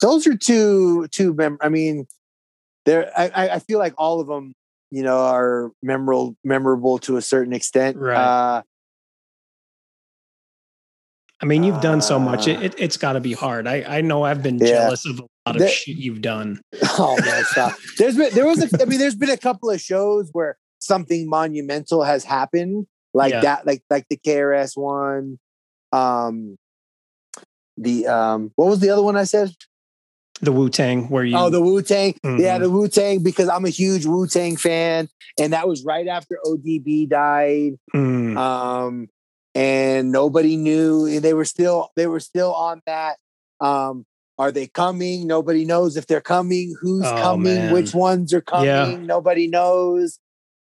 those are two two mem- i mean there I, I feel like all of them you know are memorable memorable to a certain extent Right. uh I mean, you've done so much. It, Uh, it, it's got to be hard. I, I know I've been Yeah. jealous of a lot of There- shit you've done. oh man stop there's been there was a, i mean there's been a couple of shows where something monumental has happened like Yeah. that like like the krs one um the um what was the other one i said? The Wu Tang, where you oh the wu-tang. Yeah Mhm. the wu-tang because i'm a huge wu-tang fan and that was right after odb died. Mm, um and nobody knew they were still they were still on that um are they coming? Nobody knows if they're coming who's Oh, coming man. which ones are coming Yeah. nobody knows.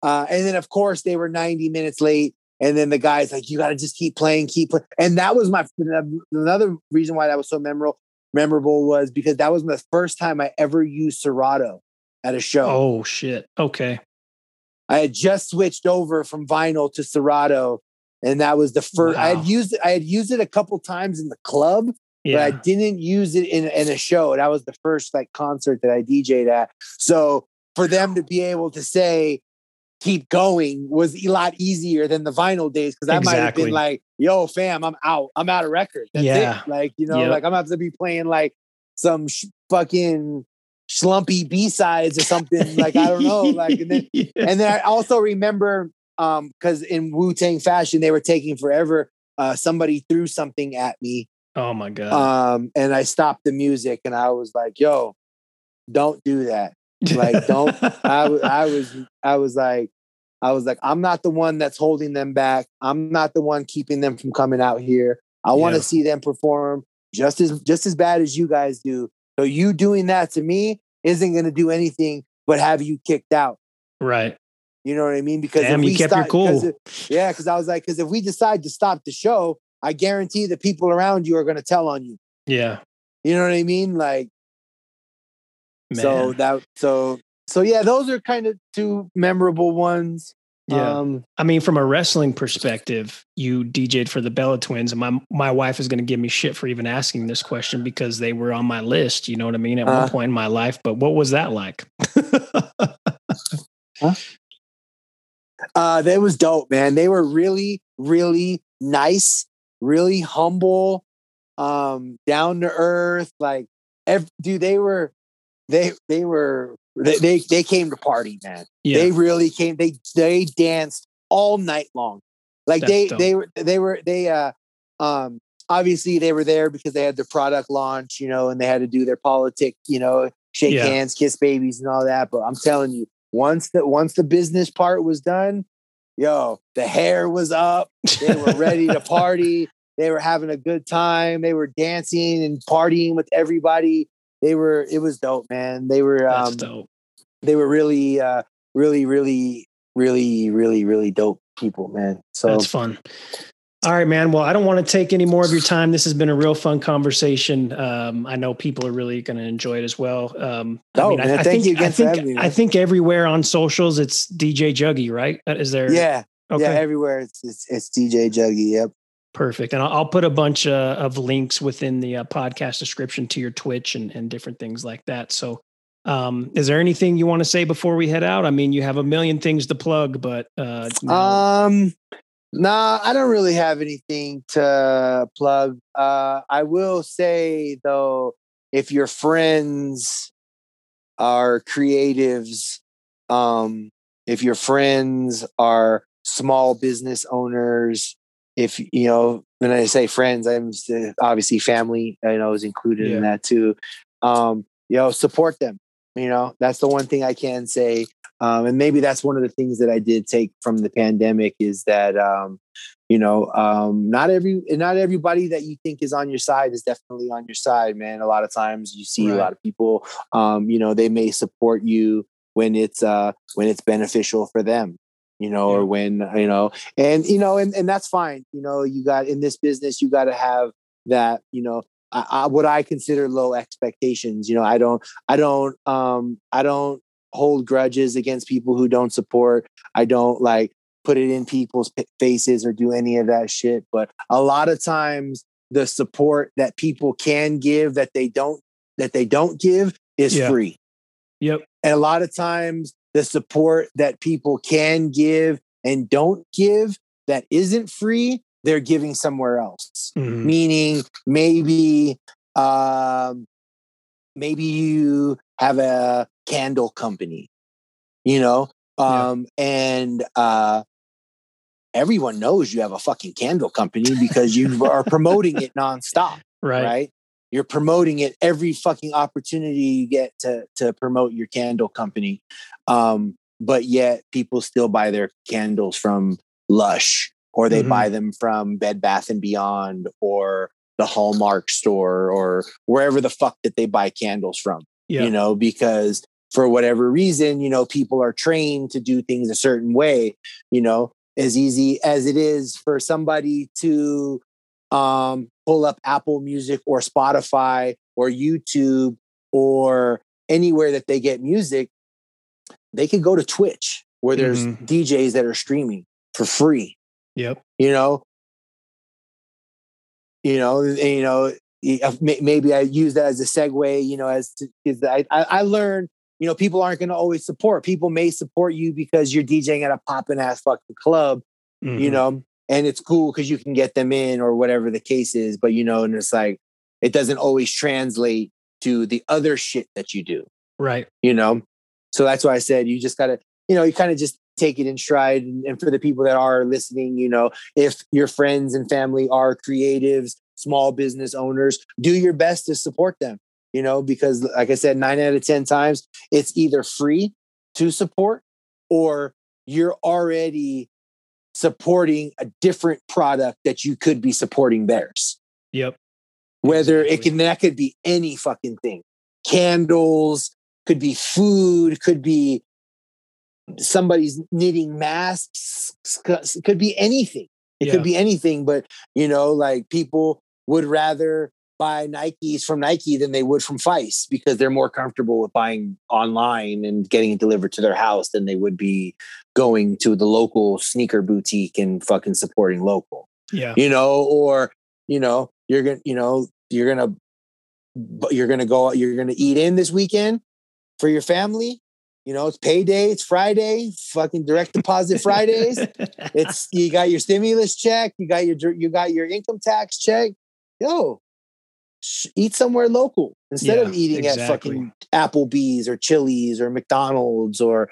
Uh and then of course they were 90 minutes late and then the guy's like you got to just keep playing keep playing and that was my another reason why that was so memorable memorable was because that was the first time i ever used serato at a show oh shit. Okay. I had just switched over from vinyl to Serato, and that was the first. I had used it. I had used it a couple times in the club, but I didn't use it in in a show. That was the first like concert that I DJ'd at. So for them to be able to say keep going was a lot easier than the vinyl days because I might have been like, "Yo, fam, I'm out. I'm out of record. That's Yeah. it. Like you know, Yep. like I'm have to be playing like some sh- fucking schlumpy B sides or something. like I don't know. Like and then Yeah. and then I also remember um because in Wu Tang fashion they were taking forever. Uh, somebody threw something at me, oh my god. um, and I stopped the music, and I was like, "Yo, don't do that." Like, don't- I was, I was, I was like, I was like, I'm not the one that's holding them back. I'm not the one keeping them from coming out here. I want to see them perform just as just as bad as you guys do. So you doing that to me isn't going to do anything but have you kicked out. right. You know what I mean? Because Damn, if you kept stop, your 'cause cool. if- yeah, because I was like, because if we decide to stop the show, I guarantee the people around you are going to tell on you. Yeah. You know what I mean? Like, so that, so, so yeah, those are kind of two memorable ones. yeah. Um, I mean, from a wrestling perspective, you DJ'd for the Bella Twins, and my my wife is going to give me shit for even asking this question because they were on my list. You know what I mean? At one Uh. point in my life, but what was that like? uh, that was dope, man. They were really, really nice, really humble, um, down to earth. Like, ev- dude, they were, they, they were, they, they, they came to party, man. yeah, They really came. They, they danced all night long. Like That's they, dope. they were, they were, they, uh, um, obviously they were there because they had their product launch, you know, and they had to do their politic, you know, shake Yeah. hands, kiss babies, and all that. But I'm telling you, once the once the business part was done, yo, the hair was up. They were ready to party. They were having a good time. They were dancing and partying with everybody. They were. It was dope, man. They were. Um, dope. they were really, uh, really, really, really, really, really dope people, man. So That's fun. All right, man. Well, I don't want to take any more of your time. This has been a real fun conversation. Um, I know people are really going to enjoy it as well. Um, Oh, man, thank think, you I think, me. I think everywhere on socials, it's DJ Juggy, right? Is there? yeah, Okay. yeah, everywhere it's, it's it's DJ Juggy. Yep. Perfect. And I'll, put a bunch uh, of links within the uh, podcast description to your Twitch and, and different things like that. So, um, is there anything you want to say before we head out? I mean, you have a million things to plug, but uh, know, Um, nah, I don't really have anything to plug. Uh, I will say though, if your friends are creatives, um, if your friends are small business owners, if you know, when I say friends, I'm obviously family. I know is included Yeah. in that too. Um, you know, support them. You know, that's the one thing I can say um, and maybe that's one of the things that I did take from the pandemic is that um, you know um, not every not everybody that you think is on your side is definitely on your side, man. A lot of times you see a lot of people, um, you know, they may support you when it's uh, when it's beneficial for them, you know, Yeah. or when you know, and you know, and and that's fine. You know, you got in this business, you got to have that, you know. I, I, what I consider low expectations, you know, I don't, I don't, um, I don't hold grudges against people who don't support. I don't like put it in people's faces or do any of that shit. But a lot of times, the support that people can give that they don't that they don't give is Yeah. free. yep. And a lot of times, the support that people can give and don't give that isn't free, they're giving somewhere else Mhm. meaning maybe um maybe you have a candle company you know Yeah. um and uh everyone knows you have a fucking candle company because you are promoting it nonstop Right. right. You're promoting it every fucking opportunity you get to to promote your candle company. Um, but yet people still buy their candles from Lush or they Mhm. buy them from Bed Bath and Beyond or the Hallmark store or wherever the fuck that they buy candles from. Yeah. You know, because for whatever reason, you know, people are trained to do things a certain way, you know, as easy as it is for somebody to um, pull up Apple Music or Spotify or YouTube or anywhere that they get music, they could go to Twitch where there's Mhm. DJs that are streaming for free. Yep. You know, you know, and, you know. uh, may- Maybe I use that as a segue. You know, as to, is I, I I learned. You know, people aren't going to always support. People may support you because you're DJing at a popping ass fucking club you Mhm. know, and it's cool because you can get them in or whatever the case is. But you know, and it's like it doesn't always translate to the other shit that you do, Right. you know. So that's why I said you just gotta, you know, you kind of just take it in stride. And, and for the people that are listening, you know, if your friends and family are creatives, small business owners, do your best to support them. You know, because like I said, nine out of ten times it's either free to support or you're already supporting a different product that you could be supporting theirs. Yep. Whether it can that could be any fucking thing. Candles, could be food, could be somebody's knitting masks. Could be anything. It yeah. could be anything, but you know, like people would rather buy Nikes from Nike than they would from Feist because they're more comfortable with buying online and getting it delivered to their house than they would be going to the local sneaker boutique and fucking supporting local. Yeah. You know, or, you know, you're going to, you know, you're going to, you're going to go, you're going to eat in this weekend for your family. You know, it's payday, it's Friday, fucking direct deposit Fridays. it's you got your stimulus check, you got your you got your income tax check. Yo, eat somewhere local instead yeah, of eating exactly. at fucking Applebee's or Chili's or McDonald's or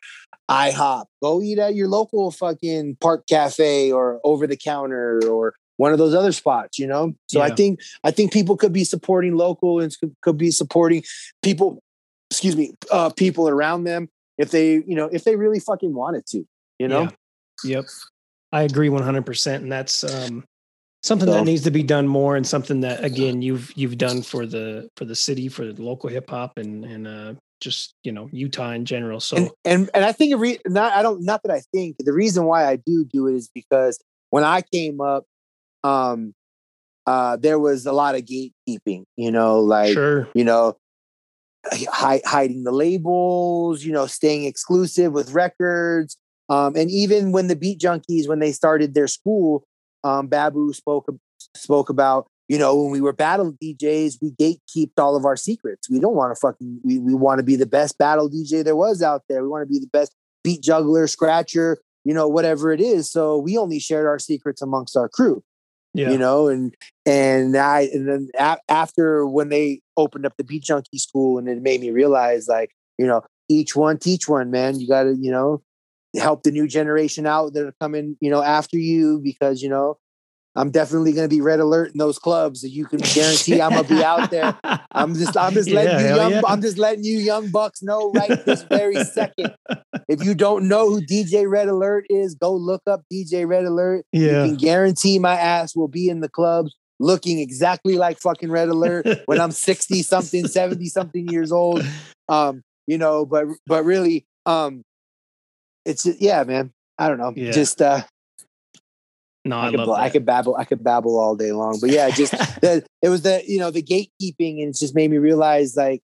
IHOP. Go eat at your local fucking park cafe or over the counter or one of those other spots, you know? So yeah. I think I think people could be supporting local and could, could be supporting people, excuse me, uh, people around them if they, you know, if they really fucking wanted to, you know? Yeah. Yep. I agree 100% and that's um something so, that needs to be done more and something that again you've you've done for the for the city for the local hip hop and and uh just you know Utah in general so and and, and I think re- not I don't not that I think the reason why I do do it is because when I came up um uh there was a lot of gatekeeping you know like sure. you know hi- hiding the labels you know staying exclusive with records um and even when the beat junkies when they started their school um, Babu spoke spoke about. You know, when we were battle DJs, we gatekeeped all of our secrets. We don't want to fucking. We we want to be the best battle DJ there was out there. We want to be the best beat juggler, scratcher, you know, whatever it is. So we only shared our secrets amongst our crew. Yeah. You know, and and I and then a- after when they opened up the beat junkie school, and it made me realize, like, you know, each one teach one, man. You got to, you know, help the new generation out that are coming, you know, after you because, you know, I'm definitely going to be red alert in those clubs. So you can guarantee I'm going to be out there. I'm just, I'm just letting yeah, you young, yeah. I'm just letting you young bucks know right this very second. If you don't know who DJ Red Alert is, go look up DJ Red Alert. Yeah. You can guarantee my ass will be in the clubs looking exactly like fucking Red Alert when I'm 60 something, 70 something years old. Um, you know, but, but really, um, it's yeah, man. I don't know. Yeah. Just uh no, I, I could, I could babble, I could babble all day long. But yeah, just the, it was the you know the gatekeeping, and it just made me realize like,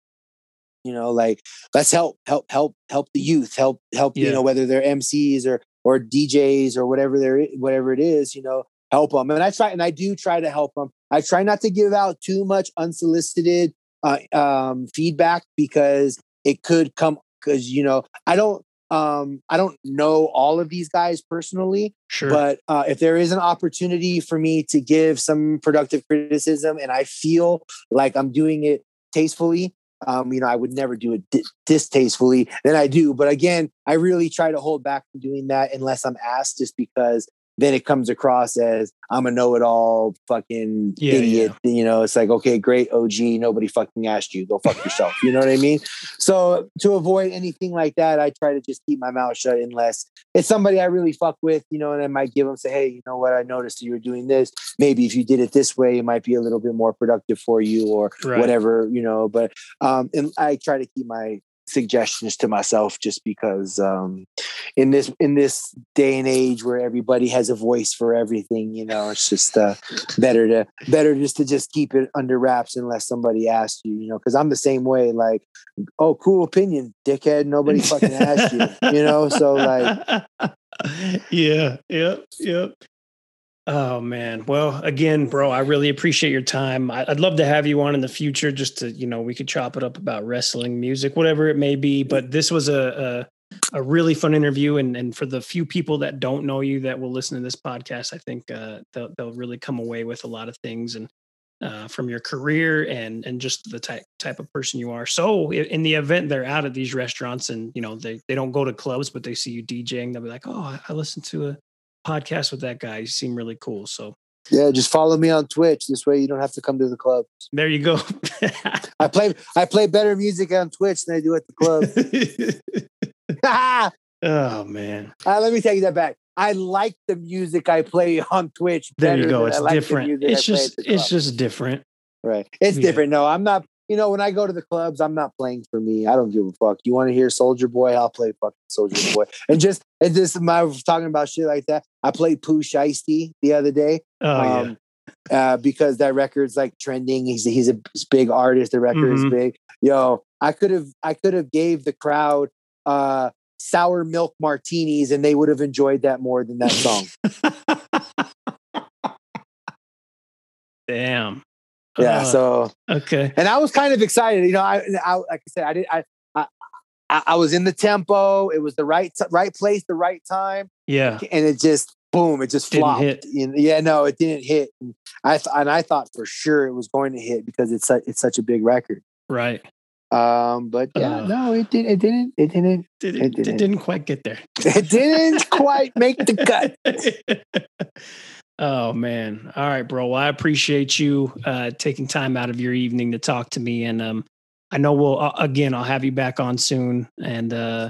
you know, like let's help, help, help, help the youth, help, help. Yeah. You know, whether they're MCs or or DJs or whatever they're whatever it is, you know, help them. And I try, and I do try to help them. I try not to give out too much unsolicited uh, um, feedback because it could come because you know I don't um, I don't know all of these guys personally, sure. but uh, if there is an opportunity for me to give some productive criticism and I feel like I'm doing it tastefully, um, you know, I would never do it di- distastefully, then I do. But again, I really try to hold back from doing that unless I'm asked, just because then it comes across as I'm a know-it-all fucking yeah, idiot. Yeah. You know, it's like, okay, great OG, nobody fucking asked you. Go fuck yourself. You know what I mean? So to avoid anything like that, I try to just keep my mouth shut unless it's somebody I really fuck with, you know, and I might give them say, hey, you know what, I noticed you were doing this. Maybe if you did it this way, it might be a little bit more productive for you or right. whatever, you know. But um and I try to keep my suggestions to myself just because um, in this in this day and age where everybody has a voice for everything you know it's just uh, better to better just to just keep it under wraps unless somebody asks you you know because i'm the same way like oh cool opinion dickhead nobody fucking asked you you know? So like yeah yep yep Oh man. Well, again, bro, I really appreciate your time. I'd love to have you on in the future just to, you know, we could chop it up about wrestling, music, whatever it may be. But this was a a, a really fun interview, and and for the few people that don't know you that will listen to this podcast, I think uh, they'll they'll really come away with a lot of things and uh, from your career and and just the type type of person you are. So in the event they're out at these restaurants and you know they they don't go to clubs, but they see you DJing, they'll be like, oh, I listened to a podcast with that guy. You seem really cool. So yeah, just follow me on Twitch. This way you don't have to come to the club. There you go. I play I play better music on Twitch than I do at the club. oh man. Uh, let me take that back. I like the music I play on Twitch. There you go. It's different. It's just it's just different. Right. It's yeah. different. No, I'm not you know, when I go to the clubs, I'm not playing for me. I don't give a fuck. You want to hear Soulja Boy? I'll play fucking Soulja Boy. And just and just was talking about shit like that. I played Pooh Shiesty the other day. Oh yeah. um, uh, because that record's like trending. He's he's a big artist. The record Mhm. is big. Yo, I could have I could have gave the crowd uh sour milk martinis and they would have enjoyed that more than that song. Damn. Yeah. Uh, So okay. and I was kind of excited. You know, I, I like I said, I did I. I I was in the tempo. It was the right t- right place, the right time, Yeah. and it just boom, it just Didn't flopped. hit. Yeah, no, it didn't hit. And I th- and I thought for sure it was going to hit because it's such it's such a big record. Right. Um, but yeah, Uh. no, it didn't. It didn't. It didn't. Did It it, it didn't. didn't quite get there. It didn't quite make the cut. oh man. All right, bro. Well, I appreciate you uh taking time out of your evening to talk to me and um I know we'll uh, again I'll have you back on soon and uh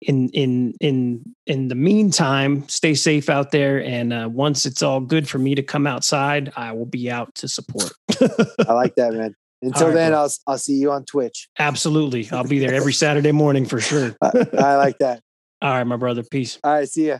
in in in in the meantime stay safe out there and uh once it's all good for me to come outside I will be out to support. I like that, man. Until right, then, bro. I'll I'll see you on Twitch. Absolutely. I'll be there every Saturday morning for sure. I, I like that. All right, my brother. Peace. All right, see ya.